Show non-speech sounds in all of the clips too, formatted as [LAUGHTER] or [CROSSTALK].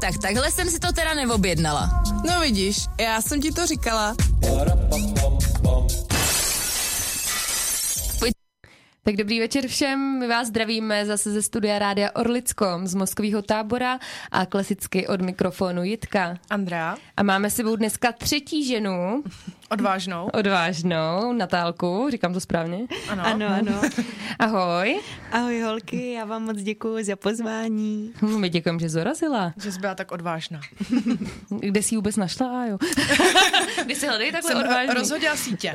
Tak takhle jsem si to teda neobjednala. No vidíš, já jsem ti to říkala. Tak dobrý večer všem, my vás zdravíme zase ze studia Rádia Orlickom z mozkového tábora a klasicky od mikrofonu Jitka. Andrea. A máme s sebou dneska třetí ženu. Odvážnou. Odvážnou, Natálku, říkám to správně? Ano. Ano, ano. [LAUGHS] Ahoj. Ahoj holky, já vám moc děkuji za pozvání. My děkujeme, že zorazila. Že jsi byla tak odvážná. [LAUGHS] Kde jsi ji vůbec našla, jo? Kde [LAUGHS] jsi hledají takhle Jsem odvážný? rozhodila sítě.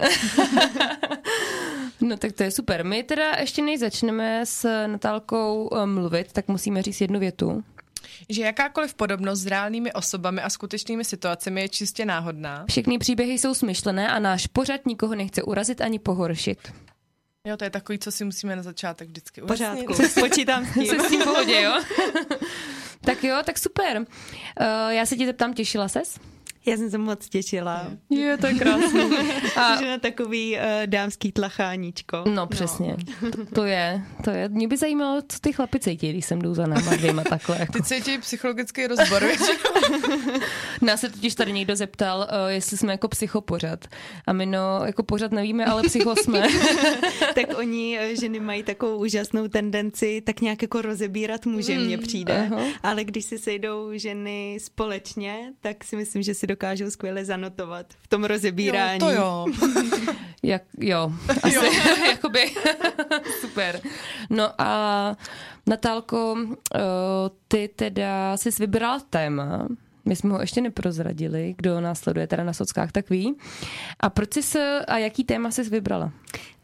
No tak to je super. My teda ještě než začneme s Natálkou eh, mluvit, tak musíme říct jednu větu. Že jakákoliv podobnost s reálnými osobami a skutečnými situacemi je čistě náhodná. Všechny příběhy jsou smyšlené a náš pořad nikoho nechce urazit ani pohoršit. Jo, to je takový, co si musíme na začátek vždycky V pořádku, [LAUGHS] ujasnit. počítám s tím. Jsi s tím pohodě, jo? [LAUGHS] tak jo, tak super. Uh, já se tě zeptám, těšila ses? Já jsem se moc těšila. Je, to je krásný. [LAUGHS] A... Že na takový uh, dámský tlacháníčko. No přesně, no. To, to je, to je. Mě by zajímalo, co ty chlapi cítí, když jsem jdou za náma dvěma takhle. Jako. Ty cítí psychologický rozbor, [LAUGHS] Nás se totiž tady někdo zeptal, uh, jestli jsme jako psychopořad. A my no, jako pořad nevíme, ale psycho jsme. [LAUGHS] tak oni, eh, ženy mají takovou úžasnou tendenci tak nějak jako rozebírat muže, mně přijde. aha. Ale když si sejdou ženy společně, tak si myslím, že si dokážou skvěle zanotovat v tom rozebírání. Jo, to jo. [LAUGHS] Jak, jo, [LAUGHS] asi, Jo. [LAUGHS] jakoby, super. No a Natálko, uh, ty teda jsi vybrala téma, my jsme ho ještě neprozradili, kdo nás sleduje teda na sockách, tak ví. A proč jsi se, a jaký téma jsi vybrala?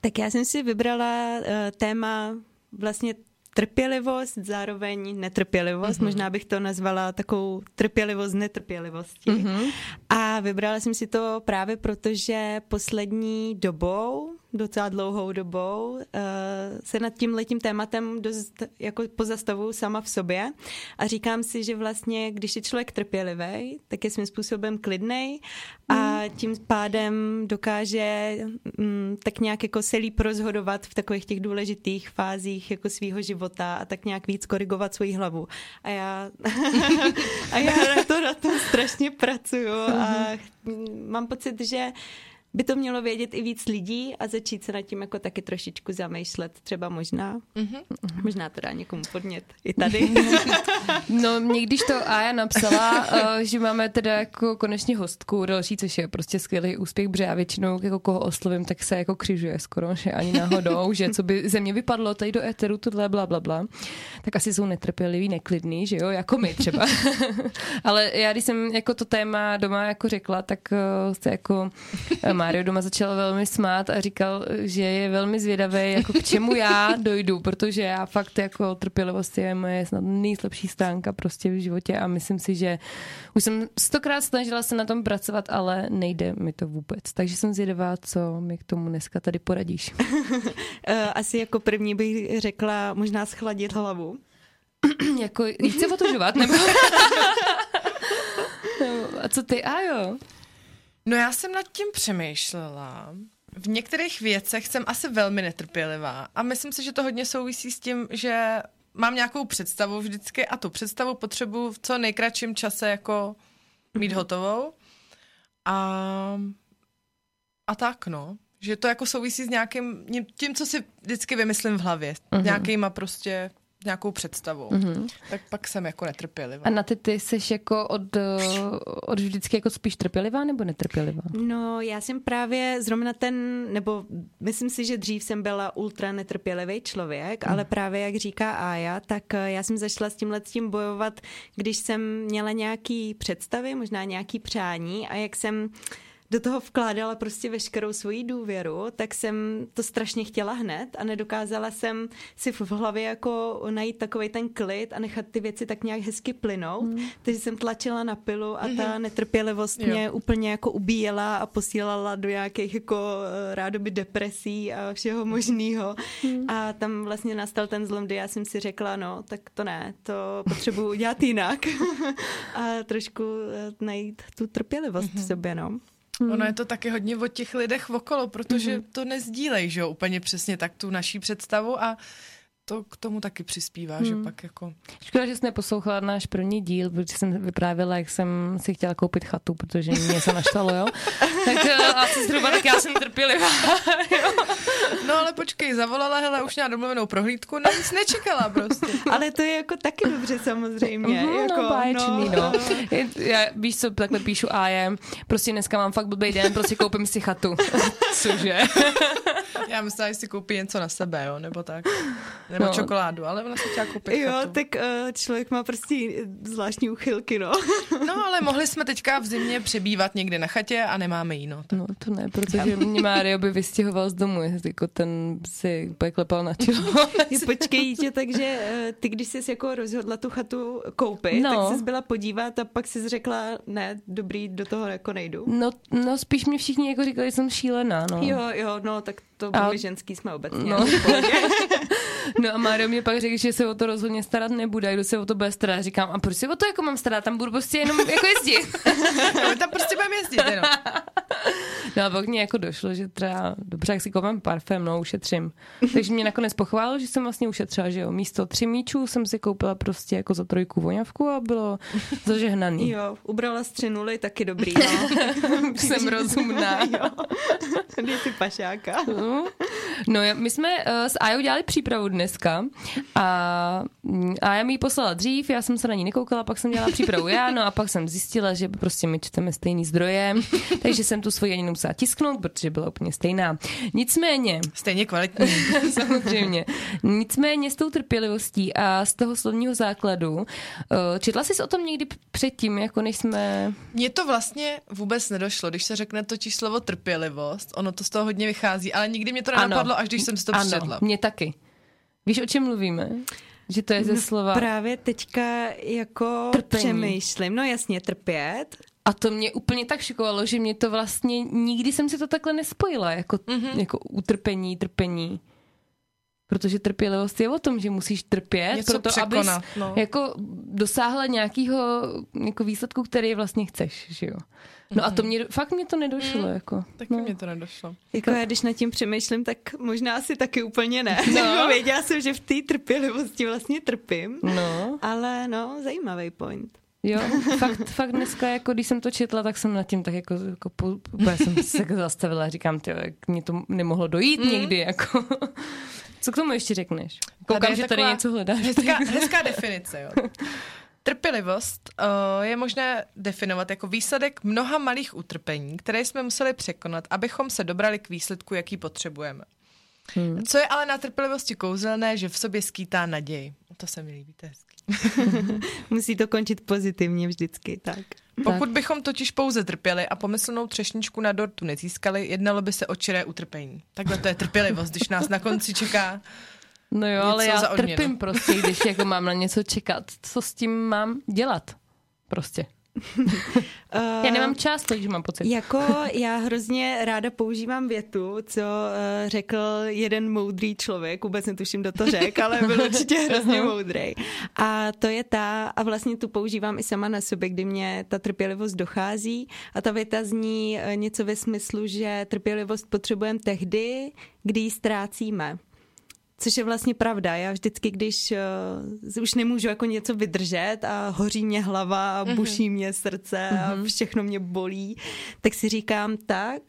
Tak já jsem si vybrala uh, téma vlastně trpělivost, zároveň netrpělivost. Mm-hmm. Možná bych to nazvala takovou trpělivost netrpělivosti. Mm-hmm. A vybrala jsem si to právě proto, že poslední dobou, docela dlouhou dobou, uh, se nad tím letím tématem dost jako pozastavuju sama v sobě a říkám si, že vlastně, když je člověk trpělivý, tak je svým způsobem klidnej a tím pádem dokáže mm, tak nějak jako se líp rozhodovat v takových těch důležitých fázích jako svýho života a tak nějak víc korigovat svoji hlavu. A já, [LAUGHS] a já na to na tom strašně pracuju a mám pocit, že by to mělo vědět i víc lidí a začít se nad tím jako taky trošičku zamýšlet, třeba možná. Mm-hmm. Možná to dá někomu podnět i tady. [LAUGHS] No, mě když to Aja napsala, uh, že máme teda jako konečně hostku další, což je prostě skvělý úspěch, protože já většinou jako koho oslovím, tak se jako křižuje skoro, že ani náhodou, že co by ze mě vypadlo tady do éteru, tohle bla, bla, bla. Tak asi jsou netrpěliví, neklidní, že jo, jako my třeba. [LAUGHS] Ale já, když jsem jako to téma doma jako řekla, tak uh, se jako uh, Mário doma začal velmi smát a říkal, že je velmi zvědavý, jako k čemu já dojdu, protože já fakt jako trpělivost je moje snad nejslabší stránka prostě v životě a myslím si, že už jsem stokrát snažila se na tom pracovat, ale nejde mi to vůbec. Takže jsem zvědavá, co mi k tomu dneska tady poradíš. [LAUGHS] Eh, Asi jako první bych řekla možná schladit hlavu. [CLEARS THROAT] jako jít se otužovat, nebo... [LAUGHS] a co ty, Ajo? No já jsem nad tím přemýšlela. V některých věcech jsem asi velmi netrpělivá a myslím si, že to hodně souvisí s tím, že mám nějakou představu vždycky a tu představu potřebuji v co nejkratším čase jako mít hotovou. A, a tak no, že to jako souvisí s nějakým, tím, co si vždycky vymyslím v hlavě, uh-huh. nějakýma prostě nějakou představou. Mm-hmm. Tak pak jsem jako netrpělivá. A na ty ty jsi jako od, od vždycky jako spíš trpělivá nebo netrpělivá? No, já jsem právě zrovna ten, nebo myslím si, že dřív jsem byla ultra netrpělivý člověk, mm. ale právě jak říká Aja, tak eh, já jsem zašla s tímhle s tím bojovat, když jsem měla nějaký představy, možná nějaký přání a jak jsem do toho vkládala prostě veškerou svoji důvěru, tak jsem to strašně chtěla hned a nedokázala jsem si v hlavě jako najít takový ten klid a nechat ty věci tak nějak hezky plynout. Mm. Takže jsem tlačila na pilu a ta netrpělivost Jo. mě úplně jako ubíjela a posílala do nějakých jako eh, rádoby depresí a všeho možného. A tam vlastně nastal ten zlom, kdy já jsem si řekla, no, tak to ne, to potřebuji udělat jinak [LAUGHS] a trošku eh, najít tu trpělivost v sobě, no. Ono je to taky hodně o těch lidech okolo, protože mm-hmm. to nezdílej, že jo, úplně přesně tak tu naší představu a to k tomu taky přispívá, hmm. že pak jako... Škoda, že jsi neposlouchala náš první díl, protože jsem vyprávěla, jak jsem si chtěla koupit chatu, protože mě se naštalo, jo. [LAUGHS] tak uh, asi zhruba tak já jsem trpělivá. [LAUGHS] no ale počkej, zavolala, hele, už měla domluvenou prohlídku, no nic nečekala prostě. [LAUGHS] ale to je jako taky dobře samozřejmě. Uh-huh, jako, no, báječný, no. no. Já, víš co, takhle píšu a je, prostě dneska mám fakt blbý den, prostě koupím si chatu. Cože? já myslím, že si koupí něco na sebe, jo, nebo tak. Nebo no. čokoládu, ale ona si chtěla koupit Jo, chatu. tak uh, člověk má prostě zvláštní uchylky, no. [LAUGHS] no, ale mohli jsme teďka v zimě přebývat někde na chatě a nemáme jí, no. No, to ne, protože mě Mário by vystěhoval z domu, jako ten si úplně klepal na čelo. Počkej, tě, takže uh, ty, když jsi jako rozhodla tu chatu koupit, no. tak jsi byla podívat a pak jsi řekla, ne, dobrý, do toho jako nejdu. No, no spíš mi všichni jako říkali, že jsem šílená, no. Jo, jo, no, tak to a... my ženský jsme obecně. No. [LAUGHS] no a Mário mě pak řekl, že se o to rozhodně starat nebude, kdo se o to bude starat. Říkám, a proč se o to jako mám starat? Tam budu prostě jenom jako jezdit. no, [LAUGHS] tam prostě budeme jezdit, jenom. [LAUGHS] No a pak mě jako došlo, že třeba, dobře, jak si koupím parfém, no ušetřím. [LAUGHS] Takže mě nakonec pochválil, že jsem vlastně ušetřila, že jo. Místo tři míčů jsem si koupila prostě jako za trojku voňavku a bylo [LAUGHS] zažehnaný. Jo, ubrala z tři nuly, taky dobrý, no. jsem rozumná. jo. Ty pašáka. No, no my jsme uh, s Ajou dělali přípravu dneska a mm, a já mi ji poslala dřív, já jsem se na ní nekoukala, pak jsem dělala přípravu já, no a pak jsem zjistila, že prostě my čteme stejný zdroje, takže jsem tu svoji ani nemusela tisknout, protože byla úplně stejná. Nicméně... Stejně kvalitní. [LAUGHS] samozřejmě. Nicméně s tou trpělivostí a z toho slovního základu, eh, četla jsi o tom někdy předtím, jako než jsme... Mně to vlastně vůbec nedošlo, když se řekne totiž slovo trpělivost, ono to z toho hodně vychází, ale nikdy mě to nenapadlo, až když jsem si to ano, přečetla. mě taky. Víš, o čem mluvíme? Že to je ze no, slova... Právě teďka jako Trpení. přemýšlím. No jasně, trpět. A to mě úplně tak šokovalo, že mě to vlastně, nikdy jsem si to takhle nespojila, jako, mm-hmm. jako utrpení, trpení. Protože trpělivost je o tom, že musíš trpět, Něco proto překonat, abys no. jako dosáhla nějakého jako výsledku, který vlastně chceš, že jo. No a to mě, fakt mě to nedošlo, mm. jako. Taky no. mě to nedošlo. Jako já, když nad tím přemýšlím, tak možná asi taky úplně ne. No. [LAUGHS] Věděla jsem, že v té trpělivosti vlastně trpím. No. Ale no, zajímavý point. Jo, fakt, fakt dneska, jako když jsem to četla, tak jsem nad tím tak jako, jako po, já jsem se jako zastavila a říkám, tyjo, jak mě to nemohlo dojít mm. někdy, jako. Co k tomu ještě řekneš? Koukám, že tady něco hledáš. Hezká, hezká definice, jo. Trpělivost uh, je možné definovat jako výsledek mnoha malých utrpení, které jsme museli překonat, abychom se dobrali k výsledku, jaký potřebujeme. Hmm. Co je ale na trpělivosti kouzelné, že v sobě skýtá naději. To se mi líbí, to je hezký. [LAUGHS] Musí to končit pozitivně vždycky, tak. Pokud bychom totiž pouze trpěli a pomyslnou třešničku na dortu nezískali, jednalo by se o čiré utrpení. Takhle to je trpělivost, když nás na konci čeká No jo, ale já trpím prostě, když jako mám na něco čekat. Co s tím mám dělat? Prostě. [LAUGHS] Já nemám čas, takže mám pocit. Jako já hrozně ráda používám větu, co uh, řekl jeden moudrý člověk, vůbec netuším, kdo to řekl, ale byl [LAUGHS] určitě hrozně moudrý. A to je ta, a vlastně tu používám i sama na sobě, kdy mě ta trpělivost dochází a ta věta zní uh, něco ve smyslu, že trpělivost potřebujeme tehdy, kdy ji ztrácíme. Což je vlastně pravda. Já vždycky, když uh, už nemůžu jako něco vydržet a hoří mě hlava a mhm. buší mě srdce a mhm. všechno mě bolí, tak si říkám tak,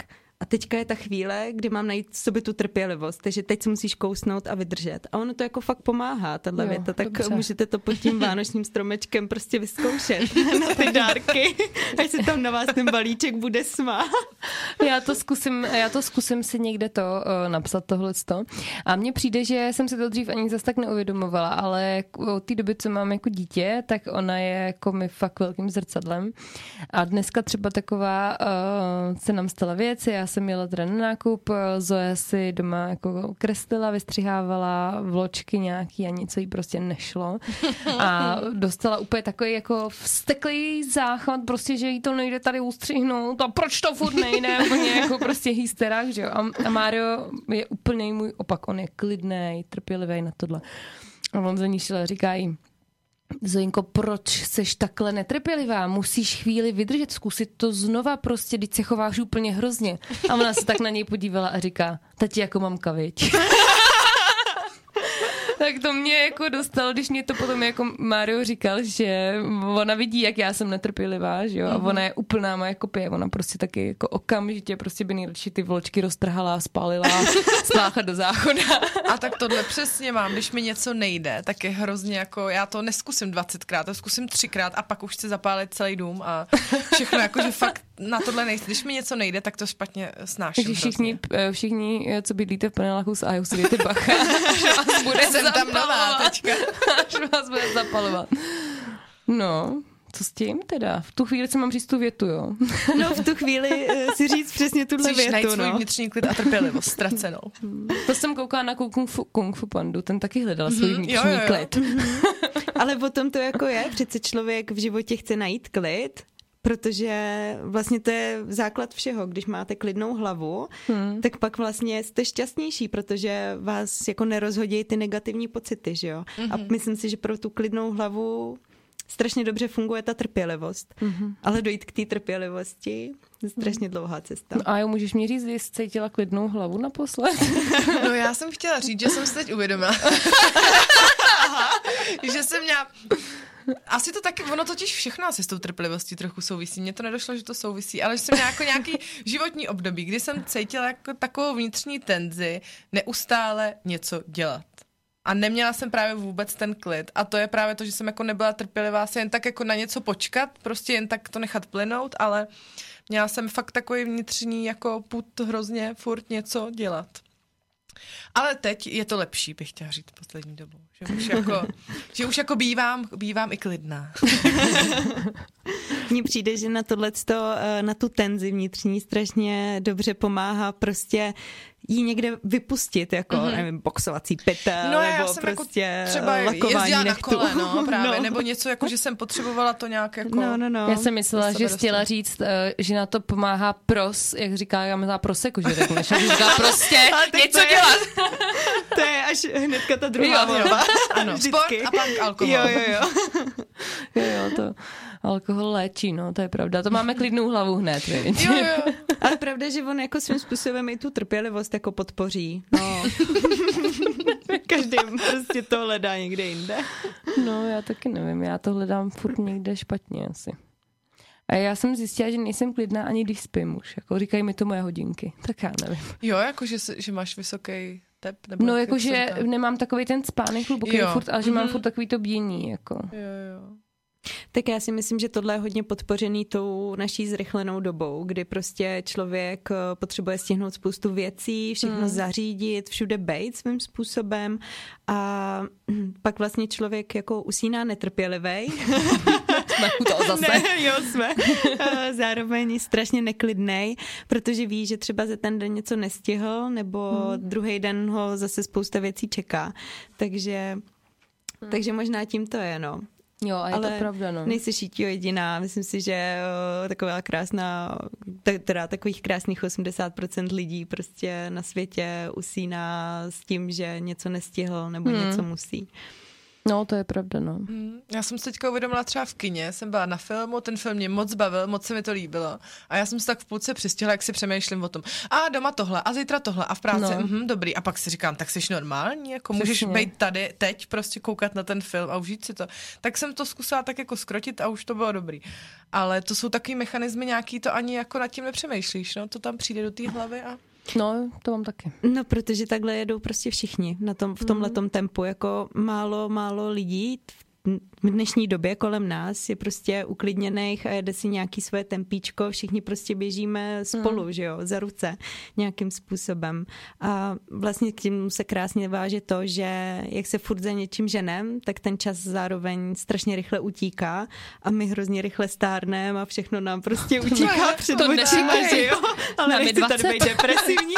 a teďka je ta chvíle, kdy mám najít v sobě tu trpělivost, takže teď se musíš kousnout a vydržet. A ono to jako fakt pomáhá, tahle věta, tak dobře. můžete to pod tím vánočním stromečkem prostě vyzkoušet [LAUGHS] na ty dárky, až se tam na vás ten balíček bude smát. Já to zkusím, já to zkusím si někde to uh, napsat tohle. A mně přijde, že jsem si to dřív ani zase tak neuvědomovala, ale od té doby, co mám jako dítě, tak ona je jako mi fakt velkým zrcadlem. A dneska třeba taková uh, se nám stala věc, já jsem jela teda na nákup, Zoe si doma jako kreslila, vystřihávala vločky nějaký a něco jí prostě nešlo. A [LAUGHS] dostala úplně takový jako vsteklý záchvat, prostě, že jí to nejde tady ustřihnout a proč to furt nejde, [LAUGHS] úplně jako prostě hysterák, že jo. A, a Mario je úplně můj opak, on je klidný, trpělivý na tohle. A on za ní šel a říká jí, Zoinko, proč seš takhle netrpělivá? Musíš chvíli vydržet, zkusit to znova prostě, když se chováš úplně hrozně. A ona se tak na něj podívala a říká, tati jako mamka, viď? Tak to mě jako dostalo, když mě to potom jako Mario říkal, že ona vidí, jak já jsem netrpělivá, že jo, a ona je úplná moje kopie, ona prostě taky jako okamžitě prostě by nejradši ty vločky roztrhala, spálila, [LAUGHS] spácha do záchoda. A tak tohle přesně mám, když mi něco nejde, tak je hrozně jako, já to neskusím 20krát, to zkusím třikrát a pak už chci zapálit celý dům a všechno, jako že fakt na tohle nejde. Když mi něco nejde, tak to špatně snáším. Takže všichni, hrozně. všichni, eh, co bydlíte v paneláku s Ajou, si dejte bacha, [LAUGHS] až vás bude Jsem tam nová teďka. [LAUGHS] až vás bude zapalovat. No, co s tím teda? V tu chvíli se mám říct tu větu, jo? [LAUGHS] No, v tu chvíli uh, si říct přesně tuhle Chceš větu, najít no. svůj vnitřní klid a trpělivost ztracenou. To jsem koukala na Kung Fu, Kung Fu Pandu, ten taky hledal svůj Mhm, vnitřní jo, jo, jo. klid. Ale potom to jako je, přece člověk v životě chce najít klid, protože vlastně to je základ všeho. Když máte klidnou hlavu, hmm. tak pak vlastně jste šťastnější, protože vás jako nerozhodí ty negativní pocity, že jo? Mm-hmm. A myslím si, že pro tu klidnou hlavu strašně dobře funguje ta trpělivost. Mm-hmm. Ale dojít k té trpělivosti je strašně dlouhá cesta. No a jo, můžeš mi říct, jestli cítila klidnou hlavu naposled? [LAUGHS] No já jsem chtěla říct, že jsem se teď uvědomila. [LAUGHS] že jsem měla... Asi to taky, ono totiž všechno asi s tou trpělivostí trochu souvisí. Mně to nedošlo, že to souvisí, ale že jsem měla jako nějaký [LAUGHS] životní období, kdy jsem cítila jako takovou vnitřní tenzi neustále něco dělat. A neměla jsem právě vůbec ten klid. A to je právě to, že jsem jako nebyla trpělivá se jen tak jako na něco počkat, prostě jen tak to nechat plynout, ale měla jsem fakt takový vnitřní jako put hrozně furt něco dělat. Ale teď je to lepší, bych chtěla říct poslední dobou. Že už jako, že už jako bývám, bývám i klidná. [LAUGHS] Mně přijde, že na tohleto, eh, na tu tenzi vnitřní strašně dobře pomáhá prostě jí někde vypustit, jako, mm-hmm. nevím, boxovací pytel, No já nebo jsem prostě jako třeba lakování jezdila na nechtu. kole, no, [LAUGHS] právě, no. nebo něco, jako, že jsem potřebovala to nějak jako... No, no, no. Já jsem myslela, že chtěla říct, eh, že na to pomáhá pros, jak říká, já mám proseko, že řekneš, že říká [LAUGHS] prostě něco to je- dělat. To je až hnedka ta druhá Jo, jo. [LAUGHS] Ano, sport a pak alkohol. Jo, jo, jo. [LAUGHS] Jo, jo, to alkohol léčí, no, to je pravda. To máme klidnou hlavu hned? Jo, jo. Ale pravda, že on jako svým způsobem i tu trpělivost jako podpoří. No. [LAUGHS] Každý prostě to hledá někde jinde. No, já taky nevím, já to hledám furt někde špatně asi. A já jsem zjistila, že nejsem klidná ani když spím už. Jako říkají mi to moje hodinky. Tak já nevím. Jo, jako že, se- že máš vysoký tep? Nebo No, jak jako, se že říká? nemám takový ten spánek hluboký Jo. furt, ale že mám Mhm. furt takový to bdění, jako. Jo, jo. Tak já si myslím, že tohle je hodně podpořený tou naší zrychlenou dobou, kdy prostě člověk eh, potřebuje stihnout spoustu věcí, všechno hmm. zařídit, všude bejt svým způsobem a [CLEARS THROAT] pak vlastně člověk jako usíná netrpělivej. [LAUGHS] Jsme u toho zase. Ne, jo, jsme. Eh, Zároveň strašně neklidnej, protože ví, že třeba za ten den něco nestihl, nebo hmm. druhý den ho zase spousta věcí čeká. Takže, hmm. takže možná tím to je, no. Jo, a je Ale to pravda, no. Nejsi šítí jediná. Myslím si, že o, taková krásná, te- teda takových krásných 80% lidí prostě na světě usíná s tím, že něco nestihl nebo hmm. něco musí. No, to je pravda, no. Hmm. Já jsem se teďka uvědomila třeba v kině, jsem byla na filmu, ten film mě moc bavil, moc se mi to líbilo. A já jsem se tak v půlce přistihla, jak si přemýšlím o tom. A doma tohle, a zítra tohle, a v práci, No. mhm, dobrý. A pak si říkám, tak jsi normální, jako můžeš Přesně. být tady teď, prostě koukat na ten film a užít si to. Tak jsem to zkusila tak jako skrotit a už to bylo dobrý. Ale to jsou takový mechanismy nějaký, to ani jako nad tím nepřemýšlíš, no, to tam přijde do té hlavy a... No, to mám taky. No, protože takhle jedou prostě všichni na tom, v tomhletom tempu. Jako málo, málo lidí v dnešní době kolem nás je prostě uklidněných a jede si nějaký svoje tempíčko, všichni prostě běžíme spolu, mm. že jo, za ruce nějakým způsobem. A vlastně k tím se krásně váže to, že jak se furt za něčím ženem, tak ten čas zároveň strašně rychle utíká a my hrozně rychle stárneme a všechno nám prostě [LAUGHS] utíká před to očima, že jo. Ale nechci tady 20. být depresivní.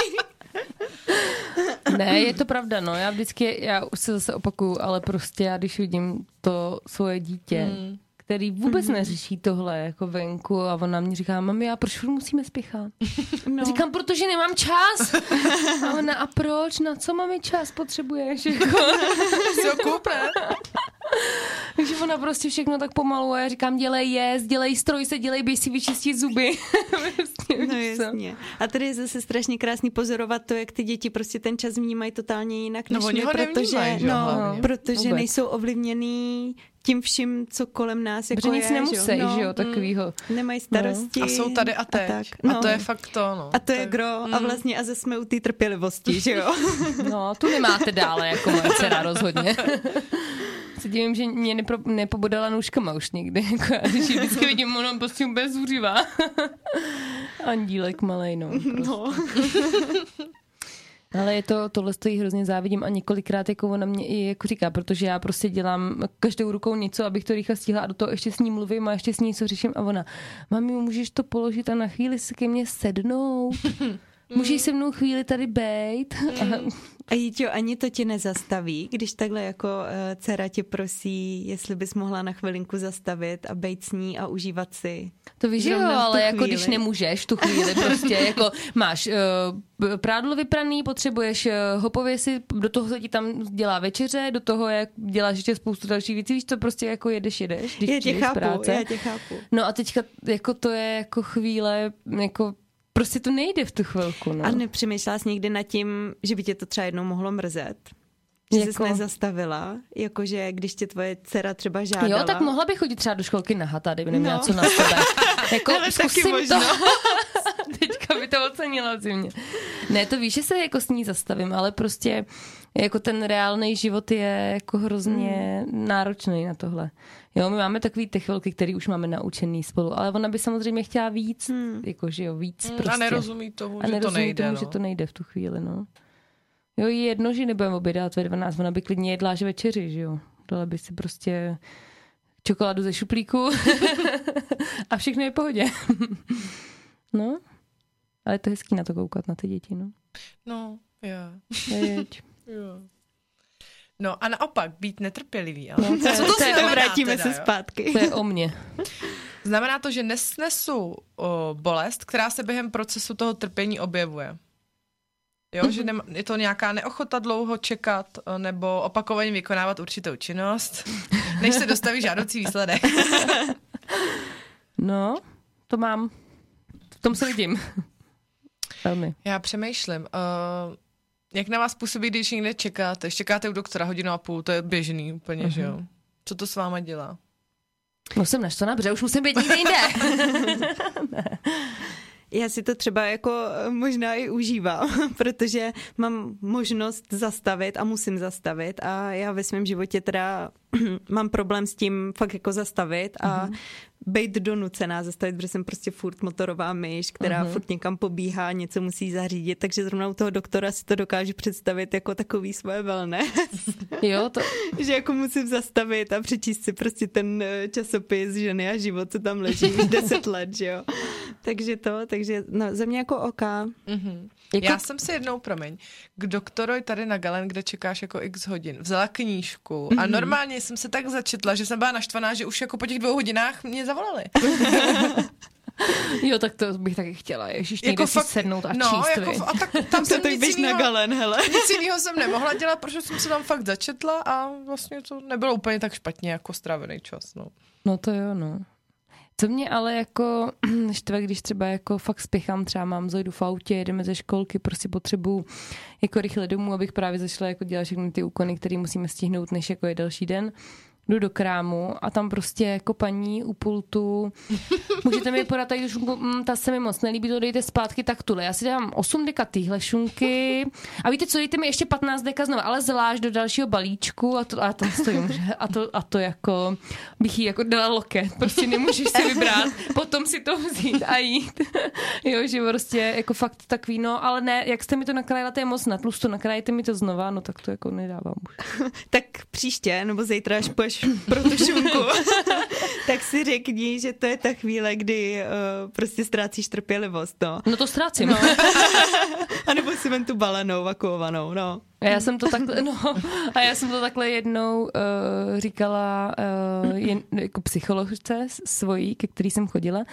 [LAUGHS] Ne, je to pravda, no. Já vždycky, já už se zase opakuju, ale prostě já když vidím to svoje dítě, hmm. Který vůbec hmm. neřeší tohle jako venku a ona mě říká, mami, a proč musíme spěchat? No. Říkám, protože nemám čas. A ona, a proč? Na co máme čas? Potřebuješ? Jako. Si ho kup, ne? Takže ona prostě všechno tak pomalu a já říkám, dělej jíst, dělej stroj se, dělej, běž si vyčistit zuby. [LAUGHS] Prostě, No co? jasně. A tady je zase strašně krásný pozorovat to, jak ty děti prostě ten čas vnímají totálně jinak No, než oni my, ho protože, nevnímají, že jo, no, hlavně. protože Vůbec. nejsou ovlivněný tím vším, co kolem nás jako Protože nic je, nemusí, že jo? že jo, No, takovýho. nemají starosti. A jsou tady a teď. A, tak. a No. to je fakt to, no. A to je gro. A vlastně a zase jsme u té trpělivosti, že jo? [LAUGHS] No, tu nemáte dále, jako moje dcera rozhodně. [LAUGHS] Se divím, že mě nepro, nepobodala nůžkama už nikdy. Jako já, když ji vždycky vidím, ona prostě úplně zuřivá. [LAUGHS] Andílek malej, no. Prostě. No. Ale je to, tohle stojí hrozně závidím a několikrát jako ona mě i jako říká, protože já prostě dělám každou rukou něco, abych to rychle stihla a do toho ještě s ní mluvím a ještě s ní něco řeším a ona, mami, můžeš to položit a na chvíli si ke mně sednout? [LAUGHS] Můžeš se mnou chvíli tady bejt? A A Jíťo, ani to tě nezastaví, když takhle jako uh, dcera tě prosí, jestli bys mohla na chvilinku zastavit a bejt s ní a užívat si. To víš, jo, ale jako chvíli. když nemůžeš tu chvíli prostě, [LAUGHS] jako máš uh, prádlo vypraný, potřebuješ uh, hopově si, do toho se ti tam dělá večeře, do toho jak děláš ještě spoustu dalších věcí, víš, to prostě jako jedeš, jedeš, když Já tě chápu, práce. já tě chápu. No a teďka jako to je jako chvíle, jako prostě to nejde v tu chvilku, no. A nepřemýšlela jsi někdy nad tím, že by tě to třeba jednou mohlo mrzet? Že jako... jsi nezastavila? Jakože když tě tvoje dcera třeba žádala? Jo, tak mohla bych chodit třeba do školky na hata, kdyby neměla No. co na sebe. [LAUGHS] Jako Ale taky zkusím možno. to. [LAUGHS] Teďka by to ocenila zimě. Ne, to víš, že se jako s ní zastavím, ale prostě jako ten reálný život je jako hrozně Hmm. náročný na tohle. Jo, my máme takový ty chvilky, které už máme naučený spolu, ale ona by samozřejmě chtěla víc, Hmm. jako že jo, víc Mm, prostě. A nerozumí tomu, a že to nejde, tomu, no. že to nejde v tu chvíli, no. Jo, je jedno, že nebudeme obědat ve 12, ona by klidně jedla až večeři, že jo. Dala by si prostě čokoládu ze šuplíku [LAUGHS] a všechno je v pohodě. [LAUGHS] no, ale je to hezký na to koukat, na ty děti, no. No, jo. Jeď. Jo. No a naopak, být netrpělivý. Ale. No, to je- Co to, to znamená Vrátíme teda, se jo? zpátky. To je o mně. [LAUGHS] Znamená to, že nesnesu o, bolest, která se během procesu toho trpění objevuje. Jo, že nema, je to nějaká neochota dlouho čekat o, nebo opakovaně vykonávat určitou činnost, [LAUGHS] než se dostaví žádoucí výsledek. No, to mám. V tom se vidím. [LAUGHS] Velmi. Já přemýšlím, uh, jak na vás působí, když někde čekáte. Čekáte u doktora hodinu a půl, to je běžný úplně, uh-huh. že jo? Co to s váma dělá? No jsem naštvaná, protože už musím být někde jinde. [LAUGHS] Já si to třeba jako eh, možná i užívám, [LAUGHS] protože mám možnost zastavit a musím zastavit a já ve svém životě teda [CLEARS THROAT] mám problém s tím fakt jako zastavit a Mhm. Být donucená zastavit, protože jsem prostě furt motorová myš, která Mhm. furt někam pobíhá, něco musí zařídit, takže zrovna u toho doktora si to dokážu představit jako takový svoje wellness, [LAUGHS] Jo, to, [LAUGHS] že jako musím zastavit a přečíst si prostě ten eh, časopis ženy a život, co tam leží už deset let, že jo. Takže to, takže no, za mě jako oka. Mm-hmm. Jako- Já jsem si jednou, promiň, k doktorovi tady na Galen, kde čekáš jako x hodin, vzala knížku a normálně jsem se tak začetla, že jsem byla naštvaná, že už jako po těch dvou hodinách mě zavolali. [LAUGHS] jo, tak to bych taky chtěla. Ježíš, někde jako si sednout a no, číst, jako, a tak tam [LAUGHS] jsem tak nic běž na jinýho, galen, hele. [LAUGHS] nic jiného jsem nemohla dělat, protože jsem se tam fakt začetla a vlastně to nebylo úplně tak špatně jako strávený čas. No. No to jo, no. Co mě ale jako [CLEARS THROAT] štve, když třeba jako fakt spěchám, třeba mám Zojdu v autě, jedeme ze školky, prostě potřebuju jako rychle domů, abych právě zašla jako dělat všechny ty úkony, které musíme stihnout, než jako je další den. Jdu do krámu a tam prostě jako paní u pultu, můžete mi podat tady šunku, mm, ta se mi moc nelíbí, to dejte zpátky tak tule. Já si dám 8 deka týhle šunky a víte co, dejte mi ještě 15 deka znova, ale zvlášť do dalšího balíčku a, to, a tam stojím, že? a to, a to jako bych jí jako dala loket, prostě nemůžeš si vybrat, potom si to vzít a jít. jo, že prostě jako fakt takový, no, ale ne, jak jste mi to nakrájela, to je moc na tlusto, nakrájte mi to znova, no tak to jako nedávám už. [LAUGHS] Tak příště, nebo zítra, až půjdeš pro tu šunku, [LAUGHS] tak si řekni, že to je ta chvíle, kdy uh, prostě ztrácíš trpělivost, no. No to ztrácím. no. [LAUGHS] A nebo si ven tu balenou, vakuovanou, no. A já jsem to takhle, no, a já jsem to takhle jednou uh, říkala uh, jen, jako psycholožce svojí, ke který jsem chodila.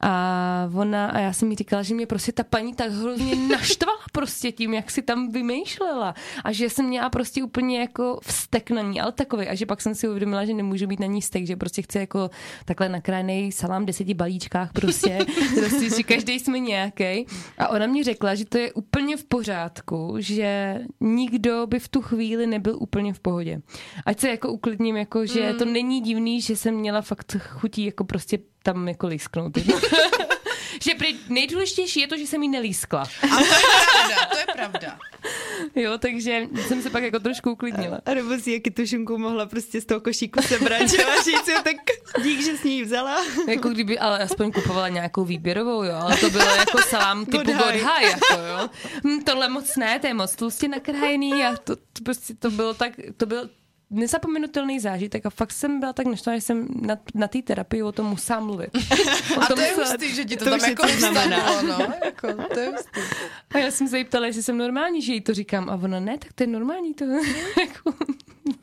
A ona, a já jsem jí říkala, že mě prostě ta paní tak hrozně naštvala prostě tím, jak si tam vymýšlela. A že jsem měla prostě úplně jako vztek na ní, ale takový a že pak jsem si uvědomila, že nemůžu být na ní vztek, že prostě chci jako takhle nakrájený salám v deseti balíčkách prostě, [LAUGHS] prostě že každý jsme nějaký a ona mě řekla, že to je úplně v pořádku, že nikdo by v tu chvíli nebyl úplně v pohodě. Ať se jako uklidním, jako že mm. to není divný, že jsem měla fakt chutí jako prostě tam jako lísknout. [LAUGHS] že prý nejdůležitější je to, že jsem jí nelískla. A to je pravda, to je pravda. Jo, takže jsem se pak jako trošku uklidnila. A nebo si jaký tu šunku mohla prostě z toho košíku sebrat, že a říct si, tak dík, že s ní vzala. Jako kdyby ale aspoň kupovala nějakou výběrovou, jo, ale to bylo jako salám typu God high, God high jako jo. Hm, tohle moc ne, to je moc tlustě nakrájený a to, to prostě to bylo tak, to byl nezapomenutelný zážitek a fakt jsem byla tak naštvaná, že jsem na, na té terapii o tom musela mluvit. [LAUGHS] O a to je hustý, že ti to, to tam jako znamená. No, jako, to je hustý. A já jsem se jí ptala, jestli jsem normální, že jí to říkám. A ona, ne, tak to je normální. To, [LAUGHS] jako,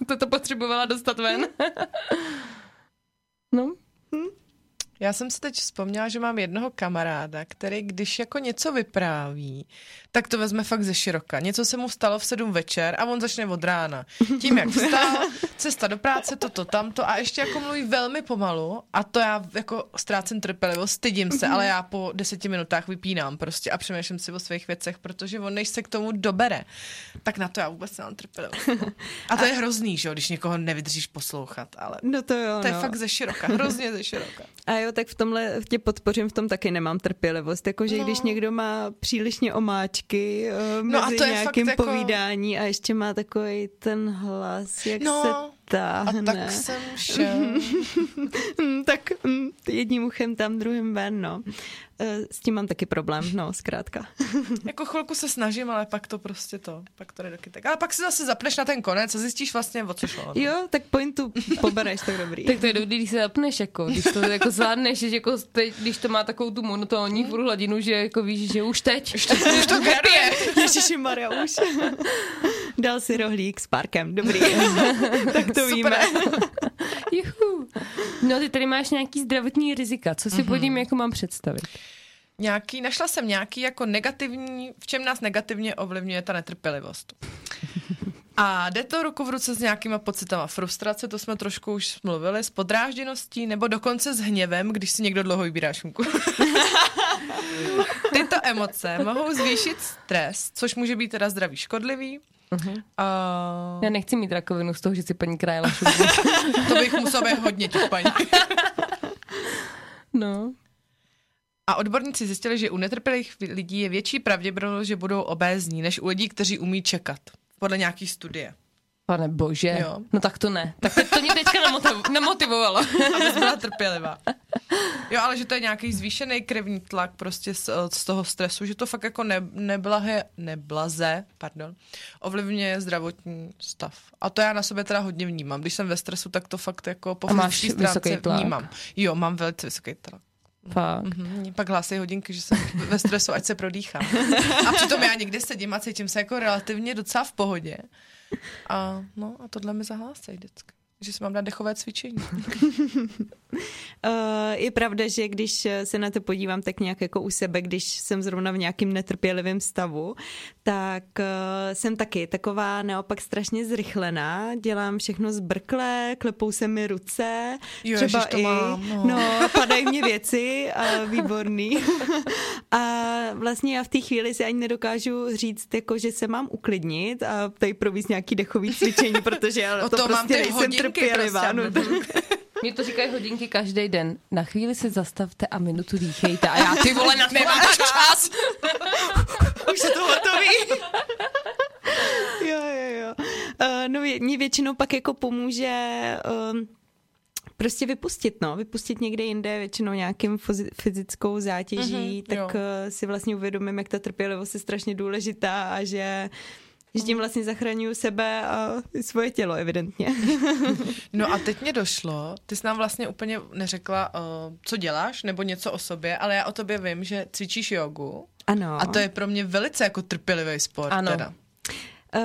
to, to potřebovala dostat ven. no. Hm? Já jsem si teď vzpomněla, že mám jednoho kamaráda, který když jako něco vypráví, tak to vezme fakt ze široka. Něco se mu stalo v sedm večer a on začne od rána. Tím, jak vstal, [LAUGHS] cesta do práce, toto, tamto a ještě jako mluví velmi pomalu a to já jako ztrácím trpělivost, stydím se, ale já po deseti minutách vypínám prostě a přemýšlím si o svých věcech, protože on než se k tomu dobere, tak na to já vůbec nemám trpělivost. A to [LAUGHS] je hrozný, že jo, když někoho nevydržíš poslouchat, ale no to, jo, to je no. fakt ze široka, hrozně ze široka. [LAUGHS] A jo, tak v tomhle tě podpořím, v tom taky nemám trpělivost. Jakože no. když někdo má přílišně omáčky uh, mezi no a to nějakým jako... povídání a ještě má takový ten hlas, jak no. se táhne. A tak jsem šel. [LAUGHS] tak mm, jedním uchem tam, druhým ven, no. E, s tím mám taky problém, no, zkrátka. [LAUGHS] jako chvilku se snažím, ale pak to prostě to, pak to jde do kytek. Ale pak si zase zapneš na ten konec a zjistíš vlastně, o co šlo. No. Jo, tak pointu pobereš, tak dobrý. [LAUGHS] tak to je dobrý, když se zapneš, jako, když to jako zvládneš, že jako teď, když to má takovou tu monotónní furt hladinu, že jako víš, že už teď. Už to, už to graduje. Ježiši Maria, už. Dal si rohlík s parkem, dobrý. [LAUGHS] tak to víme. [LAUGHS] Juhu. No ty tady máš nějaký zdravotní rizika. Co si mm-hmm. pod jako mám představit? Nějaký, našla jsem nějaký jako negativní, v čem nás negativně ovlivňuje ta netrpělivost. [LAUGHS] A jde to ruku v ruce s nějakýma pocitama frustrace, to jsme trošku už mluvili, s podrážděností nebo dokonce s hněvem, když si někdo dlouho vybírá šunku. [LAUGHS] Tyto emoce mohou zvýšit stres, což může být teda zdravý škodlivý, Uh-huh. Uh... Já nechci mít rakovinu z toho, že si paní krájela [LAUGHS] To bych musela být hodně těch paní. no. A odborníci zjistili, že u netrpělých lidí je větší pravděpodobnost, že budou obézní, než u lidí, kteří umí čekat. Podle nějaký studie. Pane bože, jo. no tak to ne. Tak to mě teďka [LAUGHS] nemotivovalo. Abys byla trpělivá. Jo, ale že to je nějaký zvýšený krevní tlak prostě z, z toho stresu, že to fakt jako ne, neblahe, neblaze, pardon, ovlivňuje zdravotní stav. A to já na sobě teda hodně vnímám. Když jsem ve stresu, tak to fakt jako po vysoký tlak? vnímám. Jo, mám velice vysoký tlak. Fakt. Mm-hmm. Pak hlásí hodinky, že jsem ve stresu, ať se prodýchám. A přitom já někde sedím a cítím se jako relativně docela v pohodě. A, no, a tohle mi zahlásí vždycky že si mám dát dechové cvičení. Eh, je pravda, že když se na to podívám tak nějak jako u sebe, když jsem zrovna v nějakým netrpělivém stavu, tak uh, jsem taky taková naopak strašně zrychlená, dělám všechno zbrkle, klepou se mi ruce, jo, třeba to i, mám, no. no, padají mě věci a výborný. a vlastně já v té chvíli si ani nedokážu říct, jako, že se mám uklidnit a tady províst nějaký dechový cvičení, protože já [LAUGHS] to, to prostě nejsem trpělivá. Prostě, no, [LAUGHS] mě to říkají hodinky každý den. Na chvíli se zastavte a minutu dýchejte. A já ty vole, na to máš čas. Už je to hotový. jo, jo, jo. Uh, no mě většinou pak jako pomůže uh, prostě vypustit, no, vypustit někde jinde, většinou nějakým fyzickou zátěží, mm-hmm, tak jo. Eh, si vlastně uvědomím, jak ta trpělivost je strašně důležitá a že že tím vlastně zachraňuju sebe a svoje tělo, evidentně. [LAUGHS] No a teď mě došlo, ty jsi nám vlastně úplně neřekla, uh, co děláš, nebo něco o sobě, ale já o tobě vím, že cvičíš jogu. Ano. A to je pro mě velice jako trpělivý sport ano. teda. Uh,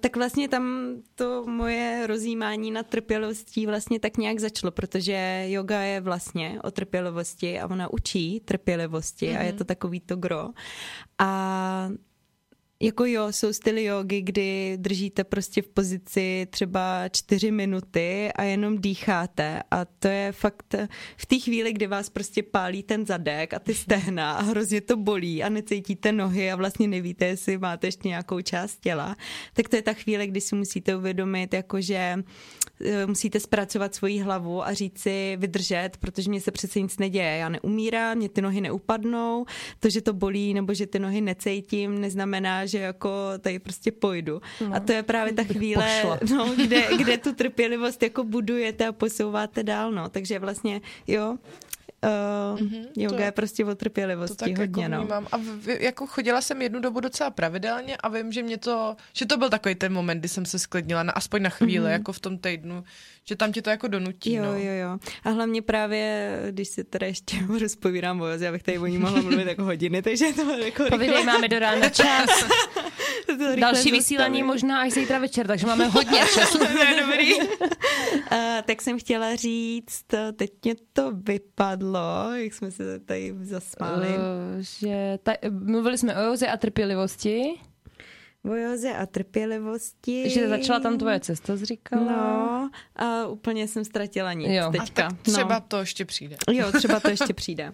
tak vlastně tam to moje rozjímání na trpělivostí vlastně tak nějak začalo, protože yoga je vlastně o trpělivosti a ona učí trpělivosti mm-hmm. a je to takový to gro. A jako jo, jsou styly jogy, kdy držíte prostě v pozici třeba čtyři minuty a jenom dýcháte a to je fakt v té chvíli, kdy vás prostě pálí ten zadek a ty stehna a hrozně to bolí a necítíte nohy a vlastně nevíte, jestli máte ještě nějakou část těla, tak to je ta chvíle, kdy si musíte uvědomit, jakože eh, musíte zpracovat svoji hlavu a říct si vydržet, protože mě se přece nic neděje. Já neumírám, mě ty nohy neupadnou, to, že to bolí nebo že ty nohy necítím, neznamená, že jako tady prostě pojdu. No, a to je právě ta chvíle, [LAUGHS] no, kde, kde tu trpělivost jako budujete a posouváte dál, no. Takže vlastně, jo, Uh, mm-hmm, yoga to, je prostě o trpělivosti to tak hodně, jako no. A v, jako chodila jsem jednu dobu docela pravidelně a vím, že mě to, že to byl takový ten moment, kdy jsem se sklidnila, na, aspoň na chvíli, mm-hmm. jako v tom týdnu, že tam ti to jako donutí, Jo, no. jo, jo. A hlavně právě, když si teda ještě [LAUGHS] rozpovídám o joze, abych tady o ní mohla mluvit jako hodiny, takže to jako Povídej, máme do rána čas. [LAUGHS] Další vysílání možná až zítra večer, takže máme hodně [LAUGHS] času. dobrý. uh, tak jsem chtěla říct, teď mě to vypadlo, jak jsme se tady zasmáli. Uh, že taj, mluvili jsme o joze a trpělivosti. O a trpělivosti. Že začala tam tvoje cesta, jsi říkala. No, a úplně jsem ztratila nic jo. teďka. A tak třeba no. to ještě přijde. Jo, třeba to ještě přijde.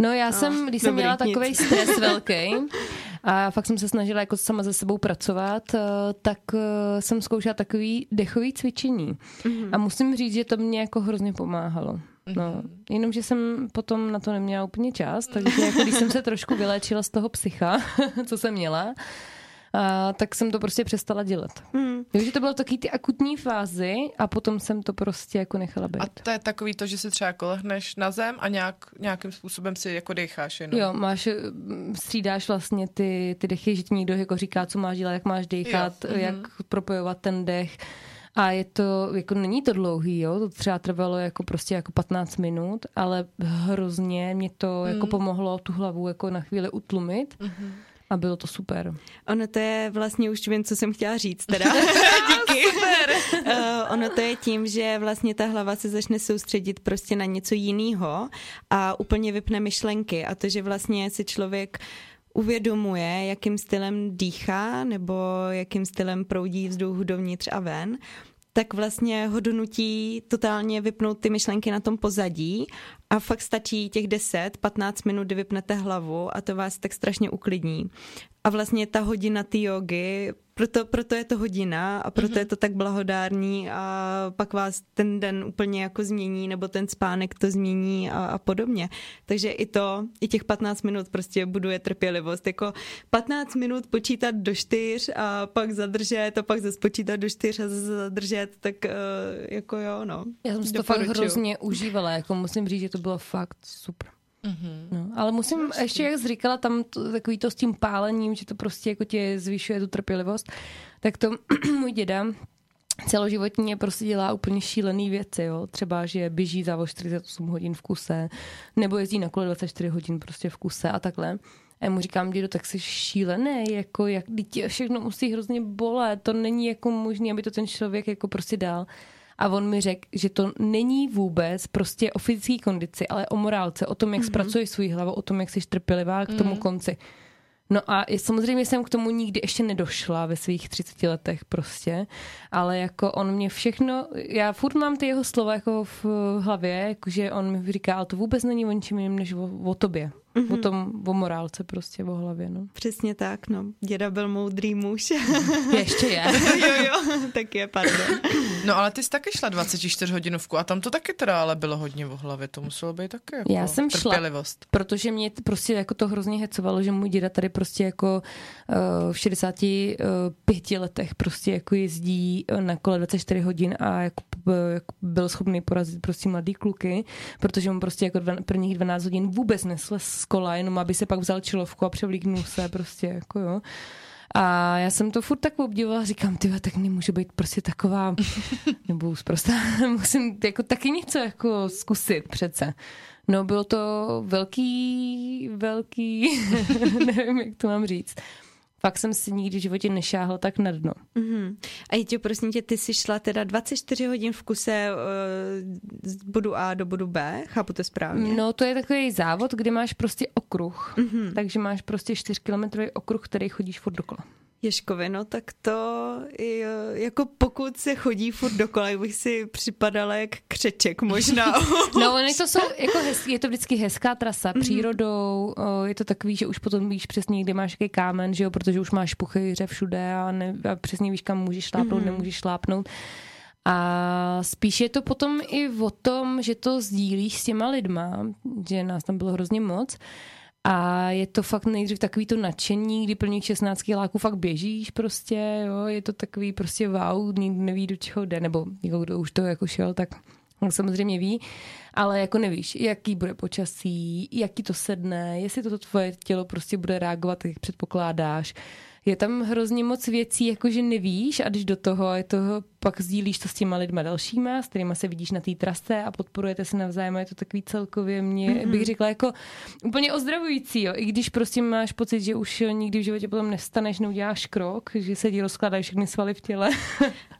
No já no, jsem, když jsem měla takový stres velký a fakt jsem se snažila jako sama ze sebou pracovat, eh, tak eh, jsem zkoušela takový dechový cvičení. Mm-hmm. A musím říct, že to mě jako hrozně pomáhalo. No, mhm. jenomže jsem potom na to neměla úplně čas, takže jako když jsem se trošku vyléčila z toho psycha, [LAUGHS] co jsem měla, a, tak jsem to prostě přestala dělat. Hmm. Takže to bylo taky ty akutní fázy a potom jsem to prostě jako nechala být. A to je takový to, že si třeba jako lehneš na zem a nějak, nějakým způsobem si jako decháš jenom. Jo, máš, střídáš vlastně ty, ty dechy, že ti někdo jako říká, co máš dělat, jak máš dechat, jo. jak mm-hmm. propojovat ten dech. A je to, jako není to dlouhý, jo, to třeba trvalo jako prostě jako 15 minut, ale hrozně mě to mm. jako pomohlo tu hlavu jako na chvíli utlumit. Mm-hmm a bylo to super. Ono to je vlastně už vím, co jsem chtěla říct teda. [LAUGHS] [LAUGHS] Díky. super. uh, [LAUGHS] ono to je tím, že vlastně ta hlava se začne soustředit prostě na něco jiného a úplně vypne myšlenky a to, že vlastně si člověk uvědomuje, jakým stylem dýchá nebo jakým stylem proudí vzduch dovnitř a ven, tak vlastně ho donutí totálně vypnout ty myšlenky na tom pozadí a fakt stačí těch 10-15 minut, kdy vypnete hlavu a to vás tak strašně uklidní. A vlastně ta hodina ty jogy, proto, proto je to hodina a proto mm-hmm. je to tak blahodární a pak vás ten den úplně jako změní nebo ten spánek to změní a, a podobně. Takže i to, i těch 15 minut prostě buduje trpělivost. Jako 15 minut počítat do čtyř a pak zadržet a pak zase počítat do čtyř a zase zadržet, tak uh, jako jo, no. Já jsem si to fakt hrozně užívala, jako musím říct, že to bylo fakt super. Mm-hmm. No, ale musím Vlastně. ještě, jak jsi říkala, tam to, takový to s tím pálením, že to prostě jako tě zvyšuje tu trpělivost, tak to [CLEARS THROAT] můj děda celoživotně prostě dělá úplně šílený věci, jo. Třeba, že běží za 48 hodin v kuse, nebo jezdí na kole 24 hodin prostě v kuse a takhle. A já mu říkám, dědo, tak jsi šílený, jako jak tě všechno musí hrozně bolet, to není jako možné, aby to ten člověk jako prostě dal. A on mi řekl, že to není vůbec prostě o fyzické kondici, ale o morálce, o tom, jak mm-hmm. zpracuješ svůj hlavu, o tom, jak jsi trpělivá k tomu mm-hmm. konci. No a samozřejmě jsem k tomu nikdy ještě nedošla ve svých 30 letech prostě, ale jako on mě všechno, já furt mám ty jeho slova jako v hlavě, jakože on mi říká, ale to vůbec není o ničem jiném než o, o tobě. Mm-hmm. O tom, o morálce prostě, o hlavě, no. Přesně tak, no. Děda byl moudrý muž. [LAUGHS] Ještě je. [LAUGHS] jo, jo, tak je, pardon. No ale ty jsi taky šla 24 hodinovku a tam to taky teda ale bylo hodně o hlavě, to muselo být taky jako Já jsem trpělivost. šla, protože mě prostě jako to hrozně hecovalo, že můj děda tady prostě jako uh, v 65 letech prostě jako jezdí na kole 24 hodin a jako, jako byl schopný porazit prostě mladý kluky, protože mu prostě jako dva, prvních 12 hodin vůbec nesl z kola, jenom aby se pak vzal čilovku a převlíknul se prostě jako jo. A já jsem to furt tak obdivovala, říkám, ty tak nemůžu být prostě taková, [LAUGHS] nebo prostě [LAUGHS] musím jako taky něco jako zkusit přece. No bylo to velký, velký, [LAUGHS] nevím, jak to mám říct. Fakt jsem si nikdy v životě nešáhla tak na dno. Mm-hmm. A Jitě, prosím tě, ty jsi šla teda 24 hodin v kuse uh, z bodu A do bodu B, chápu to správně? No to je takový závod, kde máš prostě okruh, mm-hmm. takže máš prostě 4 kilometrový okruh, který chodíš furt dokola. Ježkovi, no tak to je, jako pokud se chodí furt dokola, bych si připadala jak křeček možná. [LAUGHS] no, oni to jsou, [LAUGHS] jako hez, je to vždycky hezká trasa mm-hmm. přírodou, je to takový, že už potom víš přesně, kde máš jaký kámen, že jo, protože už máš puchyře všude a, ne, a přesně víš, kam můžeš šlápnout, mm-hmm. nemůžeš šlápnout. A spíš je to potom i o tom, že to sdílíš s těma lidma, že nás tam bylo hrozně moc a je to fakt nejdřív takový to nadšení, kdy plných 16 láků fakt běžíš prostě, jo, je to takový prostě wow, nikdo neví, do čeho jde, nebo jako kdo už to jako šel, tak samozřejmě ví, ale jako nevíš, jaký bude počasí, jaký to sedne, jestli to tvoje tělo prostě bude reagovat, jak předpokládáš, je tam hrozně moc věcí, jakože nevíš a když do toho, je toho pak sdílíš to s těma lidma dalšíma, s kterými se vidíš na té trase a podporujete se navzájem. Je to takový celkově mě, mm-hmm. bych řekla, jako úplně ozdravující, jo. I když prostě máš pocit, že už nikdy v životě potom nestaneš, neuděláš krok, že se ti rozkládají všechny svaly v těle.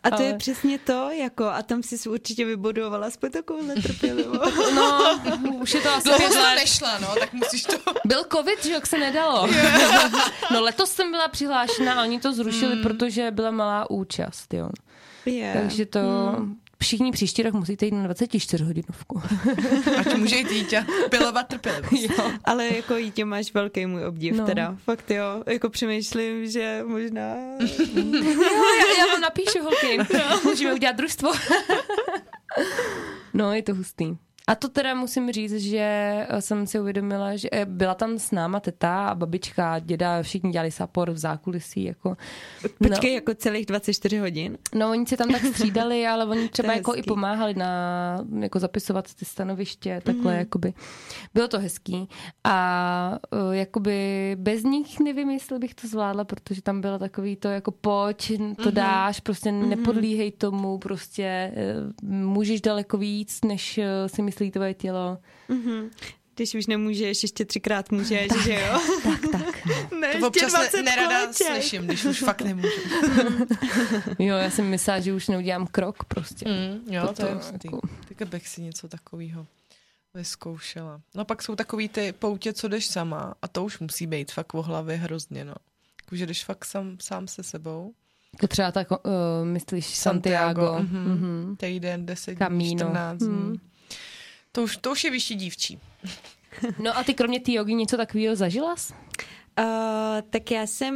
A to Ale... je přesně to, jako a tam jsi určitě vybudovala aspoň takovou netrpělivost. [LAUGHS] no, už je to asi pět let. nešla, no, tak musíš to... Byl covid, že jak se nedalo. Yeah. [LAUGHS] no letos jsem byla přihlášena a oni to zrušili, mm. protože byla malá účast, jo. Yeah. Takže to hmm. všichni příští rok musíte jít na 24 hodinovku. Ať může jít dítě pilovat trpělivost. Ale jako dítě máš velký můj obdiv no. teda. Fakt jo. Jako přemýšlím, že možná... [LAUGHS] jo, já, já vám napíšu holky. No. [LAUGHS] Můžeme udělat družstvo. [LAUGHS] no, je to hustý. A to teda musím říct, že eh, jsem si uvědomila, že eh, byla tam s náma teta a babička, děda, všichni dělali sapor v zákulisí. Jako, Počkej, no. jako celých 24 hodin? No, oni si tam tak střídali, [LAUGHS] ale oni třeba jako hezký. i pomáhali na jako zapisovat ty stanoviště, takhle mm. jakoby. Bylo to hezký. A uh, jakoby bez nich nevím, jestli bych to zvládla, protože tam bylo takový to jako pojď, to mm-hmm. dáš, prostě mm-hmm. nepodlíhej tomu, prostě můžeš daleko víc, než si myslíš myslí tvoje tělo. Mm-hmm. Když už nemůžeš, ještě třikrát můžeš, tak, že jo? Tak, tak. [LAUGHS] Ne, to občas ne, nerada koleček. slyším, když už fakt nemůžu. [LAUGHS] jo, já jsem myslela, že už neudělám krok prostě. Mm, jo, to, to je jako... Tak bych si něco takového vyzkoušela. No pak jsou takový ty poutě, co jdeš sama a to už musí být fakt o hlavě hrozně, no. Jakože jdeš fakt sám, sám se sebou. To třeba tak, uh, myslíš Santiago. Santiago. Mm-hmm. Mm-hmm. Týden, deset dní, 14 dní. Mm. To už, to už je vyšší dívčí. No a ty kromě té jogy něco takového zažila jsi? Uh, tak já jsem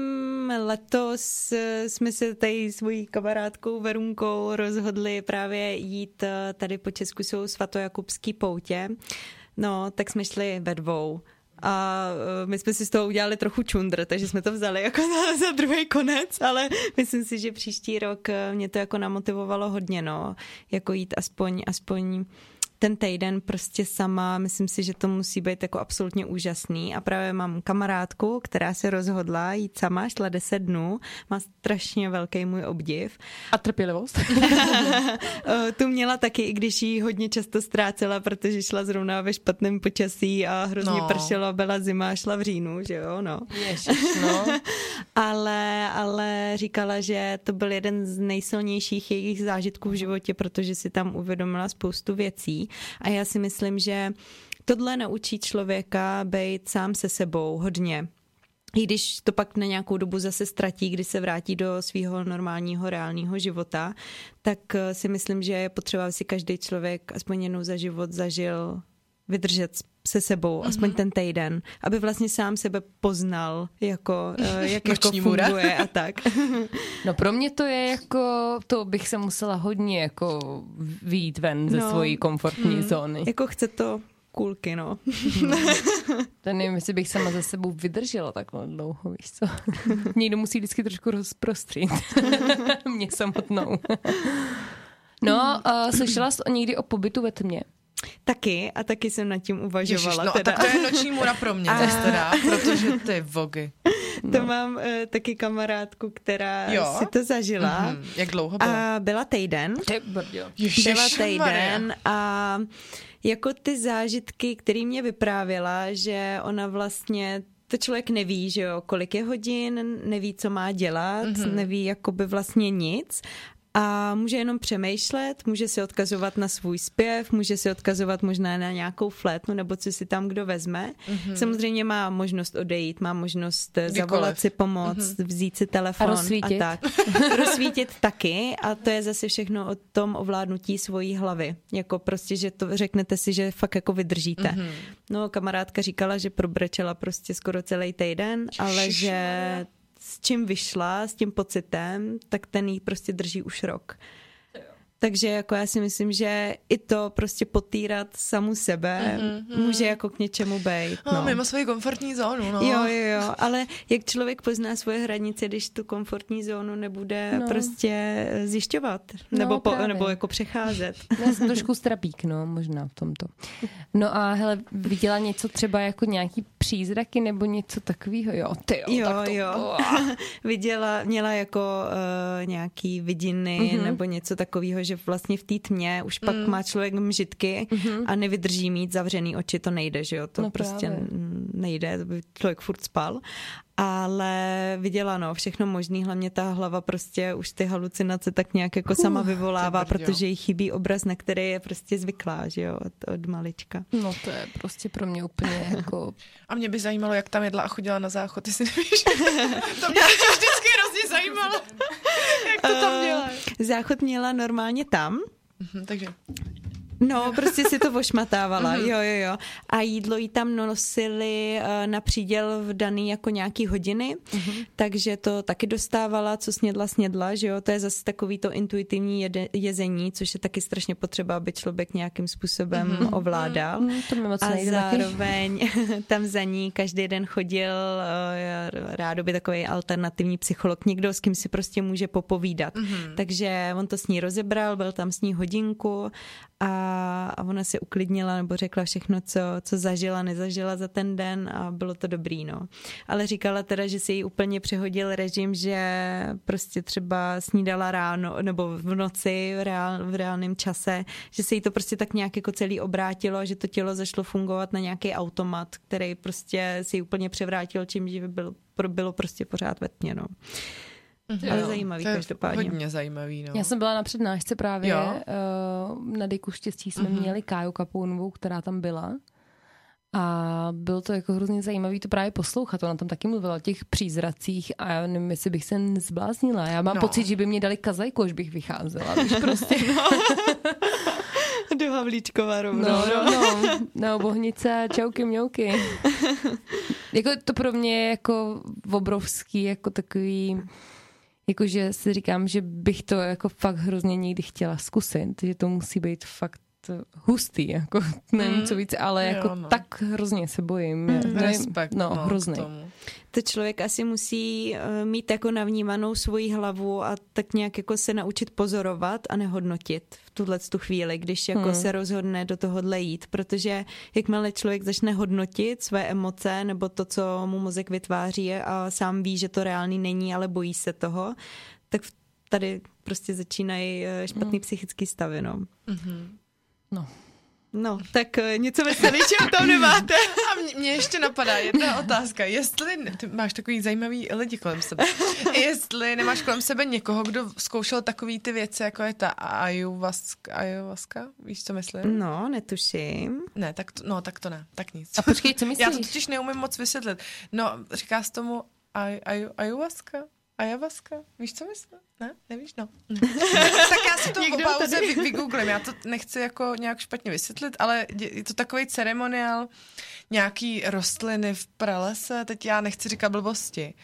letos, uh, jsme se tady svojí kamarádkou Verunkou rozhodli právě jít uh, tady po Česku jsou svatojakubský poutě. No, tak jsme šli ve dvou. A uh, my jsme si z toho udělali trochu čundr, takže jsme to vzali jako za, za druhý konec, ale myslím si, že příští rok mě to jako namotivovalo hodně, no, jako jít aspoň, aspoň ten týden prostě sama, myslím si, že to musí být jako absolutně úžasný a právě mám kamarádku, která se rozhodla jít sama, šla 10 dnů, má strašně velký můj obdiv. A trpělivost? [LAUGHS] tu měla taky, i když ji hodně často ztrácela, protože šla zrovna ve špatném počasí a hrozně no. pršelo, byla zima šla v říjnu, že jo, no. Ježiš, no. [LAUGHS] ale, ale říkala, že to byl jeden z nejsilnějších jejich zážitků v životě, protože si tam uvědomila spoustu věcí a já si myslím, že tohle naučí člověka být sám se sebou hodně. I když to pak na nějakou dobu zase ztratí, kdy se vrátí do svého normálního, reálného života, tak eh, si myslím, že je potřeba, aby si každý člověk aspoň jednou za život zažil vydržet se sebou, mm-hmm. aspoň ten týden, aby vlastně sám sebe poznal, jako, eh, [LAUGHS] jak jako funguje a tak. [LAUGHS] No pro mě to je jako, to bych se musela hodně jako výjít ven ze no. svojí komfortní mm, zóny. Jako chce to kulky, no. Hmm. [LAUGHS] to nevím, jestli bych sama ze sebou vydržela takhle dlouho, víš co. Někdo musí vždycky trošku rozprostřít. mě samotnou. no, uh, slyšela jsi někdy o pobytu ve tmě? Taky a taky jsem nad tím uvažovala. Ježiš, no teda. tak to je noční můra pro mě, [LAUGHS] a... teda, protože ty vogy. No. To mám uh, taky kamarádku, která jo? si to zažila. Mm-hmm. Jak dlouho bylo? A byla týden. Ježiš, byla týden a jako ty zážitky, které mě vyprávěla, že ona vlastně to člověk neví, že jo, kolik je hodin, neví, co má dělat, mm-hmm. neví jakoby vlastně nic a může jenom přemýšlet, může si odkazovat na svůj zpěv, může si odkazovat možná na nějakou flétnu nebo co si tam kdo vezme. Mm-hmm. Samozřejmě má možnost odejít, má možnost Kdykoliv. zavolat si pomoc, mm-hmm. vzít si telefon a, a tak. [LAUGHS] rozsvítit taky a to je zase všechno o tom ovládnutí svojí hlavy. Jako prostě, že to řeknete si, že fakt jako vydržíte. Mm-hmm. No, kamarádka říkala, že probrečela prostě skoro celý týden, ale že s čím vyšla, s tím pocitem, tak ten jí prostě drží už rok. Takže jako já si myslím, že i to prostě potýrat samu sebe mm-hmm. může jako k něčemu být. No. no. Mimo svoji komfortní zónu, no. Jo, jo, jo, ale jak člověk pozná svoje hranice, když tu komfortní zónu nebude no. prostě zjišťovat, no, nebo, po, nebo jako přecházet. [LAUGHS] Já jsem trošku strapík, no, možná v tomto. No a hele, viděla něco třeba jako nějaký přízraky nebo něco takového, jo, ty jo, jo, tak to, jo. [LAUGHS] viděla, měla jako uh, nějaký vidiny mm-hmm. nebo něco takového, že vlastně v té tmě už pak mm. má člověk mžitky mm-hmm. a nevydrží mít zavřený oči, to nejde, že jo, to no prostě právě. nejde, to by člověk furt spal ale viděla no, všechno možný, hlavně ta hlava prostě už ty halucinace tak nějak jako uh, sama vyvolává, protože jí chybí obraz, na který je prostě zvyklá, že jo, od, od malička. No to je prostě pro mě úplně [LAUGHS] jako... A mě by zajímalo, jak tam jedla a chodila na záchod, ty si nevíš. [LAUGHS] to mě vždycky hrozně zajímalo, jak to tam měla. Uh, záchod měla normálně tam, Uh-huh, takže. No, prostě si to ošmatávala, mm-hmm. jo, jo, jo. A jídlo jí tam nosili uh, na příděl v daný jako nějaký hodiny, mm-hmm. takže to taky dostávala, co snědla, snědla, že jo. To je zase takový to intuitivní jede, jezení, což je taky strašně potřeba, aby člověk nějakým způsobem mm-hmm. ovládal. To mi moc A zároveň [LAUGHS] tam za ní každý den chodil uh, rádoby takový alternativní psycholog, někdo, s kým si prostě může popovídat. Takže on to s ní rozebral, byl tam s ní hodinku a, a ona se uklidnila nebo řekla všechno, co, co zažila, nezažila za ten den a bylo to dobrý, no. Ale říkala teda, že si jí úplně přehodil režim, že prostě třeba snídala ráno nebo v noci v, reál, v reálném čase, že se jí to prostě tak nějak jako celý obrátilo, že to tělo zašlo fungovat na nějaký automat, který prostě si ji úplně převrátil, čím že bylo, bylo prostě pořád ve tmě, no. Mm-hmm. Ale zajímavý to je každopádně. Hodně zajímavý, no. Já jsem byla na přednášce právě, uh, na Deku štěstí jsme mm-hmm. měli Káju Kapounovou, která tam byla. A bylo to jako hrozně zajímavé to právě poslouchat. Ona tam taky mluvila o těch přízracích a já nevím, jestli bych se nezbláznila. Já mám no. pocit, že by mě dali kazajku, až bych vycházela. Víš, [LAUGHS] prostě. no. Do Havlíčkova rovnou. No, rovnou. No, bohnice, čauky, mňouky. [LAUGHS] jako to pro mě je jako obrovský, jako takový jakože si říkám, že bych to jako fakt hrozně někdy chtěla zkusit, že to musí být fakt hustý, jako [LAUGHS] nevím mm. co víc, ale jo, jako no. tak hrozně se bojím. Mm, nevím, respekt, no, no hrozný. To člověk asi musí uh, mít jako navnímanou svoji hlavu a tak nějak jako se naučit pozorovat a nehodnotit v tuhle tu chvíli, když jako hmm. se rozhodne do tohohle jít, protože jakmile člověk začne hodnotit své emoce nebo to, co mu mozek vytváří a sám ví, že to reálný není, ale bojí se toho, tak tady prostě začínají eh, špatný hmm. psychický stavy, no. Mm-hmm. No. No, tak eh, něco veselějšího tam nemáte. [LAUGHS] A mě ještě napadá jedna otázka. Jestli, ty máš takový zajímavý lidi kolem sebe, [LAUGHS] jestli nemáš kolem sebe někoho, kdo zkoušel takový ty věci, jako je ta ayahuasca, ayahuasca? Víš, co myslím? No, netuším. Ne, tak to, no, tak to ne, tak nic. A počkej, co myslíš? [LAUGHS] Já to totiž neumím moc vysvětlit. No, říká se tomu aj, aj, ayahuasca? Ayahuasca? Víš, co myslím? Ne? Nevíš? No. [LAUGHS] tak já si to po pauze tady... vygooglím. Já to nechci jako nějak špatně vysvětlit, ale je to takový ceremoniál nějaký rostliny v pralese. Teď já nechci říkat blbosti.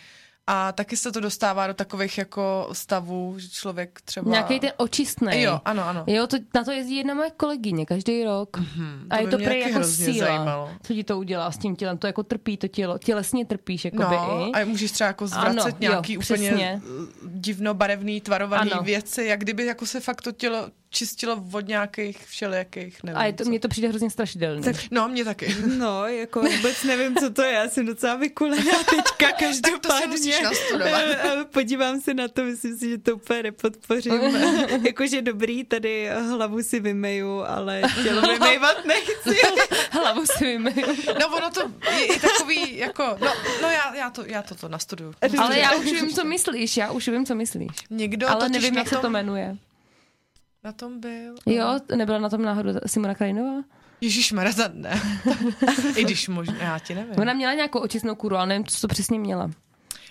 A taky se to dostává do takových jako stavů, že člověk třeba... Nějaký ten očistný. Jo, ano, ano. Jo, to, na to jezdí jedna moje kolegyně každý rok. Mm-hmm, a je to prý jako síla. Zajímalo. Co ti to udělá s tím tělem? To jako trpí to tělo. Tělesně trpíš, jako no, i. a můžeš třeba jako zvracet ano, nějaký jo, úplně přesně. divnobarevný, tvarovaný ano. věci, jak kdyby jako se fakt to tělo čistilo od nějakých všelijakých, nevím A je to, mně to přijde hrozně strašidelné. Tak No, mě taky. [LAUGHS] No, jako vůbec nevím, co to je, já jsem docela vykulená teďka [LAUGHS] každopádně. [LAUGHS] Podívám se na to, myslím si, že to úplně nepodpořím. Jakože dobrý, tady hlavu si vymeju, ale tělo vymejvat nechci. Hlavu si vymiju. No ono to je, je takový, jako, no, no já, já, to, já to, to nastuduju. Ale já už vím, co myslíš, já už vím, co myslíš. Někdo Ale nevím, jak tom, se to jmenuje. Na tom byl. Jo, nebyla na tom náhodou Simona Krajinová? Ježíš Marza, ne. [LAUGHS] I když možná, já ti nevím. Ona měla nějakou očistnou kuru, ale nevím, co to přesně měla.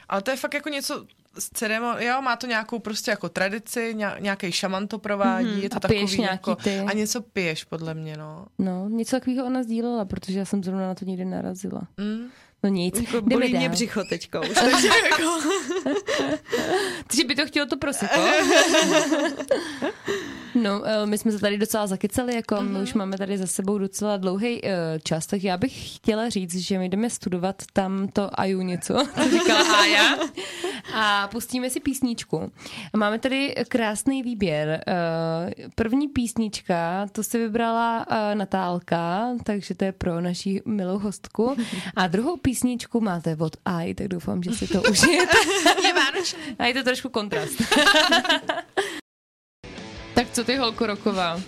Ale to je fakt jako něco s ceremon, jo, má to nějakou prostě jako tradici, nějaký šaman to provádí, mm-hmm. je to A takový jako, ty. a něco piješ podle mě, no. No, něco takového ona sdílela, protože já jsem zrovna na to nikdy narazila. Mm. No nic, Jako bolí mě břicho teďka už, takže [LAUGHS] jako... Takže by to chtělo to prosiko. [LAUGHS] No, eh, my jsme se tady docela zakecali, jako my už máme tady za sebou docela dlouhý čas, tak já bych chtěla říct, že my jdeme studovat tam to Aju něco, [LAUGHS] to říkala Aja, a pustíme si písničku. A máme tady krásný výběr. Eh, První písnička, to si vybrala eh, Natálka, takže to je pro naší milou hostku. A druhou písničku máte od Aj, tak doufám, že si to [LAUGHS] užijete. Je vánoční. A je to trošku kontrast. [LAUGHS] tak co ty, holko roková?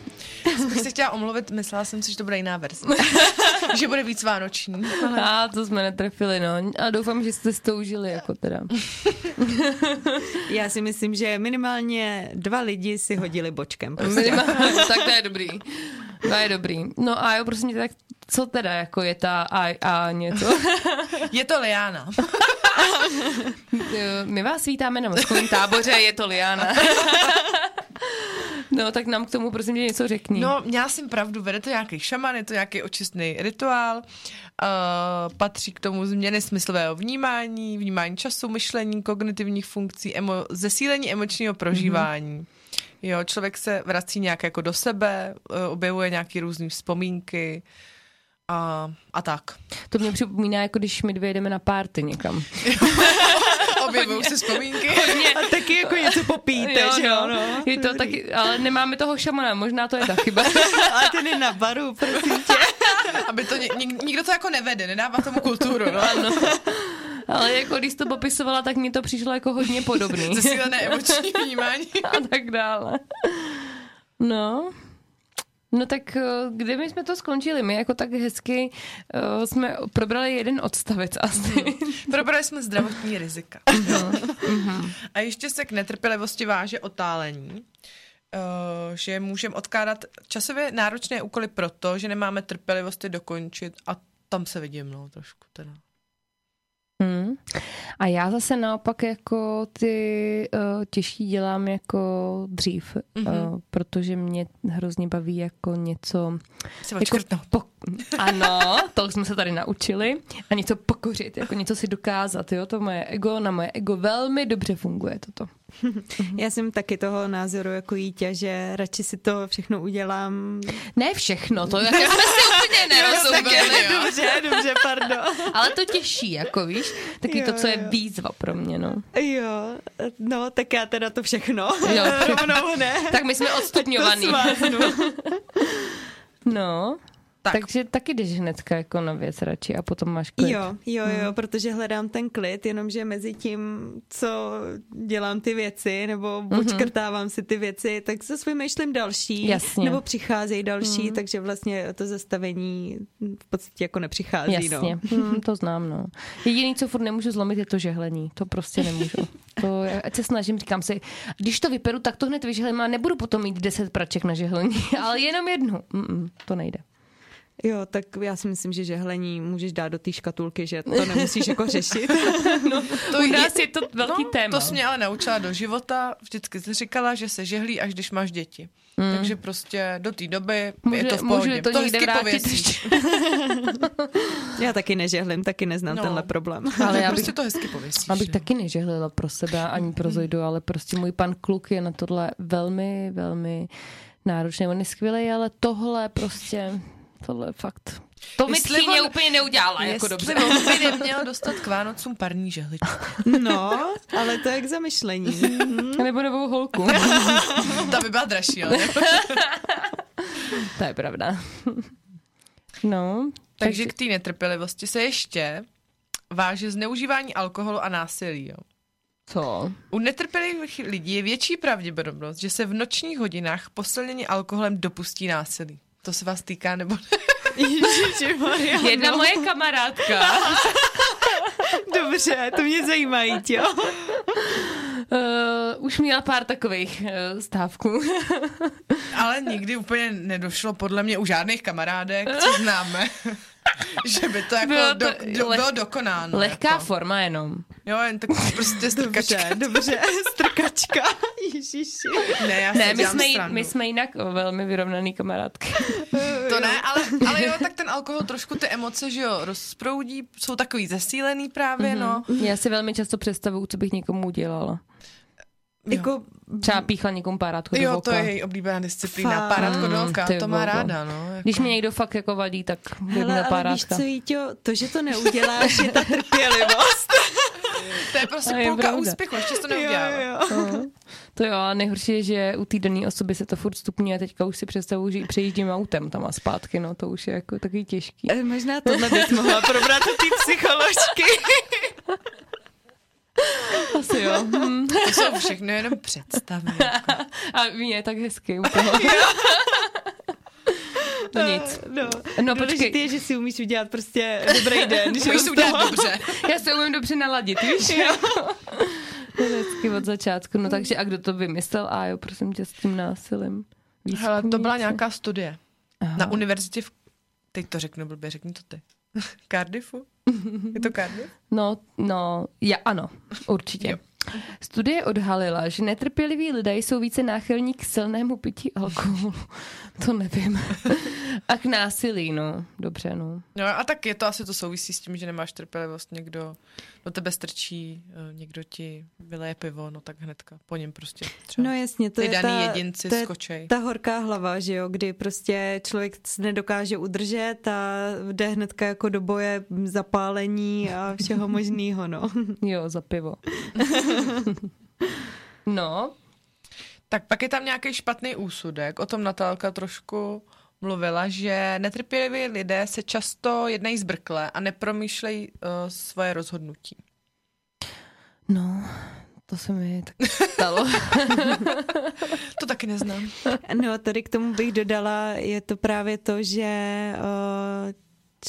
Bych se chtěla omluvit, myslela jsem si, že to bude jiná verze. [LAUGHS] že bude víc vánoční. A to jsme netrefili, no. A doufám, že jste to užili, jako teda. Já si myslím, že minimálně dva lidi si hodili bočkem. Prostě. Minimálně, tak to je dobrý. To je dobrý. No a jo, prosím tě, tak co teda jako je ta a, a něco? [LAUGHS] Je to Liana. [LAUGHS] My vás vítáme na mozkovém táboře, je to Liana. No, tak nám k tomu prosím tě něco řekni. No, měla jsem pravdu, vede to nějaký šaman, je to nějaký očistný rituál, uh, patří k tomu změny smyslového vnímání, vnímání času, myšlení, kognitivních funkcí, emo, zesílení emočního prožívání. Mm-hmm. Jo, člověk se vrací nějak jako do sebe, uh, objevuje nějaké různé vzpomínky a, a tak. To mě připomíná, jako když my dvě jdeme na párty někam. [LAUGHS] Objevují se vzpomínky. A taky jako něco popíte, že jo? No. Je to taky, ale nemáme toho šamana, možná to je ta chyba. [LAUGHS] Ale ten je na baru, prosím tě. [LAUGHS] Aby to nik, nikdo to jako nevede, nedává tomu kulturu. No. ano. Ale jako když to popisovala, tak mi to přišlo jako hodně podobný. Zesílené emoční vnímání. A tak dále. No. No tak eh, kde my jsme to skončili? My jako tak hezky uh, jsme probrali jeden odstavec asi. [LAUGHS] Probrali jsme zdravotní rizika. A ještě se k netrpělivosti váže otálení, uh, že můžeme odkládat časově náročné úkoly proto, že nemáme trpělivost je dokončit a tam se vidím, no, trošku teda. Hmm. A já zase naopak jako ty uh, těžší dělám jako dřív, Mhm. uh, protože mě hrozně baví jako něco Se jako po, ano, to jsme se tady naučili a něco pokořit, jako něco si dokázat, jo, to moje ego, na moje ego velmi dobře funguje toto. Já jsem taky toho názoru jako Jítě, že radši si to všechno udělám. Ne všechno, to jako jsme si úplně [LAUGHS] nerozuměli, jo. Dobře, dobře, pardon. [LAUGHS] ale to těžší, jako víš, taky Jo, to, co je jo. výzva pro mě, no. Jo, no tak já teda to všechno. Jo. [LAUGHS] Rovnou ne. Tak my jsme odstupňovaný. No, Tak. tak. takže taky jdeš hnedka jako na věc radši a potom máš klid. Jo, jo, jo, protože hledám ten klid, jenomže mezi tím, co dělám ty věci, nebo odškrtávám si ty věci, tak se vymýšlím další, Jasně. nebo přicházejí další, takže vlastně to zastavení v podstatě jako nepřichází. Jasně, No. hmm, to znám, no. Jediný, co furt nemůžu zlomit, je to žehlení. To prostě nemůžu. To, já- ať se snažím, říkám si, když to vyperu, tak to hned vyžehlím a nebudu potom mít deset praček na žehlení, [LAUGHS] ale jenom jednu. Mm-mm, to nejde. Jo, tak já si myslím, že žehlení můžeš dát do té škatulky, že to [LAUGHS] nemusíš jako řešit. [LAUGHS] To U nás je to velký no, téma. To jsi mě ale naučila do života. Vždycky jsi říkala, že se žehlí, až když máš děti. Mm. Takže prostě do té doby Může, je to v pohodě. to, někde hezky vrátit. [LAUGHS] Já taky nežehlím, taky neznám No. tenhle problém. Ale já bych, prostě to hezky pověsíš. abych no. taky nežehlila pro sebe ani pro Zojdu, ale prostě můj pan kluk je na tohle velmi, velmi náročný. On je skvělý, ale tohle prostě tohle je fakt. To mi tchýně on- úplně neudělala, jako dobře. on by neměl dostat k Vánocům parní žehličku. No, ale to je k zamyšlení. Hm. [LAUGHS] Nebo novou holku. [LAUGHS] Ta by byla dražší, ale [LAUGHS] ne? to je pravda. No, Takže k té netrpělivosti se ještě váže zneužívání alkoholu a násilí. Jo. co? U netrpělivých lidí je větší pravděpodobnost, že se v nočních hodinách posilnění alkoholem dopustí násilí. To se vás týká nebo ne? [LAUGHS] Jedna no. moje kamarádka [LAUGHS] Dobře, to mě zajímá, jo. [LAUGHS] uh, už měla pár takových uh, stávků. Ale nikdy úplně nedošlo podle mě u žádných kamarádek, co známe. že by to jako Bylo bylo, to do, do, leh- bylo dokonáno. Lehká jako. forma jenom. Jo, jen tak prostě strkačka. Dobře, dobře, [LAUGHS] strkačka. Ježiši. Ne, já Ne, my jsme, jí- my jsme jinak velmi vyrovnaný kamarádky. [LAUGHS] To ne, ale, ale jo, [LAUGHS] tak ten alkohol trošku ty emoce, že jo, rozproudí, jsou takový zesílený právě, no. Já si velmi často představuju, co bych někomu udělala. Jako, Třeba píchla někomu párátko do Jo, oka. to je její oblíbená disciplína. Fakt? Párátko do oka, Ty to má ráda, no. Jako. Když mě někdo fakt jako vadí, tak bych hele, měl ale víš párátka. co, Jíťo, to, že to neuděláš, je ta trpělivost. [LAUGHS] To je prostě A je půlka pravda. úspěchu, ještě to neudělala. jo. No. To jo, a nejhorší je, že u té dané osoby se to furt stupňuje. Teďka už si představuji, že ji přejíždím autem tam a zpátky, no to už je jako takový těžký. Eh, Možná tohle bys mohla probrat té psycholožky. [LAUGHS] Asi jo. Hm. To jsou všechno jenom představy. Jako. [LAUGHS] A mě je tak hezky u toho. No nic. No, No, počkej. je, že si umíš udělat prostě dobrý den. [LAUGHS] že to udělat toho- dobře. Já se umím dobře naladit, víš? [LAUGHS] To je vždycky od začátku. No takže a kdo to vymyslel? A jo, prosím tě, s tím násilím. Hele, to byla nějaká studie. Aha. Na univerzitě v... Teď to řeknu blbě, řekni to ty. [LAUGHS] Cardiffu? Je to Cardiff? No, no, já ano, určitě. Jo. Studie odhalila, že netrpěliví lidé jsou více náchylní k silnému pití alkoholu. [LAUGHS] To nevím. A k násilí, no. Dobře, no. No a tak je to asi to souvisí s tím, že nemáš trpělivost, někdo do tebe strčí, eh, někdo ti vyleje pivo, no tak hnedka po něm prostě třeba. No jasně, to Ty je daný ta, jedinci to je skočej. ta horká hlava, že jo, kdy prostě člověk se nedokáže udržet a jde hnedka jako do boje zapálení a všeho možného, no. [LAUGHS] Jo, za pivo. [LAUGHS] [LAUGHS] No, Tak pak je tam nějaký špatný úsudek, o tom Natálka trošku mluvila, že netrpěliví lidé se často jednají zbrkle a nepromýšlejí uh, svoje rozhodnutí. no, to se mi tak stalo. [LAUGHS] To taky neznám. [LAUGHS] No, tady k tomu bych dodala, je to právě to, že uh,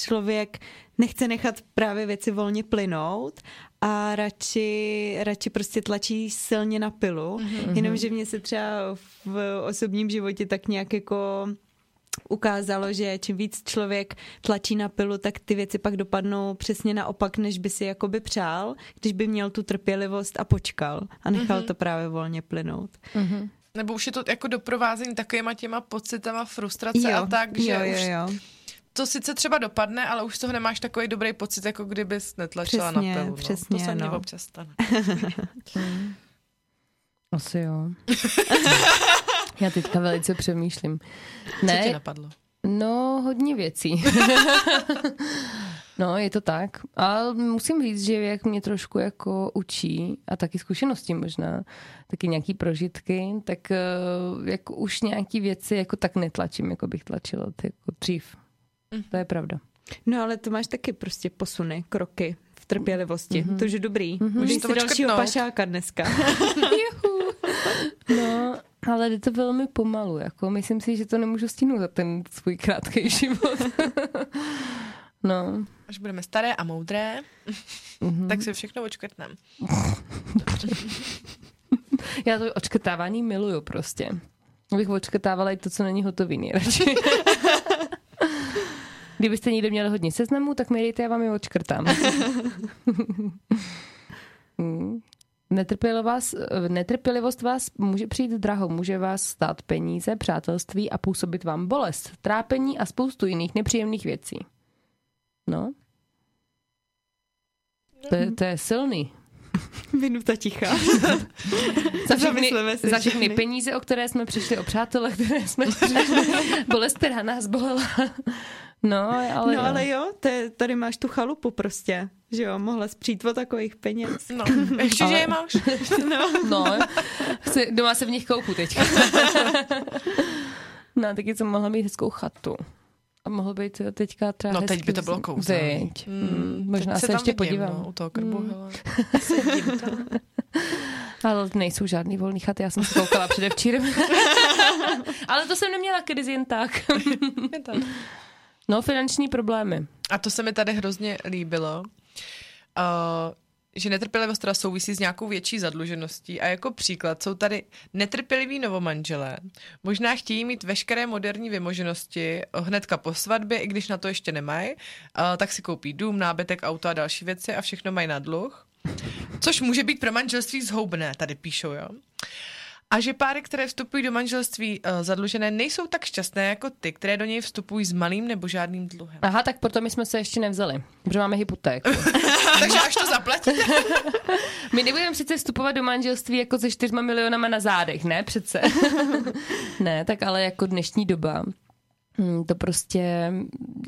člověk nechce nechat právě věci volně plynout a radši, radši prostě tlačí silně na pilu. Mm-hmm. Jenomže mě se třeba v osobním životě tak nějak jako ukázalo, že čím víc člověk tlačí na pilu, tak ty věci pak dopadnou přesně naopak, než by si jakoby přál, když by měl tu trpělivost a počkal a nechal mm-hmm. to právě volně plynout. Mhm. Nebo už je to jako doprovázení takovýma těma pocitama frustrace a tak, že jo, jo, už jo. To sice třeba dopadne, ale už z toho nemáš takový dobrý pocit, jako kdybys netlačila Přesně, na pilu. No. přesně, to se mně no. občas stane. [LAUGHS] Asi jo. [LAUGHS] Já teďka velice přemýšlím. Co ti Ne, napadlo? no, hodně věcí. [LAUGHS] no, je to tak. A musím říct, že jak mě trošku jako učí, a taky zkušenosti možná, taky nějaký prožitky, tak jako už nějaký věci jako tak netlačím, jako bych tlačila jako dřív. To je pravda. No ale to máš taky prostě posuny, kroky v trpělivosti. Mm-hmm. To už je dobrý. Mm-hmm. Můžeš si dalšího pašáka dneska. [LAUGHS] Juhu. No, ale jde to velmi pomalu. Jako myslím si, že to nemůžu stihnout za ten svůj krátký [LAUGHS] život. no, Až budeme staré a moudré, Mhm. tak si všechno očkrtneme. já to očkrtávání miluju prostě. Abych očkrtávala i to, co není hotový nejradši. [LAUGHS] Kdybyste někdo měl hodně seznamů, tak mi dejte, já vám je očkrtám. Hmm. [LAUGHS] Netrpělivost, vás může přijít draho, může vás stát peníze, přátelství a působit vám bolest, trápení a spoustu jiných nepříjemných věcí. No. To je, to je silný. [LAUGHS] Minuta ticha. [LAUGHS] Za všechny, se za všechny všechny. peníze, o které jsme přišli, o přátele, které jsme přišli, bolest, která nás bolela. No, ale, no ale jo, te, tady máš tu chalupu prostě, že jo, mohla spřít o takových peněz. No, [LAUGHS] ještě, ale... že je máš. [LAUGHS] no, no chci, doma se v nich koupu teď. [LAUGHS] no, taky jsem mohla mít hezkou chatu. A mohlo být teďka třeba No teď by to bylo kouzelný. Mm, možná se, se ještě vidím, podívám. No, u toho krbu, mm. Ale nejsou žádný volný chaty, já jsem se koukala předevčírem. Ale to jsem neměla krizi jen tak. No, finanční problémy. A to se mi tady hrozně líbilo. Uh, že netrpělivost teda souvisí s nějakou větší zadlužeností a jako příklad jsou tady netrpěliví novomanželé. Možná chtějí mít veškeré moderní vymoženosti hnedka po svatbě, i když na to ještě nemají, tak si koupí dům, nábytek, auto a další věci a všechno mají na dluh. Což může být pro manželství zhoubné, tady píšou, jo. A že páry, které vstupují do manželství uh, zadlužené, nejsou tak šťastné jako ty, které do něj vstupují s malým nebo žádným dluhem. Aha, tak proto my jsme se ještě nevzali, protože máme hypotéku. [LAUGHS] Takže až to zaplatíte. [LAUGHS] my nebudeme přece vstupovat do manželství jako se čtyřma milionama na zádech, ne přece. [LAUGHS] ne, tak ale jako dnešní doba to prostě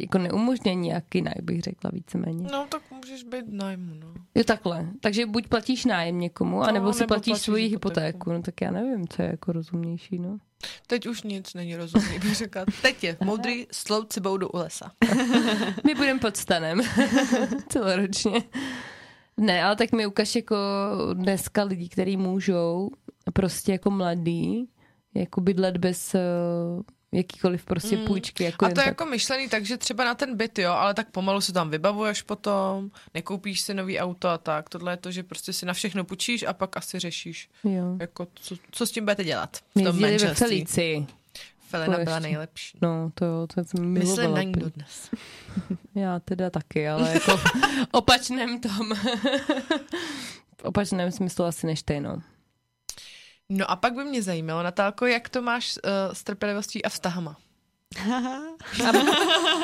jako neumožňuje nějak jinak, bych řekla víceméně. No, tak můžeš být nájmu, no. Jo, takhle. Takže buď platíš nájem někomu, no, anebo si nebo platíš, platíš svoji hypotéku. hypotéku. No tak já nevím, co je jako rozumnější, no. Teď už nic není rozumný, bych řekla. Teď je moudrý slout sebou do lesa. [LAUGHS] My budeme pod stanem. [LAUGHS] Celoročně. Ne, ale tak mi ukaž jako dneska lidi, kteří můžou prostě jako mladý, jako bydlet bez jakýkoliv prostě mm. půjčky. Jako a to je tak. jako myšlený takže třeba na ten byt, jo, ale tak pomalu se tam vybavuješ potom, nekoupíš si nový auto a tak. Tohle je to, že prostě si na všechno půjčíš a pak asi řešíš, jo. jako, co, co s tím budete dělat v tom manželství. Felena byla nejlepší. No, to jo, to jsem Myslím na ní dodnes. [LAUGHS] Já teda taky, ale jako [LAUGHS] v opačném tom. [LAUGHS] v opačném smyslu asi než ty, no. No a pak by mě zajímalo, Natálko, jak to máš uh, s trpělivostí a vztahama? A,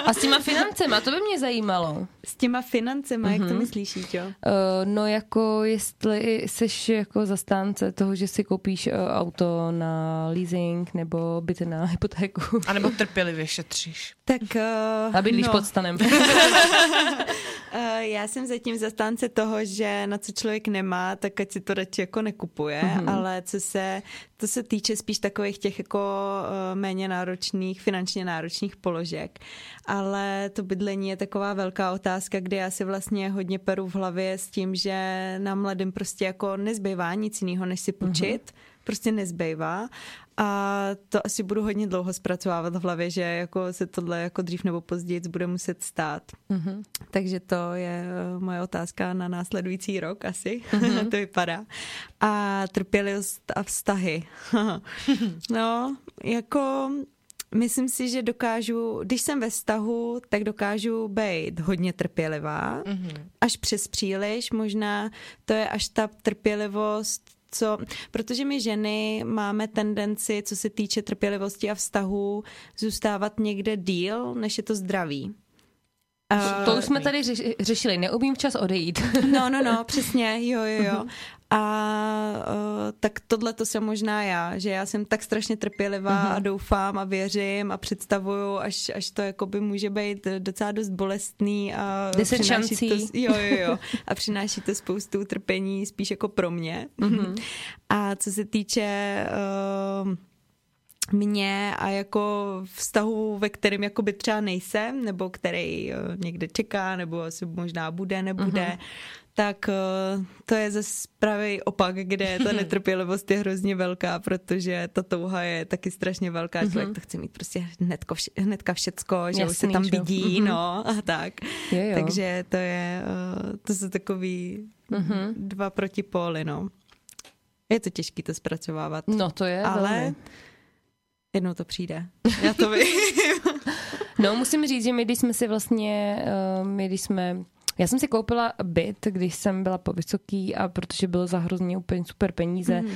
a s těma financema, to by mě zajímalo. S těma financema, mm-hmm. jak to mhm. myslíš, jo? Uh, no jako jestli jsi jako zastánce toho, že si koupíš uh, auto na leasing nebo byt na hypotéku. A nebo trpělivě šetříš. Tak... Uh, a bydlíš no. pod stanem. [LAUGHS] já jsem zatím zastánce toho, že na co člověk nemá, tak ať si to radši jako nekupuje, mm-hmm. ale co se, to se týče spíš takových těch jako méně náročných, finančně náročných položek. Ale to bydlení je taková velká otázka, kdy já si vlastně hodně peru v hlavě s tím, že nám mladým prostě jako nezbývá nic jiného, než si půjčit. Mm-hmm prostě nezbývá a to asi budu hodně dlouho zpracovávat v hlavě, že jako se tohle jako dřív nebo později bude muset stát. Mm-hmm. Takže to je eh, moje otázka na následující rok asi, mm-hmm. [LAUGHS] to vypadá. A trpělivost a vztahy. [LAUGHS] no, jako myslím si, že dokážu, když jsem ve vztahu, tak dokážu být hodně trpělivá, mm-hmm. až přes příliš, možná to je až ta trpělivost co, protože my ženy máme tendenci, co se týče trpělivosti a vztahu, zůstávat někde díl, než je to zdraví. To už jsme tady řeš, řešili, neumím včas odejít. No, no, no, [LAUGHS] přesně, jo, jo, jo. A uh, tak tohle to jsem možná já, že já jsem tak strašně trpělivá uh-huh. a doufám a věřím a představuju, až, až to jakoby může být docela dost bolestný a Deset přináší to, jo, jo, jo, [LAUGHS] a přináší to spoustu utrpení spíš jako pro mě. Uh-huh. A co se týče uh, mě a jako vztahu, ve kterém jakoby třeba nejsem, nebo který uh, někde čeká, nebo asi možná bude, nebude, uh-huh tak uh, to je zase pravý opak, kde ta netrpělivost je hrozně velká, protože ta touha je taky strašně velká. Mm-hmm. Člověk to chce mít prostě hnedko vše, hnedka všecko, že Jasný, už se tam vidí, mm-hmm. no a tak. Je, jo. Takže to je, uh, to jsou takový mm-hmm. dva protipóly, no. Je to těžké to zpracovávat. No to je, ale velmi. Jednou to přijde. Já to vím. [LAUGHS] no musím říct, že my když jsme si vlastně, uh, my když jsme já jsem si koupila byt, když jsem byla po vysoký a protože bylo za hrozně úplně super peníze mm.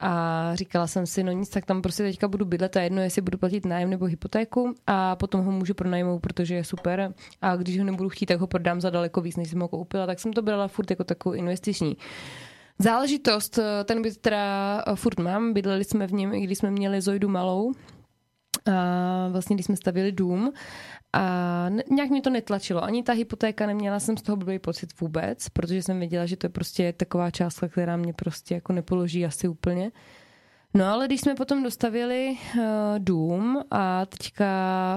a říkala jsem si, no nic, tak tam prostě teďka budu bydlet a jedno, jestli budu platit nájem nebo hypotéku a potom ho můžu pronajmout, protože je super a když ho nebudu chtít, tak ho prodám za daleko víc, než jsem ho koupila, tak jsem to brala furt jako takovou investiční. Záležitost, ten byt teda furt mám, bydleli jsme v něm, i když jsme měli Zojdu malou, a vlastně, když jsme stavili dům a nějak mě to netlačilo. Ani ta hypotéka neměla jsem z toho blbý pocit vůbec, protože jsem věděla, že to je prostě taková částka, která mě prostě jako nepoloží asi úplně. No ale když jsme potom dostavili uh, dům a teďka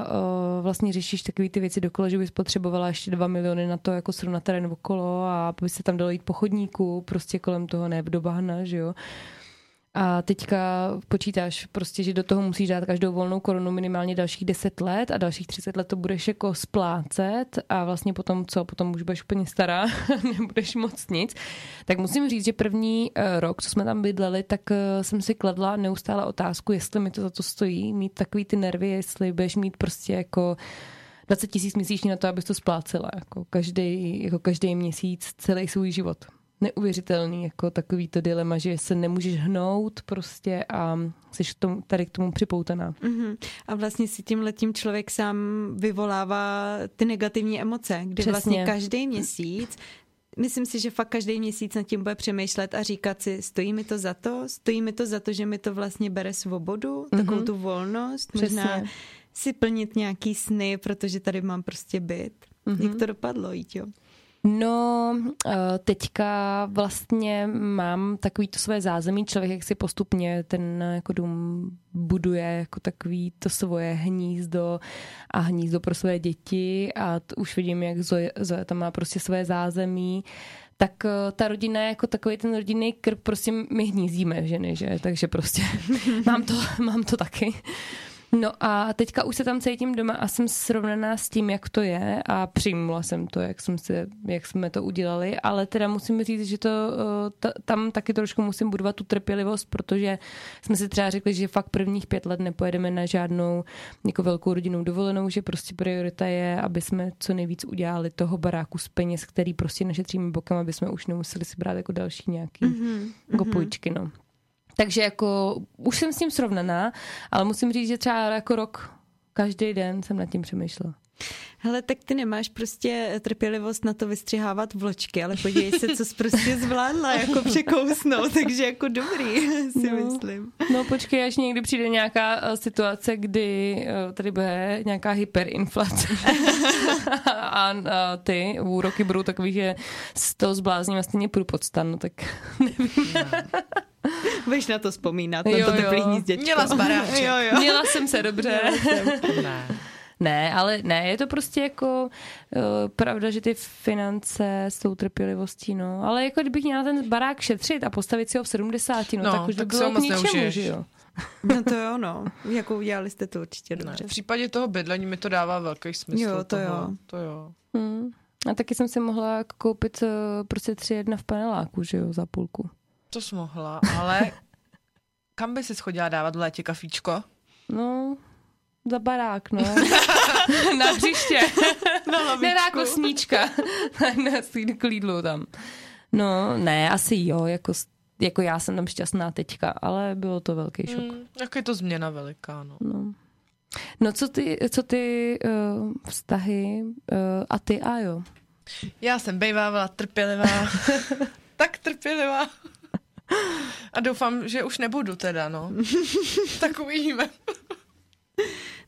uh, vlastně řešíš takové ty věci dokolo, že bys potřebovala ještě dva miliony na to jako srovnat terén okolo a aby se tam dalo jít po chodníku, prostě kolem toho ne do bahna, že jo. A teďka počítáš prostě, že do toho musíš dát každou volnou korunu minimálně dalších 10 let a dalších 30 let to budeš jako splácet a vlastně potom co, potom už budeš úplně stará, [LAUGHS] nebudeš moc nic. Tak musím říct, že první uh, rok, co jsme tam bydleli, tak uh, jsem si kladla neustále otázku, jestli mi to za to stojí, mít takový ty nervy, jestli budeš mít prostě jako 20 tisíc měsíčně na to, abys to splácela, jako každý, jako každý měsíc celý svůj život neuvěřitelný, jako takový to dilema, že se nemůžeš hnout prostě a jsi k tomu, tady k tomu připoutaná. Mm-hmm. A vlastně si tím letím člověk sám vyvolává ty negativní emoce, kdy Přesně. vlastně každý měsíc myslím si, že fakt každý měsíc nad tím bude přemýšlet a říkat si, stojí mi to za to, stojí mi to za to, že mi to vlastně bere svobodu, mm-hmm. takovou tu volnost, Přesně. možná si plnit nějaký sny, protože tady mám prostě byt. Mm-hmm. Jak to dopadlo, jo? No, eh, teďka vlastně mám takový to své zázemí, člověk jak si postupně ten jako dům buduje jako takový to svoje hnízdo a hnízdo pro své děti a už vidím, jak Zoe, Zoe tam má prostě své zázemí tak eh, ta rodina je jako takový ten rodinný krk, prostě my hnízíme ženy, že? Takže prostě [LAUGHS] mám to, mám to taky. No a teďka už se tam cítím doma a jsem srovnaná s tím, jak to je a přijmula jsem to, jak, jsem se, jak jsme to udělali, ale teda musím říct, že to eh, t- tam taky trošku musím budovat tu trpělivost, protože jsme si třeba řekli, že fakt prvních pět let nepojedeme na žádnou jako velkou rodinnou dovolenou, že prostě priorita je, aby jsme co nejvíc udělali toho baráku z peněz, který prostě našetříme bokem, aby jsme už nemuseli si brát jako další nějaký mm-hmm. jako půjčky, no. Takže jako už jsem s tím srovnaná, ale musím říct, že třeba jako rok každý den jsem nad tím přemýšlela. Hele, tak ty nemáš prostě trpělivost na to vystřihávat vločky, ale podívej se, co jsi prostě zvládla jako překousnout, takže jako dobrý, si no, myslím. No počkej, až někdy přijde nějaká uh, situace, kdy uh, tady bude nějaká hyperinflace [LAUGHS] a ty úroky budou takový, že z toho zblázním a stejně půjdu pod stan, no tak [LAUGHS] nevím. No. [LAUGHS] Budeš na to vzpomínat, jo, na to teplý hnízděčko. Měla Jo, jo. Měla jsem se dobře. ne. Ne, ale ne, je to prostě jako uh, pravda, že ty finance s tou trpělivostí, no. Ale jako kdybych měla ten barák šetřit a postavit si ho v 70, no, no tak už tak by bylo k ničemu, že jo. No to jo, no. Jako udělali jste to určitě dobře. Ne, v případě toho bydlení mi to dává velký smysl. Jo, to toho. jo. To jo. Hmm. A taky jsem si mohla koupit uh, prostě tři jedna v paneláku, že jo, za půlku. To jsi mohla, ale [LAUGHS] kam by si schodila dávat v létě kafíčko? No, za barák, no. [LAUGHS] Na příště. [LAUGHS] Na lavičku. Ne, jako sníčka. na klídlu tam. No, ne, asi jo, jako, jako já jsem tam šťastná teďka, ale bylo to velký šok. Mm, jak je to změna veliká, no. No, no co ty, co ty uh, vztahy uh, a ty a jo? Já jsem bejvávala trpělivá. tak trpělivá. A doufám, že už nebudu teda, no. [LAUGHS] tak uvidíme.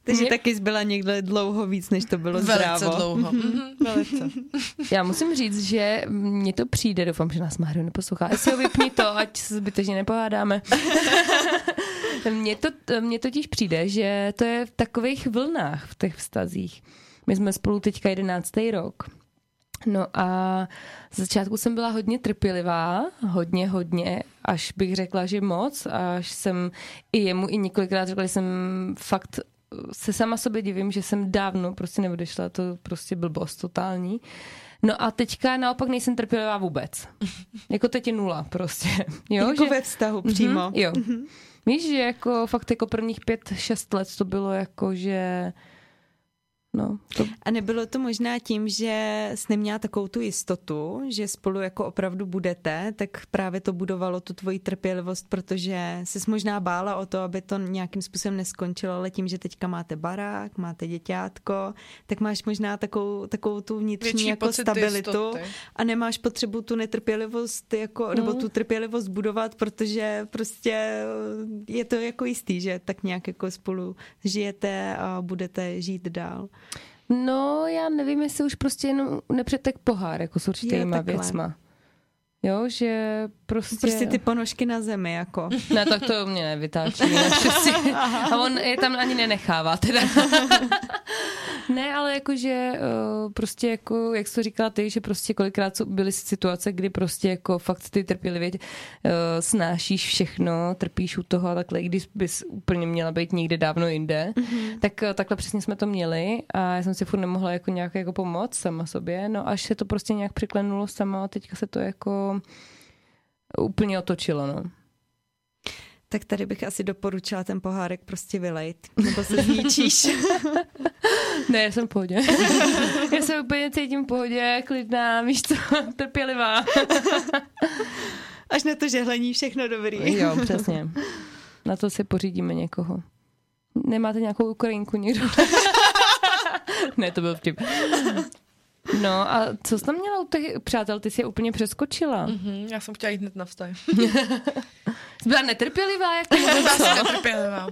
Takže Mě... taky zbyla někde dlouho víc, než to bylo velice zdrávo. dlouho. Mm-hmm, velice. Já musím říct, že mně to přijde, doufám, že nás Mario neposlouchá. Jestli ho vypni to, ať se zbytečně nepohádáme. [LAUGHS] mně, to, mně totiž přijde, že to je v takových vlnách v těch vztazích. My jsme spolu teďka jedenáctý rok. No a z začátku jsem byla hodně trpělivá, hodně, hodně, až bych řekla, že moc, až jsem i jemu i několikrát řekla, že jsem fakt se sama sobě divím, že jsem dávno prostě neodešla, to prostě blbost totální. No a teďka naopak nejsem trpělivá vůbec. [LAUGHS] jako teď je nula prostě. Jo, jako že... ve vztahu přímo. Mm-hmm, jo. Mm-hmm. Víš, že jako fakt jako prvních pět, šest let to bylo jako, že no. To... A nebylo to možná tím, že jsi neměla takovou tu jistotu, že spolu jako opravdu budete, tak právě to budovalo tu tvoji trpělivost, protože jsi možná bála o to, aby to nějakým způsobem neskončilo, ale tím, že teďka máte barák, máte děťátko, tak máš možná takovou, takovou tu vnitřní Větší jako stabilitu jistoty. a nemáš potřebu tu netrpělivost jako, nebo Hmm. tu trpělivost budovat, protože prostě je to jako jistý, že tak nějak jako spolu žijete a budete žít dál. No, já nevím, jestli už prostě jenom nepřetek pohár, jako s určitýma věcma. Jo, že prostě... Prostě ty ponožky na zemi, jako. [LAUGHS] Ne, tak to mě nevytáčí. [LAUGHS] A on je tam ani nenechává teda. [LAUGHS] ne, ale jakože uh, prostě jako, jak jsi to říkala ty, že prostě kolikrát byly situace, kdy prostě jako fakt ty trpělivě uh, snášíš všechno, trpíš u toho a takhle, i když bys úplně měla být někde dávno jinde, mm-hmm. tak uh, takhle přesně jsme to měli a já jsem si furt nemohla jako nějak jako pomoct sama sobě, no až se to prostě nějak překlenulo sama a teďka se to jako úplně otočilo, no. Tak tady bych asi doporučila ten pohárek prostě vylejt, nebo se zničíš. [LAUGHS] Ne, já jsem v pohodě. [LAUGHS] já se úplně cítím v pohodě, klidná, víš co, [LAUGHS] trpělivá. Až na to žehlení všechno dobrý. jo, přesně. Na to si pořídíme někoho. Nemáte nějakou Ukrajinku někdo? ne, to byl vtip. No a co jsi tam měla u těch přátel? Ty jsi je úplně přeskočila. Mhm, já jsem chtěla jít hned na vztah. [LAUGHS] Jsi byla netrpělivá, jak to [LAUGHS] Byla jsem netrpělivá.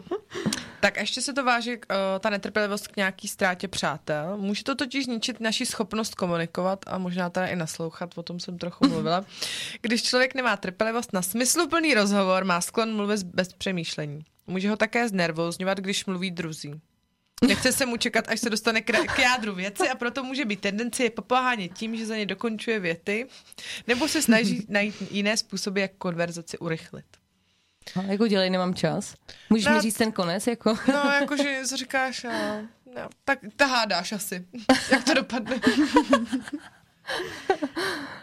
Tak ještě se to váží uh, ta netrpělivost k nějaký ztrátě přátel. Může to totiž zničit naši schopnost komunikovat a možná teda i naslouchat, o tom jsem trochu mluvila. [LAUGHS] Když člověk nemá trpělivost na smysluplný rozhovor, má sklon mluvit bez přemýšlení. Může ho také znervozňovat, když mluví druzí. Nechce se mu čekat, až se dostane k, jádru věci a proto může být tendence je popohánět tím, že za ně dokončuje věty, nebo se snaží [LAUGHS] najít jiné způsoby, jak konverzaci urychlit. A jako dělej, nemám čas. Můžeš No. mi říct ten konec, jako? No, [LAUGHS] jakože co říkáš, a, no, tak ta hádáš asi. Jak to dopadne? [LAUGHS]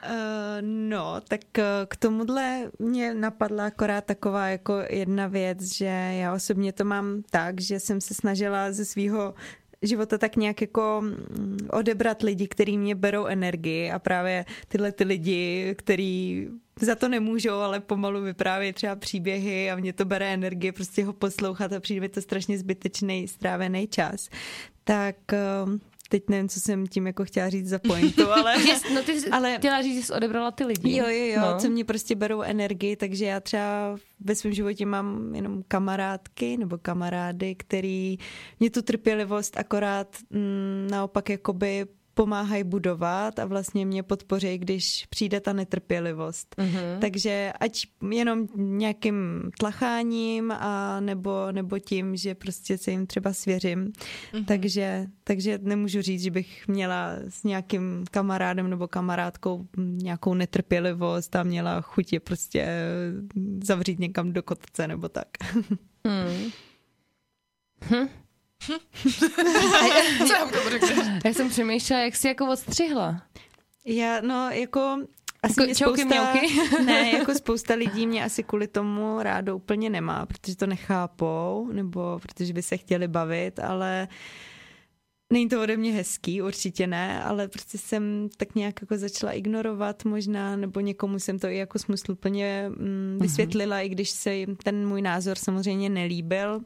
Uh, no, tak uh, k tomuhle mě napadla akorát taková jako jedna věc, že já osobně to mám tak, že jsem se snažila ze svého života tak nějak jako mm, odebrat lidi, kteří mě berou energii a právě tyhle ty lidi, který za to nemůžou, ale pomalu vyprávějí třeba příběhy a mě to bere energie prostě ho poslouchat a přijde mi to strašně zbytečný strávený čas. Tak uh, teď nevím, co jsem tím jako chtěla říct za pointu, ale... [LAUGHS] No ty jsi Ale- chtěla říct, že jsi odebrala ty lidi. Jo, jo, jo, no. co mě prostě berou energii, takže já třeba ve svém životě mám jenom kamarádky nebo kamarády, který mě tu trpělivost akorát mm, naopak jakoby pomáhají budovat a vlastně mě podpoří, když přijde ta netrpělivost. Mm-hmm. Takže ať jenom nějakým tlacháním a nebo, nebo tím, že prostě se jim třeba svěřím. Mm-hmm. Takže, takže nemůžu říct, že bych měla s nějakým kamarádem nebo kamarádkou nějakou netrpělivost a měla chutě prostě zavřít někam do kotce nebo tak. [LAUGHS] Hmm. Hm. Co já řeknu? Já jsem přemýšlela, jak jsi jako odstřihla. Já, no, jako... Asi Jako mě čauky, spousta, mňauky? [LAUGHS] ne, jako spousta lidí mě asi kvůli tomu rádo úplně nemá, protože to nechápou, nebo protože by se chtěli bavit, ale není to ode mě hezký, určitě ne, ale prostě jsem tak nějak jako začala ignorovat možná, nebo někomu jsem to i jako smysluplně mm, vysvětlila, i když se jim ten můj názor samozřejmě nelíbil,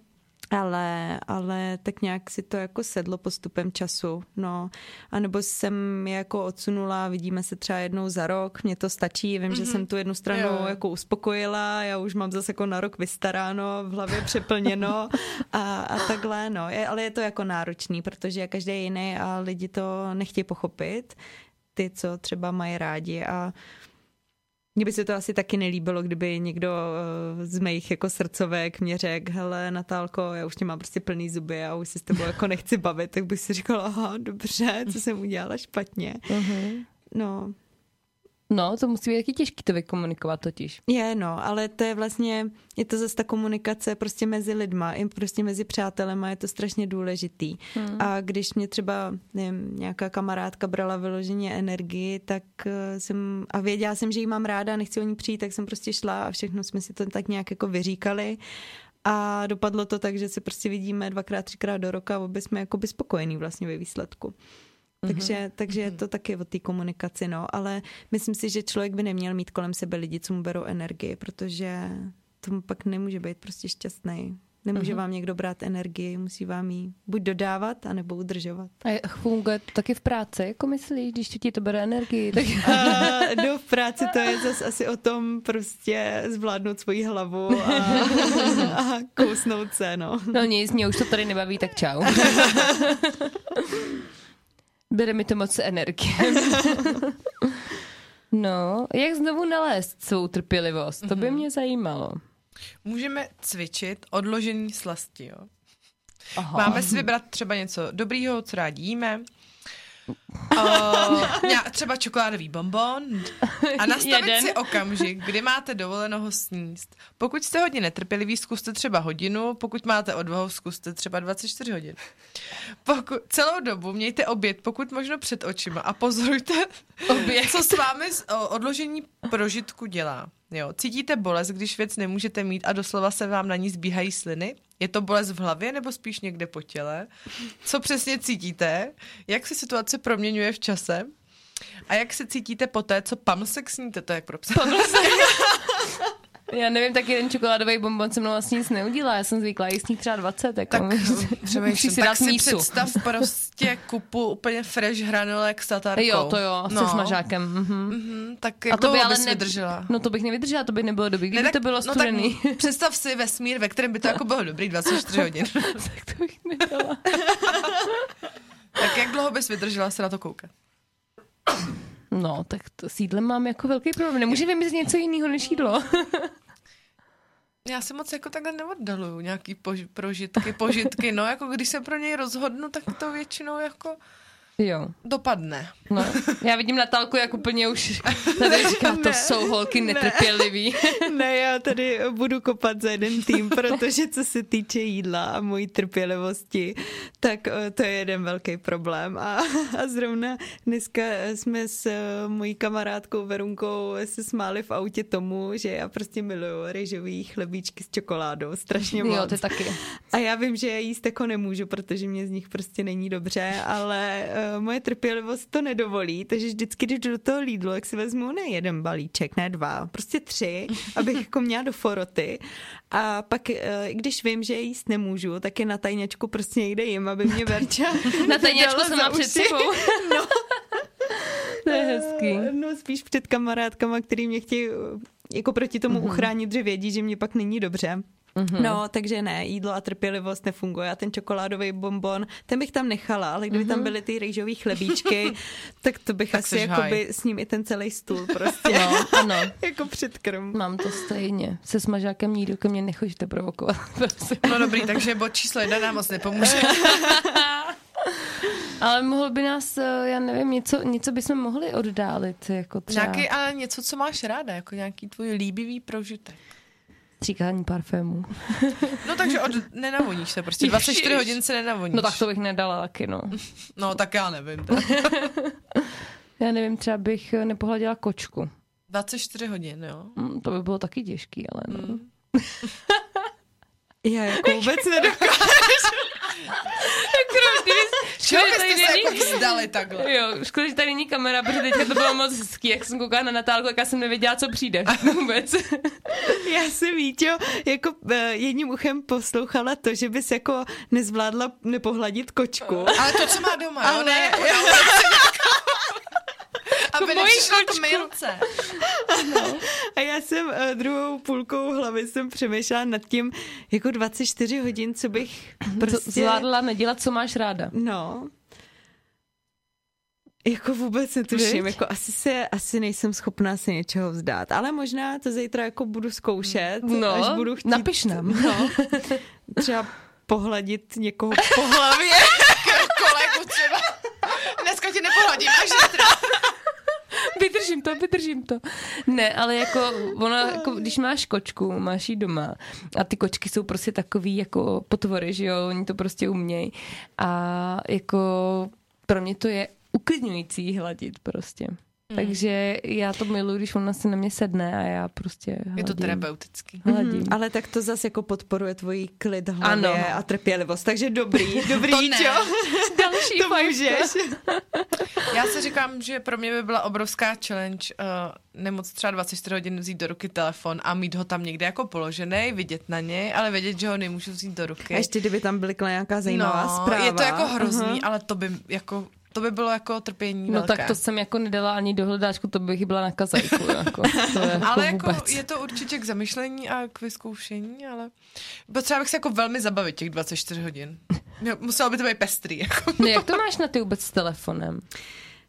ale, ale tak nějak si to jako sedlo postupem času, no. A nebo jsem je jako odsunula, vidíme se třeba jednou za rok, mně to stačí, vím, mm-hmm. že jsem tu jednu stranu Jo. jako uspokojila, já už mám zase jako na rok vystaráno, v hlavě přeplněno a, a takhle, no. Je, ale je to jako náročný, protože je každý jiný a lidi to nechtějí pochopit, ty, co třeba mají rádi a mně by se to asi taky nelíbilo, kdyby někdo eh, z mých jako srdcovek mě řekl, hele Natálko, já už tě mám prostě plný zuby a už se s tebou jako nechci bavit, tak bych si říkala, aha, dobře, co jsem udělala špatně. Uh-huh. No, No, to musí být taky těžký to vykomunikovat totiž. je no, ale to je vlastně, je to zase ta komunikace prostě mezi lidma, i prostě mezi přátelema, je to strašně důležitý. Hmm. A když mě třeba nevím, nějaká kamarádka brala vyloženě energii, tak eh, jsem, a věděla jsem, že ji mám ráda a nechci o ní přijít, tak jsem prostě šla a všechno jsme si to tak nějak jako vyříkali. a dopadlo to tak, že se prostě vidíme dvakrát, třikrát do roka a obě jsme jakoby spokojení vlastně ve výsledku. Takže, mm-hmm. takže je to taky o té komunikaci, no, ale myslím si, že člověk by neměl mít kolem sebe lidi, co mu berou energii, protože tomu pak nemůže být prostě šťastný. Nemůže uh-huh. vám někdo brát energii, musí vám ji buď dodávat, anebo udržovat. A funguje to taky v práci, jako myslíš, když ti to bere energii? Tak... [LAUGHS] Uh, no v práci to je zase asi o tom prostě zvládnout svoji hlavu a, [LAUGHS] a kousnout se, no. No nic, mě už to tady nebaví, tak čau. [LAUGHS] Bere mi to moc energie. [LAUGHS] no, jak znovu nalézt svou trpělivost? To by mě zajímalo. Můžeme cvičit odložení slasti, jo. Aha. Máme si vybrat třeba něco dobrýho, co rádi jíme, Uh, třeba čokoládový bonbon a [LAUGHS] nastavit Jeden. si okamžik, kdy máte dovoleno ho sníst. Pokud jste hodně netrpěliví, zkuste třeba hodinu, pokud máte odvahu, zkuste třeba 24 hodin. Pokud, celou dobu mějte oběd, pokud možno před očima a pozorujte, oběd. co s vámi odložení prožitku dělá. Jo, cítíte bolest, když věc nemůžete mít a doslova se vám na ní zbíhají sliny? Je to bolest v hlavě nebo spíš někde po těle? Co přesně cítíte? Jak se situace proměňuje v čase? A jak se cítíte po té, co pamsek sníte? To je jak pro psa. [LAUGHS] Já nevím, tak jeden čokoládový bonbon se mnou vlastně nic neudělá. Já jsem zvyklá jíst třeba 20. Jako tak přemýšlím, si tak si mísu. představ prostě kupu úplně fresh hranolek s tatarkou. Jo, to jo, no. se smažákem. Mhm. Mm-hmm, tak jak A to by ale ne... vydržela? No to bych nevydržela, to by nebylo dobrý, kdyby ne, tak, to bylo studený. No, tak [LAUGHS] představ si vesmír, ve kterém by to jako bylo dobrý 24 hodin. [LAUGHS] tak to bych nedala. [LAUGHS] tak jak dlouho bys vydržela se na to koukat? No, tak to s jídlem mám jako velký problém. Nemůže vymyslet něco jiného než jídlo. [LAUGHS] Já se moc jako takhle neoddaluju nějaký pož- prožitky, požitky, no jako když se pro něj rozhodnu, tak to většinou jako Jo. Dopadne. No, já vidím Natálku, jak úplně už [LAUGHS] tady říká, to ne, jsou holky netrpělivý. Ne, [LAUGHS] ne, já tady budu kopat za jeden tým, [LAUGHS] protože co se týče jídla a mojí trpělivosti, tak eh, to je jeden velký problém. A, a zrovna dneska jsme s eh, mojí kamarádkou Verunkou se smáli v autě tomu, že já prostě miluju rejžový chlebíčky s čokoládou, strašně moc. Jo, ty taky. A já vím, že já jíst jako nemůžu, protože mě z nich prostě není dobře, ale Eh, moje trpělivost to nedovolí, takže vždycky, když jdu do toho lídlu, jak si vezmu ne jeden balíček, ne dva, prostě tři, abych jako měla do foroty. A pak, eh, když vím, že jíst nemůžu, tak je na tajňačku prostě někde jim, aby mě Verča Na [LAUGHS] tajňačku [LAUGHS] jsem má před sebou. [LAUGHS] no. To je hezký. Eh, no spíš před kamarádkama, který mě chtějí jako proti tomu mm-hmm. uchránit, že vědí, že mě pak není dobře. Mm-hmm. No, takže ne, jídlo a trpělivost nefunguje. A ten čokoládový bonbon, ten bych tam nechala, ale kdyby mm-hmm. tam mhm. byly ty rýžové chlebíčky, [LAUGHS] tak to bych tak asi jakoby s ním i ten celý stůl prostě. No, ano. [LAUGHS] jako předkrm. Mám to stejně. Se smažákem nikdo ke mně nechodíte provokovat. [LAUGHS] Prosím. No dobrý, takže bod číslo jedna nám moc nepomůže. Ale mohl by nás, eh, já nevím, něco, něco bychom mohli oddálit. Jako třeba. Nějaký, ale něco, co máš ráda, jako nějaký tvůj líbivý prožitek. Stříkání parfému. No takže od, nenavoníš se, prostě 24 Ježiš. hodin se nenavoníš. No tak to bych nedala taky, no. [LAUGHS] No tak já nevím. [LAUGHS] já nevím, třeba bych nepohladila kočku. 24 hodin, jo? Mm, to by bylo taky těžký, ale no. Mm. [LAUGHS] já jako [LAUGHS] vůbec nedokážu. [LAUGHS] Škoda, že tady není... jako vzdali takhle. Jo, škoda, že tady není kamera, protože teďka to bylo moc hezký, jak jsem koukala na Natálku, jak já jsem nevěděla, co přijde [LAUGHS] vůbec. já jsem Víťo jako uh, jedním uchem poslouchala to, že bys jako nezvládla nepohladit kočku. Ale to, co má doma, Ale... ne? Aby nepřišla k milce. Ano. A já jsem uh, druhou půlkou hlavy jsem přemýšlela nad tím, jako 24 hodin, co bych prostě... Zvládla nedělat, co máš ráda. No. Jako vůbec netuším, jako asi se, asi nejsem schopná se něčeho vzdát, ale možná to zítra jako budu zkoušet, no, až budu chtít. napiš nám. No, [LAUGHS] třeba pohladit někoho po hlavě. [LAUGHS] Kolegu třeba. Dneska tě nepohladím, až zítra. Vydržím to, vydržím to. Ne, ale jako ono, jako, když máš kočku, máš ji doma a ty kočky jsou prostě takový jako potvory, že jo, oni to prostě umějí a jako pro mě to je uklidňující hladit prostě. Takže já to miluji, když ona si na mě sedne a já prostě hladím. Je to terapeutický. Hladím. Mhm, ale tak to zase jako podporuje tvoji klid hlavě Ano. a trpělivost, takže dobrý, [LAUGHS] dobrý, To ne. čo? [LAUGHS] Další [LAUGHS] To můžeš. Já si říkám, že pro mě by byla obrovská challenge uh, nemoc třeba 24 hodin vzít do ruky telefon a mít ho tam někde jako položený, vidět na něj, ale vědět, že ho nemůžu vzít do ruky. A ještě kdyby tam blikla nějaká zajímavá no, zpráva. je to jako hrozný, Aha. ale to by jako to by bylo jako trpění No velké. tak to jsem jako nedala ani do hledáčku, to bych byla na kazajku. Jako. [LAUGHS] To je jako ale jako vůbec. je to určitě k zamyšlení a k vyzkoušení, ale potřeba bych se jako velmi zabavit těch 24 hodin. Muselo by to být pestrý. Jako. No jak to máš na ty vůbec s telefonem?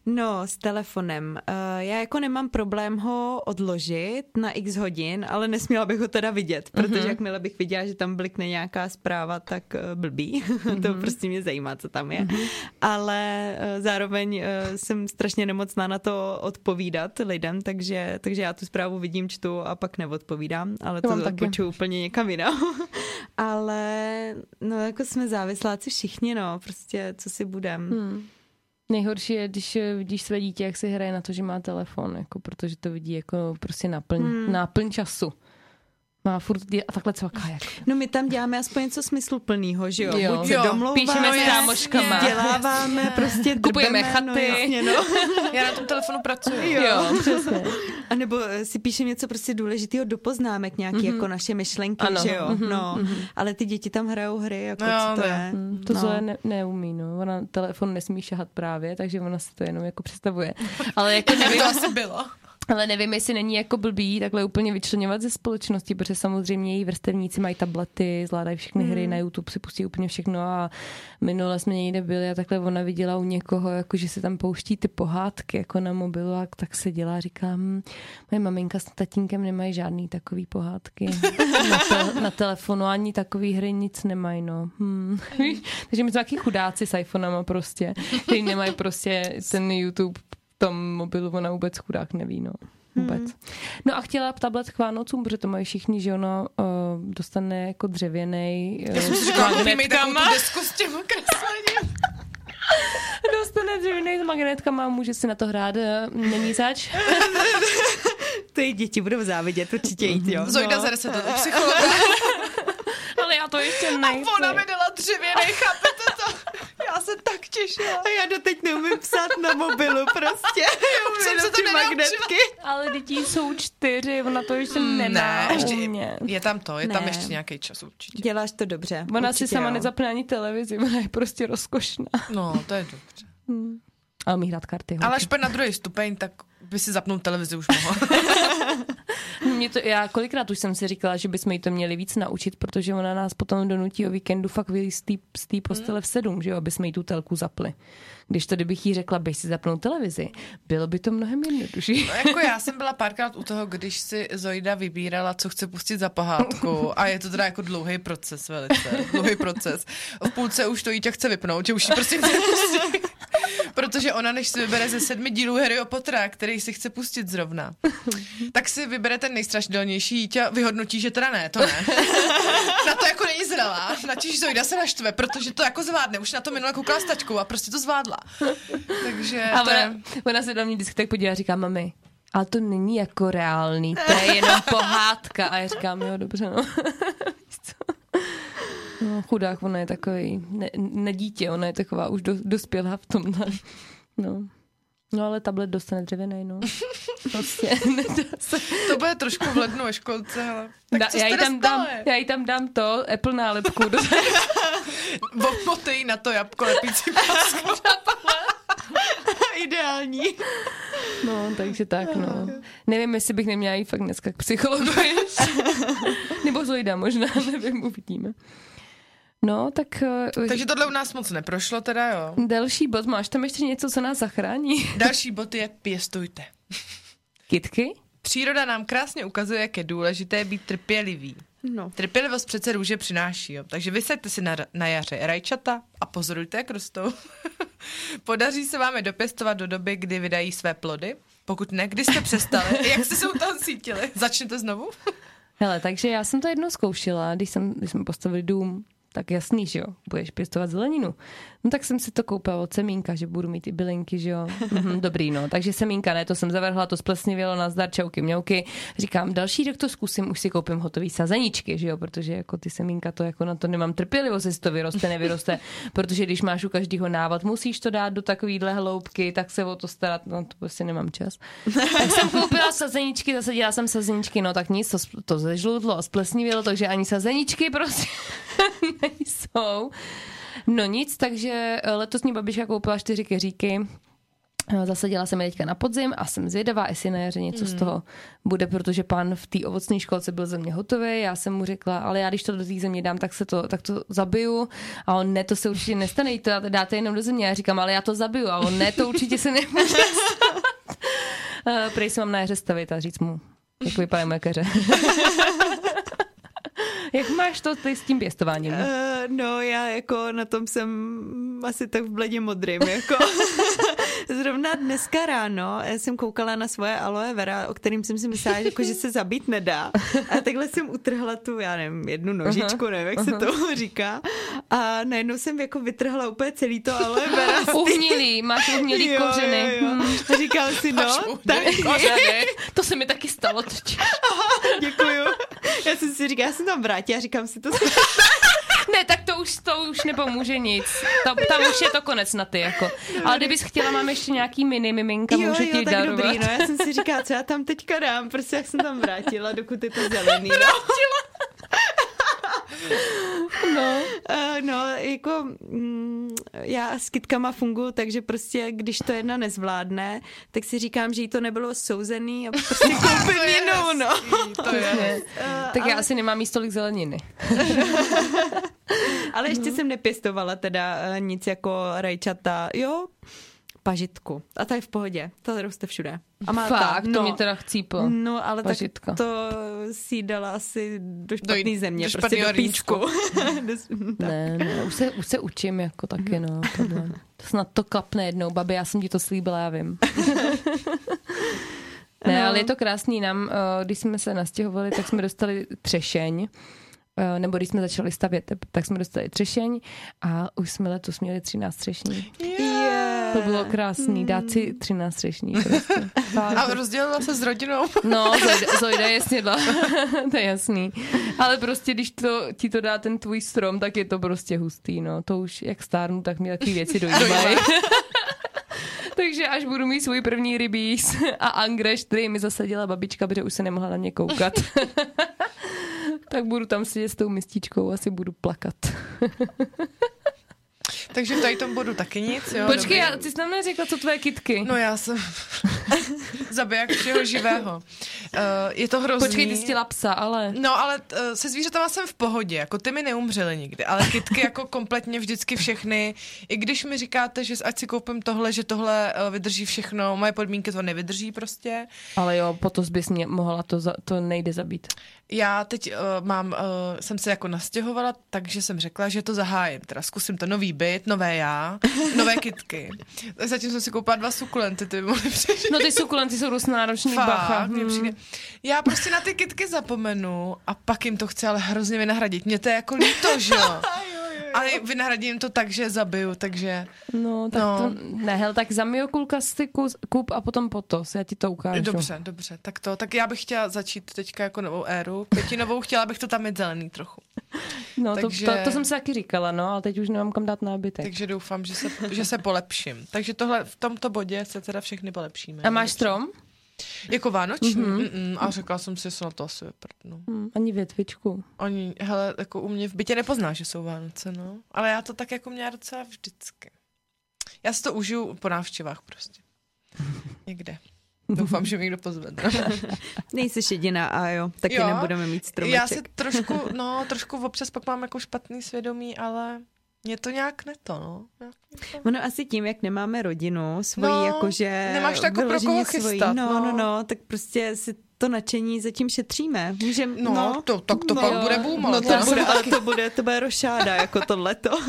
No, s telefonem. Uh, já jako nemám problém ho odložit na x hodin, ale nesměla bych ho teda vidět, protože Mhm. mm-hmm. jakmile bych viděla, že tam blikne nějaká zpráva, tak uh, blbý. Mm-hmm. [LAUGHS] to prostě mě zajímá, co tam je. Mhm. Mm-hmm. Ale uh, zároveň jsem strašně nemocná na to odpovídat lidem, takže, takže já tu zprávu vidím, čtu a pak neodpovídám, ale To to, mám to taky. poču úplně někam jinam. [LAUGHS] ale no jako jsme závisláci všichni, no, prostě co si budem. Hmm. Nejhorší je, když eh, vidíš své dítě, jak si hraje na to, že má telefon, jako, protože to vidí jako prostě náplň, hmm. náplň času. Má furt dě- a takhle cvaká. Jako. No my tam děláme aspoň něco smysluplného, že jo? Jo. Buď se Jo, domlouváme, píšeme s jasně. kámoškama. děláváme, [LAUGHS] prostě Kupujeme drbeme, chaty. No, jasně, no. [LAUGHS] Já na tom telefonu pracuji. Jo. Jo, přesně. [LAUGHS] A nebo eh, si píšeme něco prostě důležitého do poznámek, nějaký mm-hmm. jako naše myšlenky, Ano. že jo? Mhm, no. Ale ty děti tam hrajou hry, jako No co to no. je? Hmm, To no. Zoe ne, neumí, no. Ona telefon nesmí šahat právě, takže ona si to jenom jako představuje. Ale jako nevím, to asi bylo. Ale nevím, jestli není jako blbý takhle úplně vyčleněvat ze společnosti, protože samozřejmě její vrstevníci mají tablety, zvládají všechny Hmm. hry na YouTube, si pustí úplně všechno a minule jsme někde byli a takhle ona viděla u někoho, jako že se tam pouští ty pohádky jako na mobilu a tak se dělá, říká, hm, moje maminka s tatínkem nemají žádný takový pohádky [LAUGHS] na, te- na telefonu, ani takový hry nic nemají, no. Hm. Víš? [LAUGHS] Takže my jsme taky chudáci s iPhonama prostě, [LAUGHS] který nemají prostě ten YouTube tom mobilu, ona vůbec chudák neví, no. Vůbec. No a chtěla tablet k Vánocům, protože to mají všichni, že ono uh, dostane jako dřevěný uh, Já jsem si říkala, koupíme takovou tu desku s těma kreslením. [LAUGHS] dostane dřevěný s magnetkama a může si na to hrát. eh, Není zač. Ty děti budou závidět, určitě jít, jo. Zojda No. zase se to do psychologa. [LAUGHS] Ale já to ještě [LAUGHS] A nechci. ona mi dala dřevěný? Já se tak těšila. A já doteď neumím psát na mobilu prostě. [LAUGHS] Už jsem se to magnetky. Ale děti jsou čtyři, ona to ještě nemá Ne, ještě je tam to, je tam Ne. ještě nějaký čas určitě. Děláš to dobře. Ona určitě si sama jo. nezapne ani televizi, ona je prostě rozkošná. No, to je dobře. Ale umí hrát karty. Ale až na druhý stupeň, tak by si zapnout televizi už mohla. [LAUGHS] Mě to, já kolikrát už jsem si říkala, že bychom jí to měli víc naučit, protože ona nás potom donutí o víkendu fakt vylít z té- postele v sedm, že jo, aby jsme jí tu telku zapli. Když to, kdybych jí řekla, běž si zapnout televizi, bylo by to mnohem jednodušší. No, jako já jsem byla párkrát u toho, když si Zojda vybírala, co chce pustit za pohádku a je to teda jako dlouhý proces velice, dlouhý proces. V půlce už to Jíťa chce vypnout, že už ji prostě [LAUGHS] chce pustit. Protože ona, než si vybere ze sedmi dílů Harryho Pottera, který si chce pustit zrovna, tak si vybere ten nejstrašidelnější, Jíťa vyhodnotí, že teda ne, to ne. Na to jako není zralá, načiž Zojda se naštve, protože to jako zvládne. Už na to minule koukala s tačkou a prostě to zvládla. Takže A to je... ona, ona se do mě vždycky tak podívá a říká, mami, ale to není jako reálný, to je jenom pohádka. A já říkám, jo, dobře, no. [LAUGHS] No chudák, ona je takový, ne, ne dítě, ona je taková už do, dospělá v tomhle. No. No ale tablet dostane dřevěný, no. [LAUGHS] Prostě nedá se. To bude trošku v lednu ve školce, ale... Tak Da, co já, jí tam dám, já jí tam dám to, Apple nálepku. Do, [LAUGHS] na to jabko lepící pásku. [LAUGHS] Ideální. no, takže tak, no. Nevím, jestli bych neměla jít fakt dneska k psychologovi. Nebo Zojda možná, nevím, uvidíme. No, tak eh, Takže tohle u nás moc neprošlo teda, jo. další bod. Máš tam ještě něco, co nás zachrání? [LAUGHS] Další bod je pěstujte. Kitky? Příroda nám krásně ukazuje, jak je důležité být trpělivý. No. Trpělivost přece růže přináší, jo. Takže vysaďte si na, na jaře rajčata a pozorujte, jak rostou. [LAUGHS] Podaří se vám je dopěstovat do doby, kdy vydají své plody? Pokud ne, kdy jste přestali? [LAUGHS] Jak jste se u toho cítili? Začněte znovu? Hele, takže já jsem to jednou zkoušela, když, jsem, když jsme postavili dům, tak jasný, že jo, budeš pěstovat zeleninu. No tak jsem si to koupila od semínka, že budu mít i bylinky, že jo. [LAUGHS] Mhm, dobrý, no. Takže semínka ne, to jsem zavrhla, to splesnivělo na zdar čauky mňauky. Říkám, další rok to zkusím, už si koupím hotový sazeničky, že jo, protože jako ty semínka to jako na to nemám trpělivost, jestli to vyroste, nevyroste, [LAUGHS] protože když máš u každého návod, musíš to dát do takovýhle hloubky, tak se o to starat, no to prostě nemám čas. tak jsem koupila sazeničky, zasadila jsem sazeničky, no tak nic, to, to zežludlo, splesnivělo, takže ani sazeničky prostě [LAUGHS] nejsou. No nic, takže letos mě babička koupila čtyři keříky, Zasadila jsem je teďka na podzim a jsem zvědavá, jestli na jaře něco mm. z hmm. toho bude, protože pan v té ovocné školce byl ze mě hotový. Já jsem mu řekla, ale já když to do té země dám, tak se to, tak to zabiju. A on ne, to se určitě nestane, to dáte jenom do země. Já říkám, ale já to zabiju. A on ne, to určitě se nemůže [LAUGHS] Prej si mám na jaře stavit a říct mu, jak vypadá moje keře. [LAUGHS] Jak máš to ty s tím pěstováním? Uh, no, já jako na tom jsem asi tak v bledě modrým. Jako. [LAUGHS] Zrovna dneska ráno jsem koukala na svoje aloe vera, o kterým jsem si myslela, že, jako, že se zabít nedá. A takhle jsem utrhla tu, já nevím, jednu nožičku, uh-huh. nevím, jak uh-huh. se to říká. A najednou jsem jako vytrhla úplně celý to aloe vera. [LAUGHS] Uhnilý, máš uhnilý jo, kořeny. Jo, jo. Hmm. A říkám si, no, tak... [LAUGHS] To se mi taky stalo. [LAUGHS] Aha, děkuju. Já jsem si říkala, já jsem tam vrátila, říkám si to. Ne, tak to už, to už nepomůže nic. To, tam už je to konec na ty, jako. Ale kdybys chtěla, mám ještě nějaký mini miminka, jo, můžu jo, ti tak darovat. dobrý, no já jsem si říkala, co já tam teďka dám, prostě jak jsem tam vrátila, dokud je to zelený. No. Vrátila. No. Uh, [LAUGHS] no, jako mm, já s kytkama funguji, takže prostě, když to jedna nezvládne, tak si říkám, že jí to nebylo souzený a prostě [LAUGHS] koupím jinou, no. To je. Uh, tak ale... já asi nemám místo tolik zeleniny. [LAUGHS] ale ještě no. jsem nepěstovala teda uh, nic jako rajčata. Jo, pažitku. A to je v pohodě. To roste všude. A má Fakt, no, to mě teda chcíplo. No, ale pažitka. tak to si dala asi do špatné do, země, do prostě do písku. [LAUGHS] ne, ne, už se, už se učím jako taky, no. Tohle. Snad to klapne jednou, babi, já jsem ti to slíbila, já vím. [LAUGHS] ne, no. ale je to krásný. Nám, eh, když jsme se nastěhovali, tak jsme dostali třešeň Eh, nebo když jsme začali stavět, tak jsme dostali třešeň a už jsme letos měli 13 třešní. To bylo krásný, dát si 13 třešní. Prostě. [LAUGHS] A rozdělila se s rodinou? [LAUGHS] No, Zojda, Zojda je snědla, [LAUGHS] to je jasný. Ale prostě, když to, ti to dá ten tvůj strom, tak je to prostě hustý, no. To už, jak stárnu, tak mi takové věci dojímají. Takže až budu mít svůj první rybíz a angreš, který mi zasadila babička, protože už se nemohla na mě koukat tak budu tam sedět s tou mističkou, asi budu plakat. Takže v tady tom bodu taky nic, jo? Počkej, já, ty jsi nám neřekla, co tvoje kitky. No já jsem [LAUGHS] zabiják všeho živého. Uh, je to hrozný. Počkej, ty jsi psa, ale... No, ale uh, se zvířatama jsem v pohodě, jako ty mi neumřely nikdy, ale kitky jako kompletně vždycky všechny. I když mi říkáte, že ať si koupím tohle, že tohle uh, vydrží všechno, moje podmínky to nevydrží prostě. Ale jo, potom bys mě mohla, to, za, to nejde zabít. Já teď uh, mám, uh, jsem se jako nastěhovala, takže jsem řekla, že to zahájím. Teda zkusím to nový byt, nové já, nové [LAUGHS] kitky. Zatím jsem si koupila dva sukulenty, ty by mohly přežít. No ty sukulenty jsou dost náročný, Fakt, bacha. Hmm. Přijde. Já prostě na ty kitky zapomenu a pak jim to chci ale hrozně vynahradit. Mně to je jako líto, že jo? [LAUGHS] Ale vynahradím to tak, že zabiju, takže... No, tak no. to... Ne, hel, tak za kulka si kup a potom potos, já ti to ukážu. Dobře, dobře, tak to, tak já bych chtěla začít teďka jako novou éru, pětinovou, chtěla bych to tam mít zelený trochu. [LAUGHS] No, takže... to, to, to, jsem si taky říkala, no, ale teď už nemám kam dát nábytek. Takže doufám, že se, že se polepším. Takže tohle, v tomto bodě se teda všechny polepšíme. A máš strom? Jako vánoční? Mm-hmm. Mm-mm. A řekla jsem si, že se na to asi vyprdnu. Mm, ani větvičku. Oni, hele, jako u mě v bytě nepozná, že jsou Vánoce, no. Ale já to tak jako měla docela vždycky. Já si to užiju po návštěvách prostě. [LAUGHS] Někde. Doufám, že mi někdo pozve. [LAUGHS] Nejsi jediná a jo, taky jo, nebudeme mít stromeček. Já si trošku, no, trošku občas pak mám jako špatný svědomí, ale mě to nějak neto, no. to... Ono asi tím, jak nemáme rodinu svoji, no, jakože nemáš tak pro koho svojí, no, no, no, tak prostě si to nadšení zatím šetříme. Můžem, No, no, to, tak to no, pak bude boom, No to to bude, ale to bude, to bude rošáda, jako tohleto. [LAUGHS]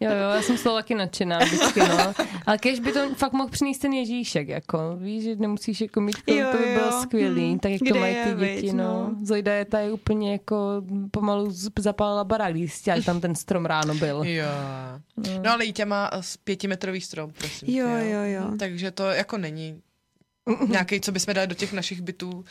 Jo, jo, já jsem z toho taky nadšená vždycky, no. Ale když by to fakt mohl přinést ten Ježíšek, jako, víš, že nemusíš jako mít, to, Jo, to by bylo jo. skvělý, Hmm. tak jak to Kde mají je, ty děti, viď, no. no. Zojda je tady úplně jako pomalu zapálila barák, když tam ten strom ráno byl. Jo. No ale Jítě má eh, pětimetrový strom, prosím. tě, Jo, jo, jo. Takže to jako není nějaký, co bychom dali do těch našich bytů.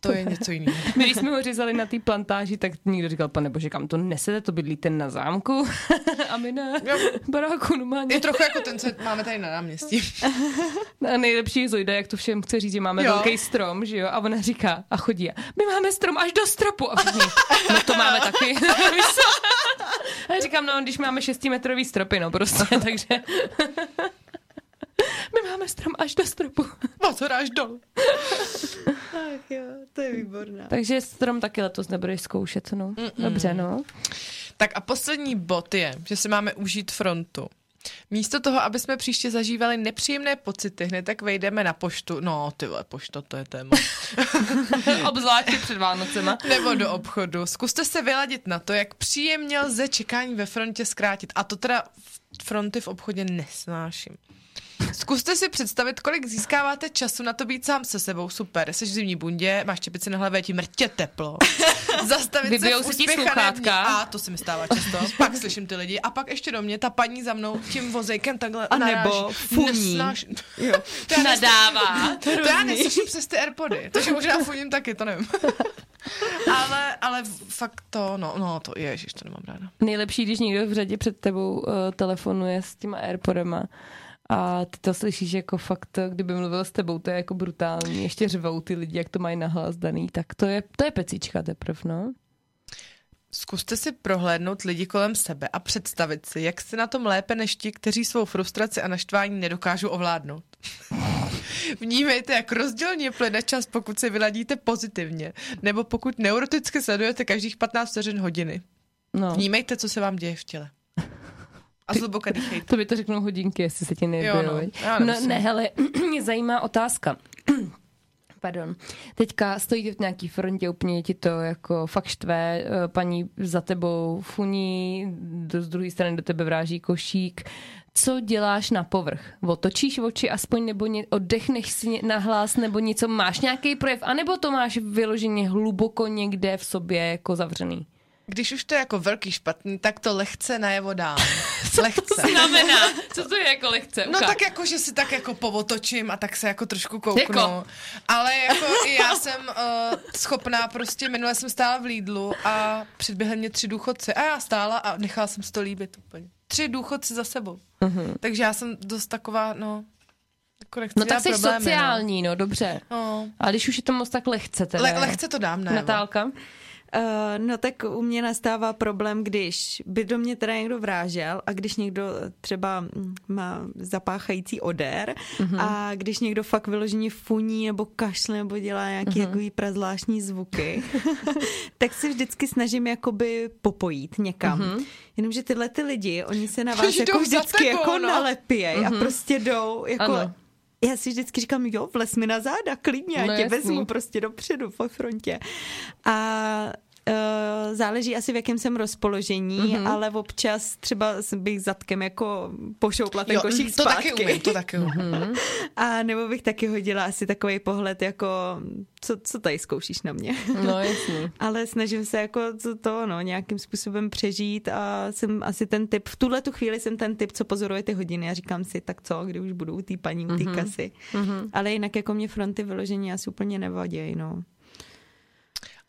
To je něco jiného. [LAUGHS] My, když jsme ho řezali na té plantáži, tak někdo říkal, pane bože, kam to nesete, to bydlíte na zámku. [LAUGHS] A my ne, Jo. [LAUGHS] baráku normálně. Je trochu jako ten, co máme tady na náměstí. A nejlepší je Zojda, jak to všem chce říct, že máme Jo. velký strom, že jo? A ona říká a chodí. My máme strom až do stropu. A všichni, no to máme taky. A říkám, no, když máme šestimetrový stropy, no prostě, takže... My máme strom až do stropu. Ho dáš dolů. [LAUGHS] Ach jo, to je výborná. Takže strom taky letos nebudeš zkoušet, no. Dobře, no. Tak a poslední bod je, že si máme užít frontu. Místo toho, aby jsme příště zažívali nepříjemné pocity, hned tak vejdeme na poštu. No, ty vole, pošta, to je téma. [LAUGHS] Obzvláště před Vánocema. Nebo do obchodu. Zkuste se vyladit na to, jak příjemně lze čekání ve frontě zkrátit. A to teda fronty v obchodě nesnáším. Zkuste si představit, kolik získáváte času na to být sám se sebou. Super, jsi v zimní bundě, máš čepici na hlavě, je ti mrtě teplo. [LAUGHS] Zastavit Vybijou se v se sluchátka. A to se mi stává často. [LAUGHS] Pak slyším ty lidi a pak ještě do mě ta paní za mnou tím vozejkem takhle A nebo funí. [LAUGHS] To Nadává. to já neslyším přes ty Airpody. To, že možná funím taky, to nevím. ale, ale fakt to, no, no to, ježiš, to nemám ráda. Nejlepší, když někdo v řadě před tebou uh, telefonuje s těma Airpodema a ty to slyšíš jako fakt, kdyby mluvil s tebou, to je jako brutální. Ještě řvou ty lidi, jak to mají nahlas daný, tak to je, to je pecička teprve, no. Zkuste si prohlédnout lidi kolem sebe a představit si, jak jste na tom lépe než ti, kteří svou frustraci a naštvání nedokážou ovládnout. [LAUGHS] Vnímejte, jak rozdílně plyne čas, pokud se vyladíte pozitivně, nebo pokud neuroticky sledujete každých 15 vteřin hodiny. no. Vnímejte, co se vám děje v těle. A zhluboka dýchejte. [LAUGHS] To by to řeknou hodinky, jestli se ti Jo, nebilo. no. no ne, hele, [CLEARS THROAT] mě zajímá otázka. [CLEARS THROAT] Pardon. Teďka stojíte v nějaký frontě, úplně ti to jako fakt štve, eh, paní za tebou funí, do, z druhé strany do tebe vráží košík. Co děláš na povrch? Otočíš oči aspoň, nebo ně, oddechneš si na hlas, nebo něco, máš nějaký projev, anebo to máš vyloženě hluboko někde v sobě jako zavřený? Když už to je jako velký špatný, tak to lehce najevo dám. [LAUGHS] Lehce. Znamená, co to je jako lehce? No tak jako, že si tak jako povotočím a tak se jako trošku kouknu. Jako? Ale jako i já jsem uh, schopná prostě, minule jsem stála v Lidlu a předběhli mě tři důchodci a já stála a nechala jsem si to líbit úplně. Tři důchodci za sebou. Uh-huh. Takže já jsem dost taková, no, jako No tak jsi problémy, sociální, no, dobře. No. No. A když už je to moc tak lehce teda. Le- lehce to dám, ne? Natálka? Uh, no tak u mě nastává problém, když by do mě teda někdo vrážel a když někdo třeba mm, má zapáchající odér uh-huh. a když někdo fakt vyloženě funí nebo kašle nebo dělá nějaký takový prazvláštní zvuky, [LAUGHS] tak se vždycky snažím jakoby popojít někam. Uh-huh. Jenomže tyhle ty lidi, oni se na [LAUGHS] vás jako vždycky tebou, jako no. nalepějí uh-huh. a prostě jdou jako... Ano. Já si vždycky říkám, jo, vles mi na záda, klidně, No já tě jasný. vezmu prostě dopředu po frontě. A záleží asi v jakém jsem rozpoložení, Mhm. mm-hmm. ale občas třeba bych zadkem jako pošoupla ten Jo, košík to zpátky. taky umím, to taky umím. [LAUGHS] A nebo bych taky hodila asi takový pohled jako, co, co tady zkoušíš na mě. No jasný. [LAUGHS] Ale snažím se jako to, to no, nějakým způsobem přežít a jsem asi ten typ, v tuhle tu chvíli jsem ten typ, co pozoruje ty hodiny a říkám si, tak co, kdy už budu u té paní, u té Mhm. kasy. Ale jinak jako mě fronty vyložení asi úplně nevadějí, no.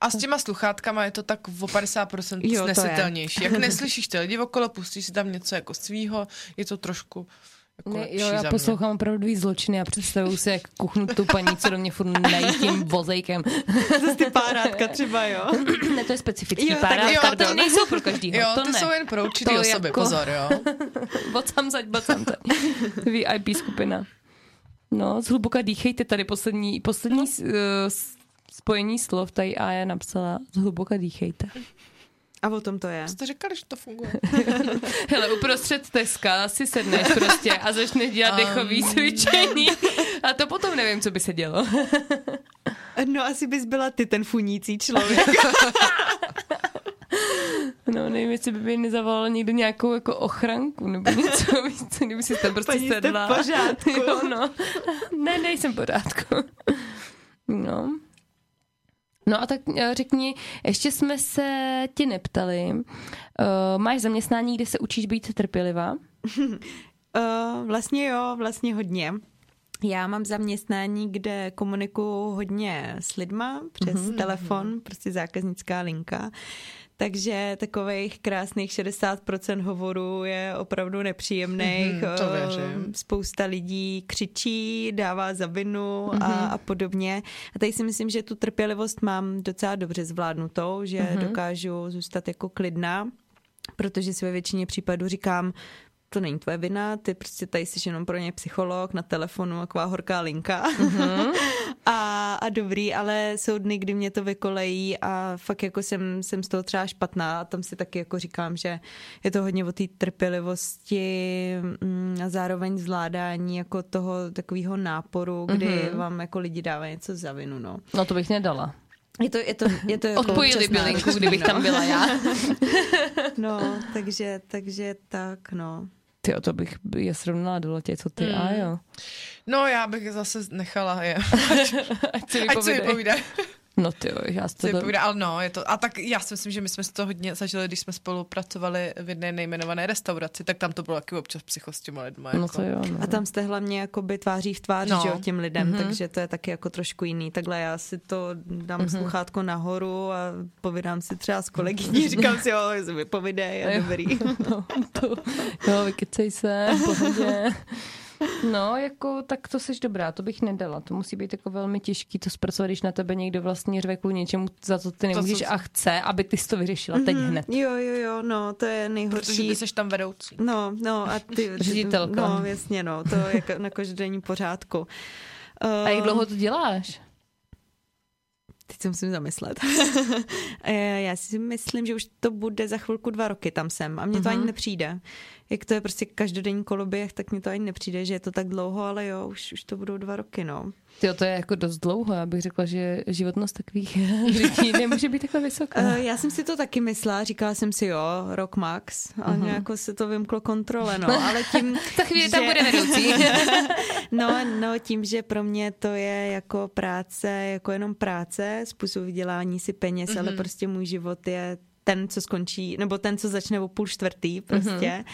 A s těma sluchátkama je to tak o 50% Jo, to snesitelnější. Jak [LAUGHS] neslyšíš ty lidi okolo, pustíš si tam něco jako svýho, je to trošku jako Ne, lepší jo, za já mě. poslouchám opravdu zločiny a představuju si, jak kuchnu tu paní, co do mě furt nají tím vozejkem. [LAUGHS] Zase ty párátka třeba, jo. ne, to je specifický Jo, tak pár, jo, to, to- nejsou pro každýho, Jo, to ty ne. jsou jen pro určitý To osoby, jako- pozor, jo. [LAUGHS] Bocam zaď, bocam zaď. VIP skupina. No, zhluboka dýchejte tady poslední, poslední uh, spojení slov tady Aja napsala. Zhluboka dýchejte. A o tom to je. Jste říkali, že to funguje. [LAUGHS] Hele, uprostřed Teska si sedneš prostě a začneš dělat Um. dechový cvičení. A to potom nevím, co by se dělo. [LAUGHS] No asi bys byla ty ten funící člověk. [LAUGHS] No, nevím, jestli by mi nezavolal někdo nějakou jako ochranku nebo něco, víš co, kdyby si tam prostě Paní, jste v sedla. pořádku? Jo, no. Ne, nejsem v pořádku. No. No a tak eh, řekni, ještě jsme se tě neptali. Uh, máš zaměstnání, kde se učíš být trpělivá? Uh, [LAUGHS] vlastně jo, vlastně hodně. Já mám zaměstnání, kde komunikuju hodně s lidma přes mm-hmm. telefon, prostě zákaznická linka. Takže takových krásných 60% hovorů je opravdu nepříjemných. Mhm, to věřím. Spousta lidí křičí, dává za vinu a, a podobně. A tady si myslím, že tu trpělivost mám docela dobře zvládnutou, že dokážu zůstat jako klidná, protože si ve většině případů říkám, to není tvoje vina, ty prostě tady jsi jenom pro ně psycholog na telefonu, taková horká linka. Mm-hmm. [LAUGHS] a, a dobrý, ale jsou dny, kdy mě to vykolejí a fakt jako jsem, jsem z toho třeba špatná a tam si taky jako říkám, že je to hodně o té trpělivosti mm, a zároveň zvládání jako toho takového náporu, kdy mm-hmm. vám jako lidi dávají něco za vinu, no. No to bych nedala. Je to, je to, je to [LAUGHS] jako Odpojili občas by linku, náročný, kdybych no. tam byla já. [LAUGHS] No, takže, takže tak, no. Ty to bych je srovnala do letě, co ty, mm. a jo. No já bych zase nechala je. [LAUGHS] Ať si Ať si vypovídej. [LAUGHS] No ty jo, já Si to... vypovídá, ale no, je to, a tak já si myslím, že my jsme si to hodně zažili, když jsme spolupracovali v jedné nejmenované restauraci, tak tam to bylo taky občas psycho s těma lidma. No jako. to jo, no. A tam jste hlavně jakoby tváří v tvář, No. no. že jo, těm lidem, Mhm. mm-hmm. takže to je taky jako trošku jiný. Takhle já si to dám Mhm. mm-hmm. sluchátko nahoru a povídám si třeba s kolegyní, [LAUGHS] říkám si, jo, vypovidej a Jo. dobrý. [LAUGHS] No, to, jo, vykecej se, pohodě. No, jako, tak to jsi dobrá, to bych nedala. To musí být jako velmi těžký to zpracovat, když na tebe někdo vlastně řve kvůli něčemu, za to ty nemůžeš co- a chce, aby ty jsi to vyřešila teď hned. Jo, jo, jo, no, to je Protože nejhorší. ty jsi tam vedoucí. No, no a ty... Ředitelka. No, jasně, no, to je ka- na každodenní pořádku. A jak dlouho to děláš? Teď se musím zamyslet. [LAUGHS] Eh, Já si myslím, že už to bude za chvilku dva roky tam jsem a mně to Mhm. ani nepřijde. Jak to je prostě každodenní koloběh, tak mně to ani nepřijde, že je to tak dlouho, ale jo, už, už to budou dva roky, no. Ty to je jako dost dlouho, já bych řekla, že životnost takových [LAUGHS] lidí nemůže být takhle vysoká. Uh, já jsem si to taky myslela, říkala jsem si jo, rok max, a Mhm. uh-huh. nějak se to vymklo kontrole, no, ale tím... [LAUGHS] Za chvíli tam že- bude vedoucí. [LAUGHS] no, no, tím, že pro mě to je jako práce, jako jenom práce, způsob vydělání si peněz, mm-hmm. ale prostě můj život je ten, co skončí, nebo ten, co začne o půl čtvrtý prostě. Mm-hmm.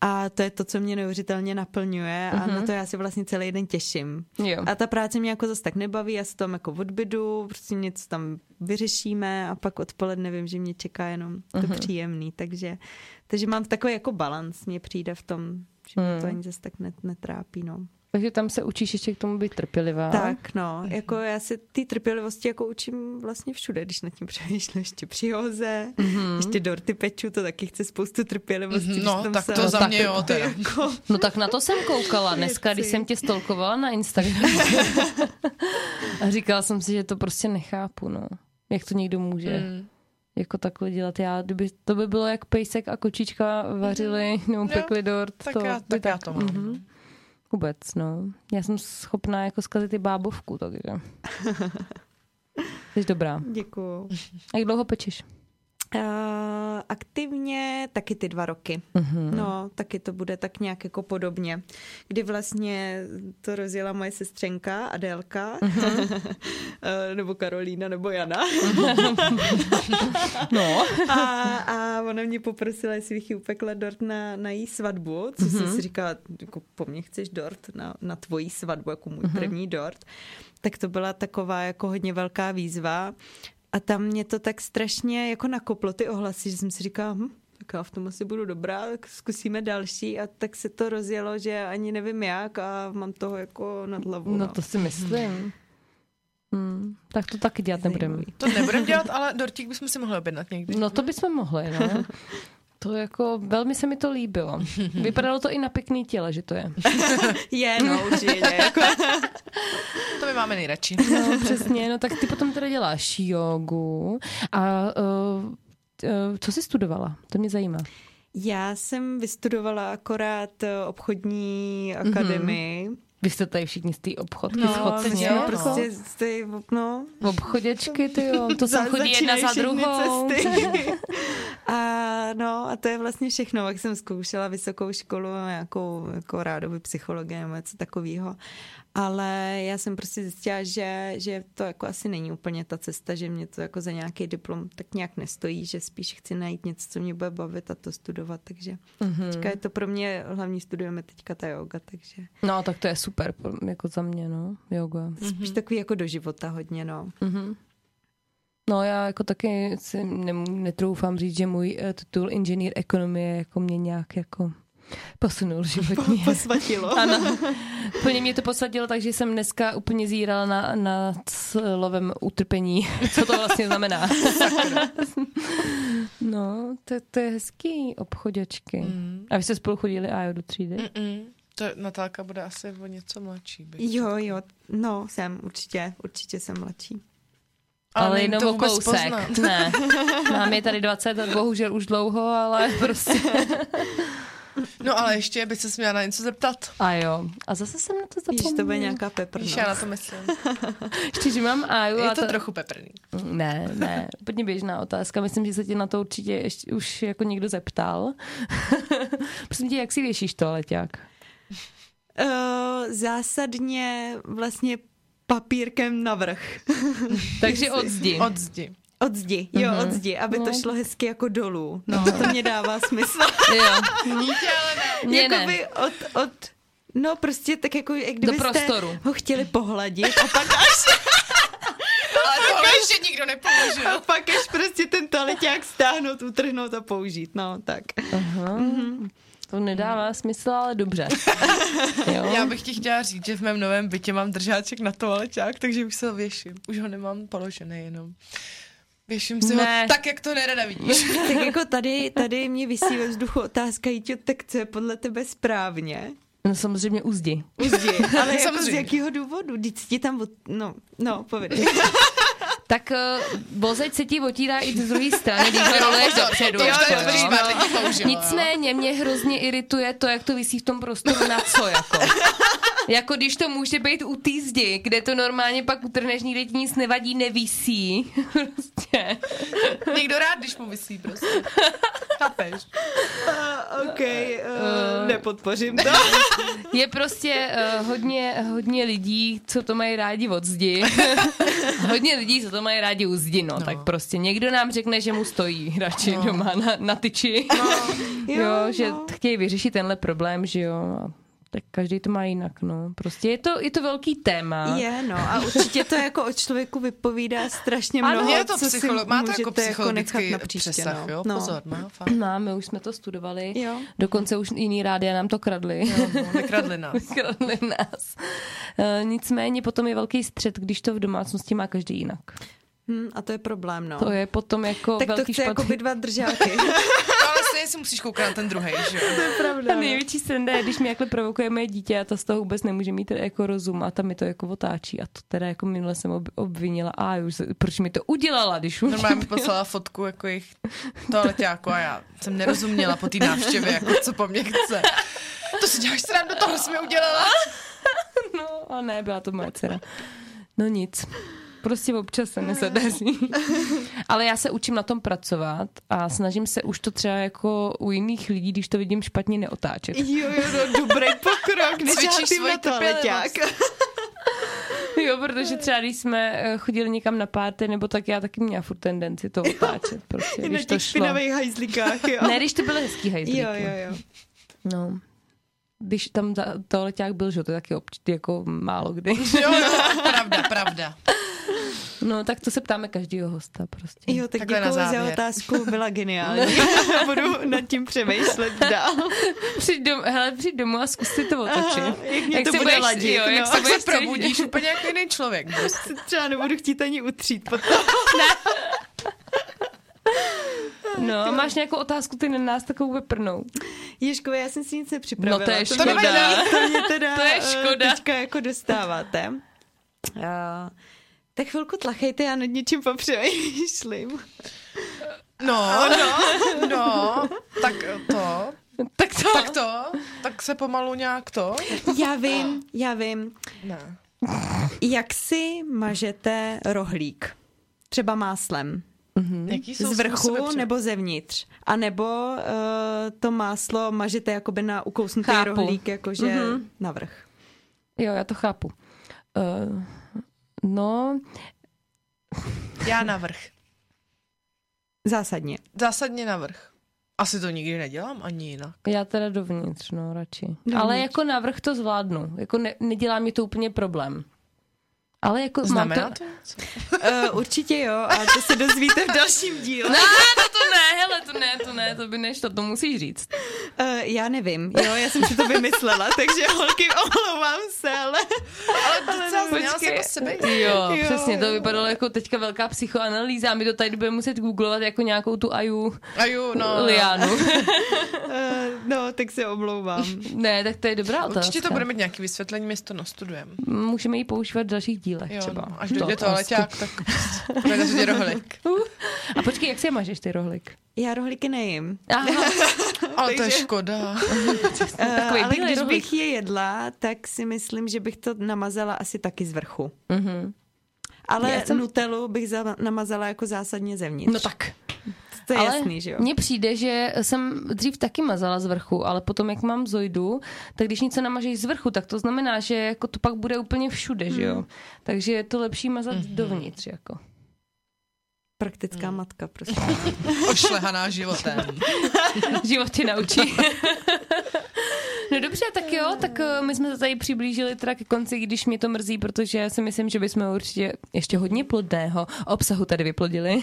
A to je to, co mě neuvěřitelně naplňuje a na to já si vlastně celý den těším. Jo. A ta práce mě jako zase tak nebaví, já se tam jako odbydu, prostě něco tam vyřešíme a pak odpoledne vím, že mě čeká jenom to Mhm. příjemný, takže, takže mám takový jako balans, mě přijde v tom, že mě to Mhm. ani zase tak net, netrápí, no. Takže tam se učíš ještě k tomu být trpělivá. Tak, no, jako já se té trpělivosti jako učím vlastně všude, když nad tím [LAUGHS] přemýšlím, ještě při hoze, mm-hmm. ještě dorty peču, to taky chce spoustu trpělivosti. když No, tam tak se- to za tak mě jo, to teda. jako, [LAUGHS] No tak na to jsem koukala dneska, když jsem tě stolkovala na Instagramu. [LAUGHS] A říkala jsem si, že to prostě nechápu, no. Jak to někdo může Mm. jako takhle dělat. Já, kdyby to by bylo jak pejsek a kočička vařili nebo pekli dort. tak to já- by tak já to mám, Mhm. Vůbec, no. Já jsem schopná jako zkazit i bábovku, takže. [LAUGHS] Jsi dobrá. děkuju. A jak dlouho pečeš? Uh, aktivně taky ty dva roky. Mhm. No, taky to bude tak nějak jako podobně. Kdy vlastně to rozjela moje sestřenka Adélka, [LAUGHS] Eh, nebo Karolína, nebo Jana. [LAUGHS] No. [LAUGHS] a, a ona mě poprosila, jestli bych jí upekla dort na, na její svatbu, co jsem si říkala, jako po mně chceš dort na, na tvoji svatbu, jako můj první dort. Tak to byla taková jako hodně velká výzva. A tam mě to tak strašně jako nakoplo ty ohlasy, že jsem si říkala, hm, tak já v tom asi budu dobrá, tak zkusíme další a tak se to rozjelo, že ani nevím jak a mám toho jako nad hlavu. No to si myslím. Hmm. Tak to taky dělat nebudeme. To nebudeme dělat, ale dortík bychom si mohli objednat někdy. No to bychom mohli, no. [LAUGHS] To jako, velmi se mi to líbilo. [LAUGHS] Vypadalo to i na pěkný těle, že to je. [LAUGHS] Je, no určitě. Jako. To my máme nejradši. [LAUGHS] No, přesně, no tak ty potom teda děláš jogu. A uh, uh, co jsi studovala? To mě zajímá. Já jsem vystudovala akorát eh, obchodní akademii, Vy jste tady všichni z té obchodky No, my jsme jako? Prostě ty, no, Obchoděčky, ty jo, to [LAUGHS] za- chodí jedna za druhou. Cesty. [LAUGHS] [LAUGHS] a no, a to je vlastně všechno. Jak jsem zkoušela vysokou školu, nějakou jako rádoby psychologii nebo něco takového. Ale já jsem prostě zjistila, že, že to jako asi není úplně ta cesta, že mě to jako za nějaký diplom tak nějak nestojí, že spíš chci najít něco, co mě bude bavit a to studovat, takže Mhm. teďka je to pro mě, hlavní studujeme teďka ta yoga, takže No, tak to je super, jako za mě, no, yoga. spíš takový jako do života hodně, no. Mhm. No já jako taky si nemů- netroufám říct, že můj uh, titul inženýr ekonomie jako mě nějak jako posunul [LAUGHS] životně. Posvatilo. [LAUGHS] Ano. [LAUGHS] Plně mě to posadilo, takže jsem dneska úplně zírala na, na slovem utrpení. Co to vlastně znamená? no, to, to je hezký obchoděčky. Mm. A vy jste spolu chodili a do třídy? Mm-mm. To Natálka bude asi o něco mladší. Bych. Jo, jo, no, jsem určitě, určitě jsem mladší. Ale, ale jenom to o kousek. poznat. Ne. Mám je tady 20, a bohužel už dlouho, ale prostě... No ale ještě by se směla na něco zeptat. A jo. A zase jsem na to Víš, zapomněla. to bude nějaká peprnost. Víš, já na to myslím. [LAUGHS] Ještě, že mám Aju a Je to ta- trochu peprný. Ne, ne, úplně běžná otázka. Myslím, že se tě na to určitě ještě, už jako někdo zeptal. [LAUGHS] Prosím tě, jak si věšíš to leťák? Uh, zásadně vlastně papírkem navrch. [LAUGHS] Takže od zdi. Od zdi. Od zdi, jo, Mhm. od zdi, aby to No. šlo hezky jako dolů. No, to mě dává smysl. [LAUGHS] Jo. Dítě, ale ne. Jakoby od, od, no prostě tak jako, jak kdybyste prostoru. ho chtěli pohladit a pak až, [LAUGHS] Ale tohle ještě nikdo nepoužil. a pak až prostě ten toaleťák stáhnout, utrhnout a použít, no tak. Aha. To nedává smysl, ale dobře. [LAUGHS] Jo. Já bych ti chtěla říct, že v mém novém bytě mám držáček na toaleťák, takže už se ho věším. Už ho nemám položený jenom. Věším si Ne. ho tak, jak to nerada vidíš. [LAUGHS] Tak jako tady, tady mě vysí ve vzduchu otázka, Jíťo, tak co je podle tebe správně? No samozřejmě u zdi. Uzdi, ale [LAUGHS] jako z Samozřejmě. jakého důvodu? Vždyť ti tam, od... no, no, povědej. [LAUGHS] Tak uh, vozeď se ti otírá i z druhé strany, když ho roluješ dopředu. už jako, to je jo. dobrý, použilo, jo. Nicméně mě hrozně irituje to, jak to visí v tom prostoru na co jako. Jako když to může být u té zdi, kde to normálně pak utrhneš, nikde ti nic nevadí, nevisí. Prostě. Někdo rád, když mu vysí prostě. Chápeš? Uh, OK, uh, nepodpořím to. Je prostě uh, hodně, hodně lidí, co to mají rádi od zdi. [LAUGHS] hodně lidí, co to mají rádi u zdi, no. no. Tak prostě někdo nám řekne, že mu stojí [LAUGHS] radši no. doma na, na tyči. No. [LAUGHS] jo, jo, že no. chtějí vyřešit tenhle problém, že jo. Tak každý to má jinak, no. Prostě je to, je to velký téma. Je, no a určitě to jako o člověku vypovídá strašně Ano, mnoho, Je to co si psycholo- má to můžete jako psychologický nechat na příště, přesah, no. jo? No. Pozor, má fakt. Máme, už jsme to studovali. Jo. Dokonce už jiný rádia nám to kradli. Jo, no, nekradli nás. [LAUGHS] Kradli nás. E, nicméně potom je velký střed, když to v domácnosti má každý jinak. Hm, a to je problém, no. To je potom jako tak to velký chce jako špatný. by dva držáky. [LAUGHS] [LAUGHS] No, stejně si musíš koukat na ten druhý, že jo? pravda. A největší sranda je, když mi jakhle provokuje moje dítě a ta z toho vůbec nemůže mít jako rozum a ta mi to jako otáčí a to teda jako minule jsem ob- obvinila a už, se- proč mi to udělala, když už Normálně mi poslala fotku jako jejich toaleťáku a já jsem nerozuměla po té návštěvě, jako co po mně chce. To si děláš srandu, tohle jsi mi udělala. [LAUGHS] No a ne, byla to moje dcera. No nic. Prostě občas se nezadaří. [LAUGHS] Ale já se učím na tom pracovat a snažím se už to třeba jako u jiných lidí, když to vidím špatně, neotáčet. Jo, jo, no, dobrý pokrok, svoji na toaleťák. [LAUGHS] Jo, protože třeba když jsme eh, chodili někam na párty, nebo tak já taky měla furt tendenci to otáčet. Prostě, Na když to těch šlo. špinavých hajzlikách, jo. Ne, když to byly hezký hajzlíky. Jo, jo, jo. No. Když tam ta, toaleťák byl, že jo, to je taky obč- jako málo kdy. Jo, jo, [LAUGHS] pravda, pravda. No, tak to se ptáme každého hosta prostě. Jo, tak Takhle na děkuji za závěr. otázku, byla geniální. [LAUGHS] [LAUGHS] Budu nad tím přemýšlet dál. Přijď, dom, hele, přijď domů a zkus si to otočit. Aha, jak mě to se bude budeš, ladit, Jo, jak no. se Tak budeš se probudíš úplně jako jiný člověk. [LAUGHS] Prostě. Třeba nebudu chtít ani utřít potom. No, a máš nějakou otázku, ty na nás takovou vyprnou. Ježkové, já jsem si nic nepřipravila. No to je mě- škoda. To mě teda To je eh, škoda. teďka jako dostáváte. Uh, tak chvilku tlachejte, já nad něčím popřemýšlím. No, no, [LAUGHS] no, tak to. Tak to. Tak to, tak se pomalu nějak to. Já vím, já vím. Ne. Jak si mažete rohlík? Třeba máslem. Jaký jsou Z vrchu nebo zevnitř? A nebo uh, to máslo mažete jakoby na ukousnutý Chápu. rohlík, jakože Mhm. na vrch. Jo, já to chápu. Uh, no, Já navrh. Zásadně. Zásadně navrh. Asi to nikdy nedělám ani jinak. já teda dovnitř, no, radši. Dovnitř. Ale jako navrh to zvládnu. Jako ne, nedělá mi to úplně problém. Ale jako Znamená mám to něco? Uh, určitě jo, a to se dozvíte v dalším díle. Ne, no to ne, hele, to ne, to ne, to by nešlo, to musíš říct. Uh, já nevím, jo, já jsem si to vymyslela, [LAUGHS] takže holky, omlouvám se, ale... Ale docela zněla jako sebe. Jo, Jo. přesně, to vypadalo jako teďka velká psychoanalýza, my to tady budeme muset googlovat jako nějakou tu Aju A jo, no. Lianu. Uh, no, tak se omlouvám. ne, tak to je dobrá otázka. Určitě to bude mít nějaký vysvětlení, my to nastudujeme. Můžeme ji používat v dalších dílech Jo, třeba. no, až dojde to prostě. leťák, tak bude na řadě rohlík. [LAUGHS] A počkej, jak si je mažeš ty rohlík? Já rohlíky nejím. Aha, [LAUGHS] Ale to je škoda. [LAUGHS] Uh, Takový ale když rohlík. bych je jedla, tak si myslím, že bych to namazala asi taky z vrchu. mhm. Ale Já jsem- Nutellu bych za, namazala jako zásadně zevnitř. No tak. To je ale jasný, že jo? Mně přijde, že jsem dřív taky mazala z vrchu, ale potom, jak mám zojdu, tak když něco namažeš z vrchu, tak to znamená, že jako to pak bude úplně všude, že jo? Takže je to lepší mazat dovnitř, jako. Praktická matka, prostě. [LAUGHS] Ošlehaná životem. [LAUGHS] Život tě naučí. [LAUGHS] No dobře, tak jo, tak eh, my jsme se tady přiblížili teda ke konci, když mě to mrzí, protože si myslím, že bychom určitě ještě hodně plodného obsahu tady vyplodili.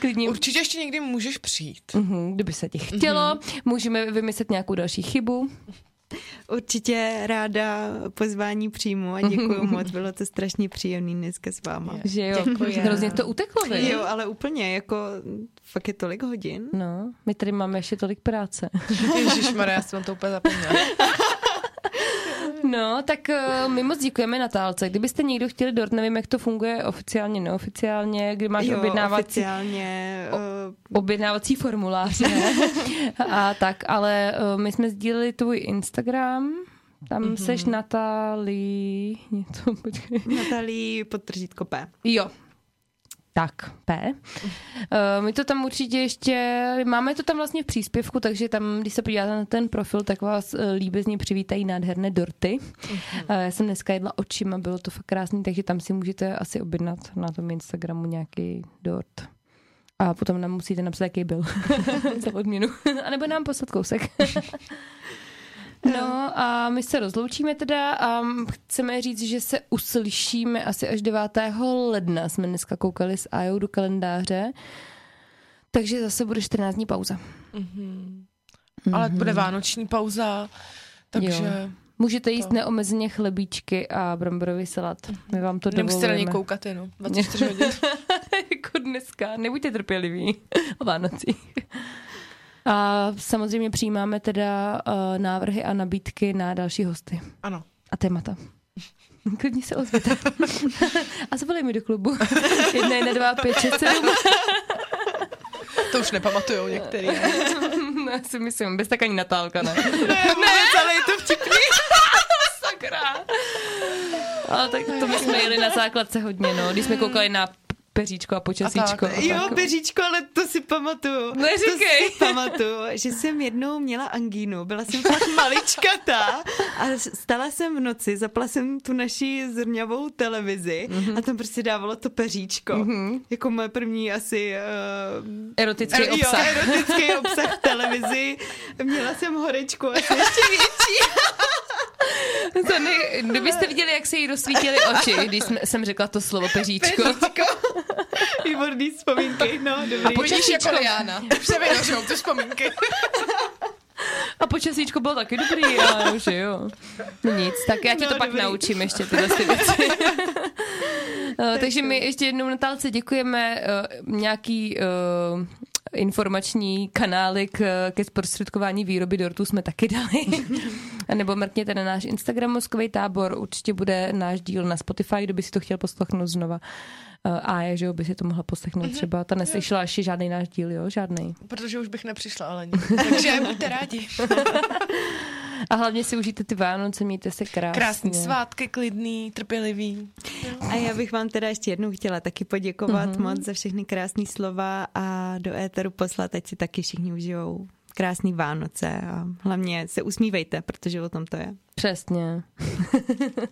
Klidně Určitě ještě někdy můžeš přijít. Mhm, Kdyby se ti chtělo, můžeme vymyslet nějakou další chybu. Určitě ráda pozvání přijmu a děkuji [LAUGHS] moc, bylo to strašně příjemný dneska s váma. Že jo, Děkuji. hrozně to uteklo, vy? Jo, ale úplně, jako fakt je tolik hodin. No, my tady máme ještě tolik práce. Ježišmarja, já jsem to úplně zapomněla. [LAUGHS] [LAUGHS] No, tak uh, my moc děkujeme Natálce. Kdybyste někdo chtěli dort, nevím, jak to funguje oficiálně, neoficiálně, kdy máš jo, objednávací, oficiálně. uh, objednávací formulář, ne? [LAUGHS] A tak, ale uh, my jsme sdíleli tvůj Instagram, tam mm-hmm. seš Natálí, něco, počkej. Natalí podtržítko P. Jo. Tak, P. Uh, my to tam určitě ještě, máme to tam vlastně v příspěvku, takže tam, když se podíváte na ten profil, tak vás uh, líbezně přivítají nádherné dorty. Uh, já jsem dneska jedla očima, bylo to fakt krásný, takže tam si můžete asi objednat na tom Instagramu nějaký dort. A potom nám musíte napsat, jaký byl [LAUGHS] za odměnu. [LAUGHS] A nebo nám poslat kousek. [LAUGHS] No a my se rozloučíme teda a chceme říct, že se uslyšíme asi až 9. ledna. Jsme dneska koukali s Ajou do kalendáře. Takže zase bude 14 dní pauza. Ale bude vánoční pauza, takže Jo. Můžete jíst To. neomezeně chlebíčky a bramborový salát. My vám to nemusíte na ně dovolujeme. koukat jenom 24 hodin. [LAUGHS] jako dneska. Nebuďte trpěliví [LAUGHS] o Vánocích. A samozřejmě přijímáme teda uh, návrhy a nabídky na další hosty Ano. a témata. [LAUGHS] Klidně se ozvěte. [LAUGHS] a zavolej mi do klubu. [LAUGHS] Jedna, jedna, dva, pět, šest, sedm. To už nepamatujou některý. no, já si myslím, bez tak ani Natálka, ne? Ne, ale je to vtipný. Sakra. Ale tak to my jsme jeli na základce hodně, no. Když jsme koukali na peříčko a počasíčko. A tak. a Jo, tak. Beříčko, ale to si pamatuju. Neříkej. To si pamatuju, že jsem jednou měla angínu, byla jsem fakt maličkatá a stala jsem v noci, zapla jsem tu naši zrňavou televizi a tam prostě dávalo to peříčko. Jako moje první asi... Uh, Erotický jo, obsah. erotický obsah v televizi. Měla jsem horečku asi ještě větší. To ne, kdybyste viděli, jak se jí rozsvítily oči, když jsme, jsem řekla to slovo peříčko. Peříčko. [LAUGHS] Výborný vzpomínky, no dobrý. Počíš jako Liana. Už se vynožou ty vzpomínky. A počasíčko bylo taky dobrý, ale že jo. No nic, tak já ti No, to pak dobrý. naučím ještě tyhle ty věci. [LAUGHS] Eh, Takže my ještě jednou Natálce děkujeme. eh, Nějaký eh, informační kanály k, ke zprostředkování výroby dortů jsme taky dali. [LAUGHS] A nebo mrkněte na náš Instagram Mozkový tábor, určitě bude náš díl na Spotify, kdo by si to chtěl poslechnout znova. A je, že jo, by si to mohla poslechnout mm-hmm. třeba. Ta neslyšela ještě žádný náš díl, jo? Žádný. Protože už bych nepřišla, ale nikdy. Takže [LAUGHS] buďte rádi. A hlavně si užijte ty Vánoce, mějte se krásně. Krásný svátky, klidný, trpělivý. A já bych vám teda ještě jednou chtěla taky poděkovat mm-hmm. moc za všechny krásné slova a do éteru poslat, ať si taky všichni užijou krásný Vánoce a hlavně se usmívejte, protože o tom to je. Přesně. [LAUGHS]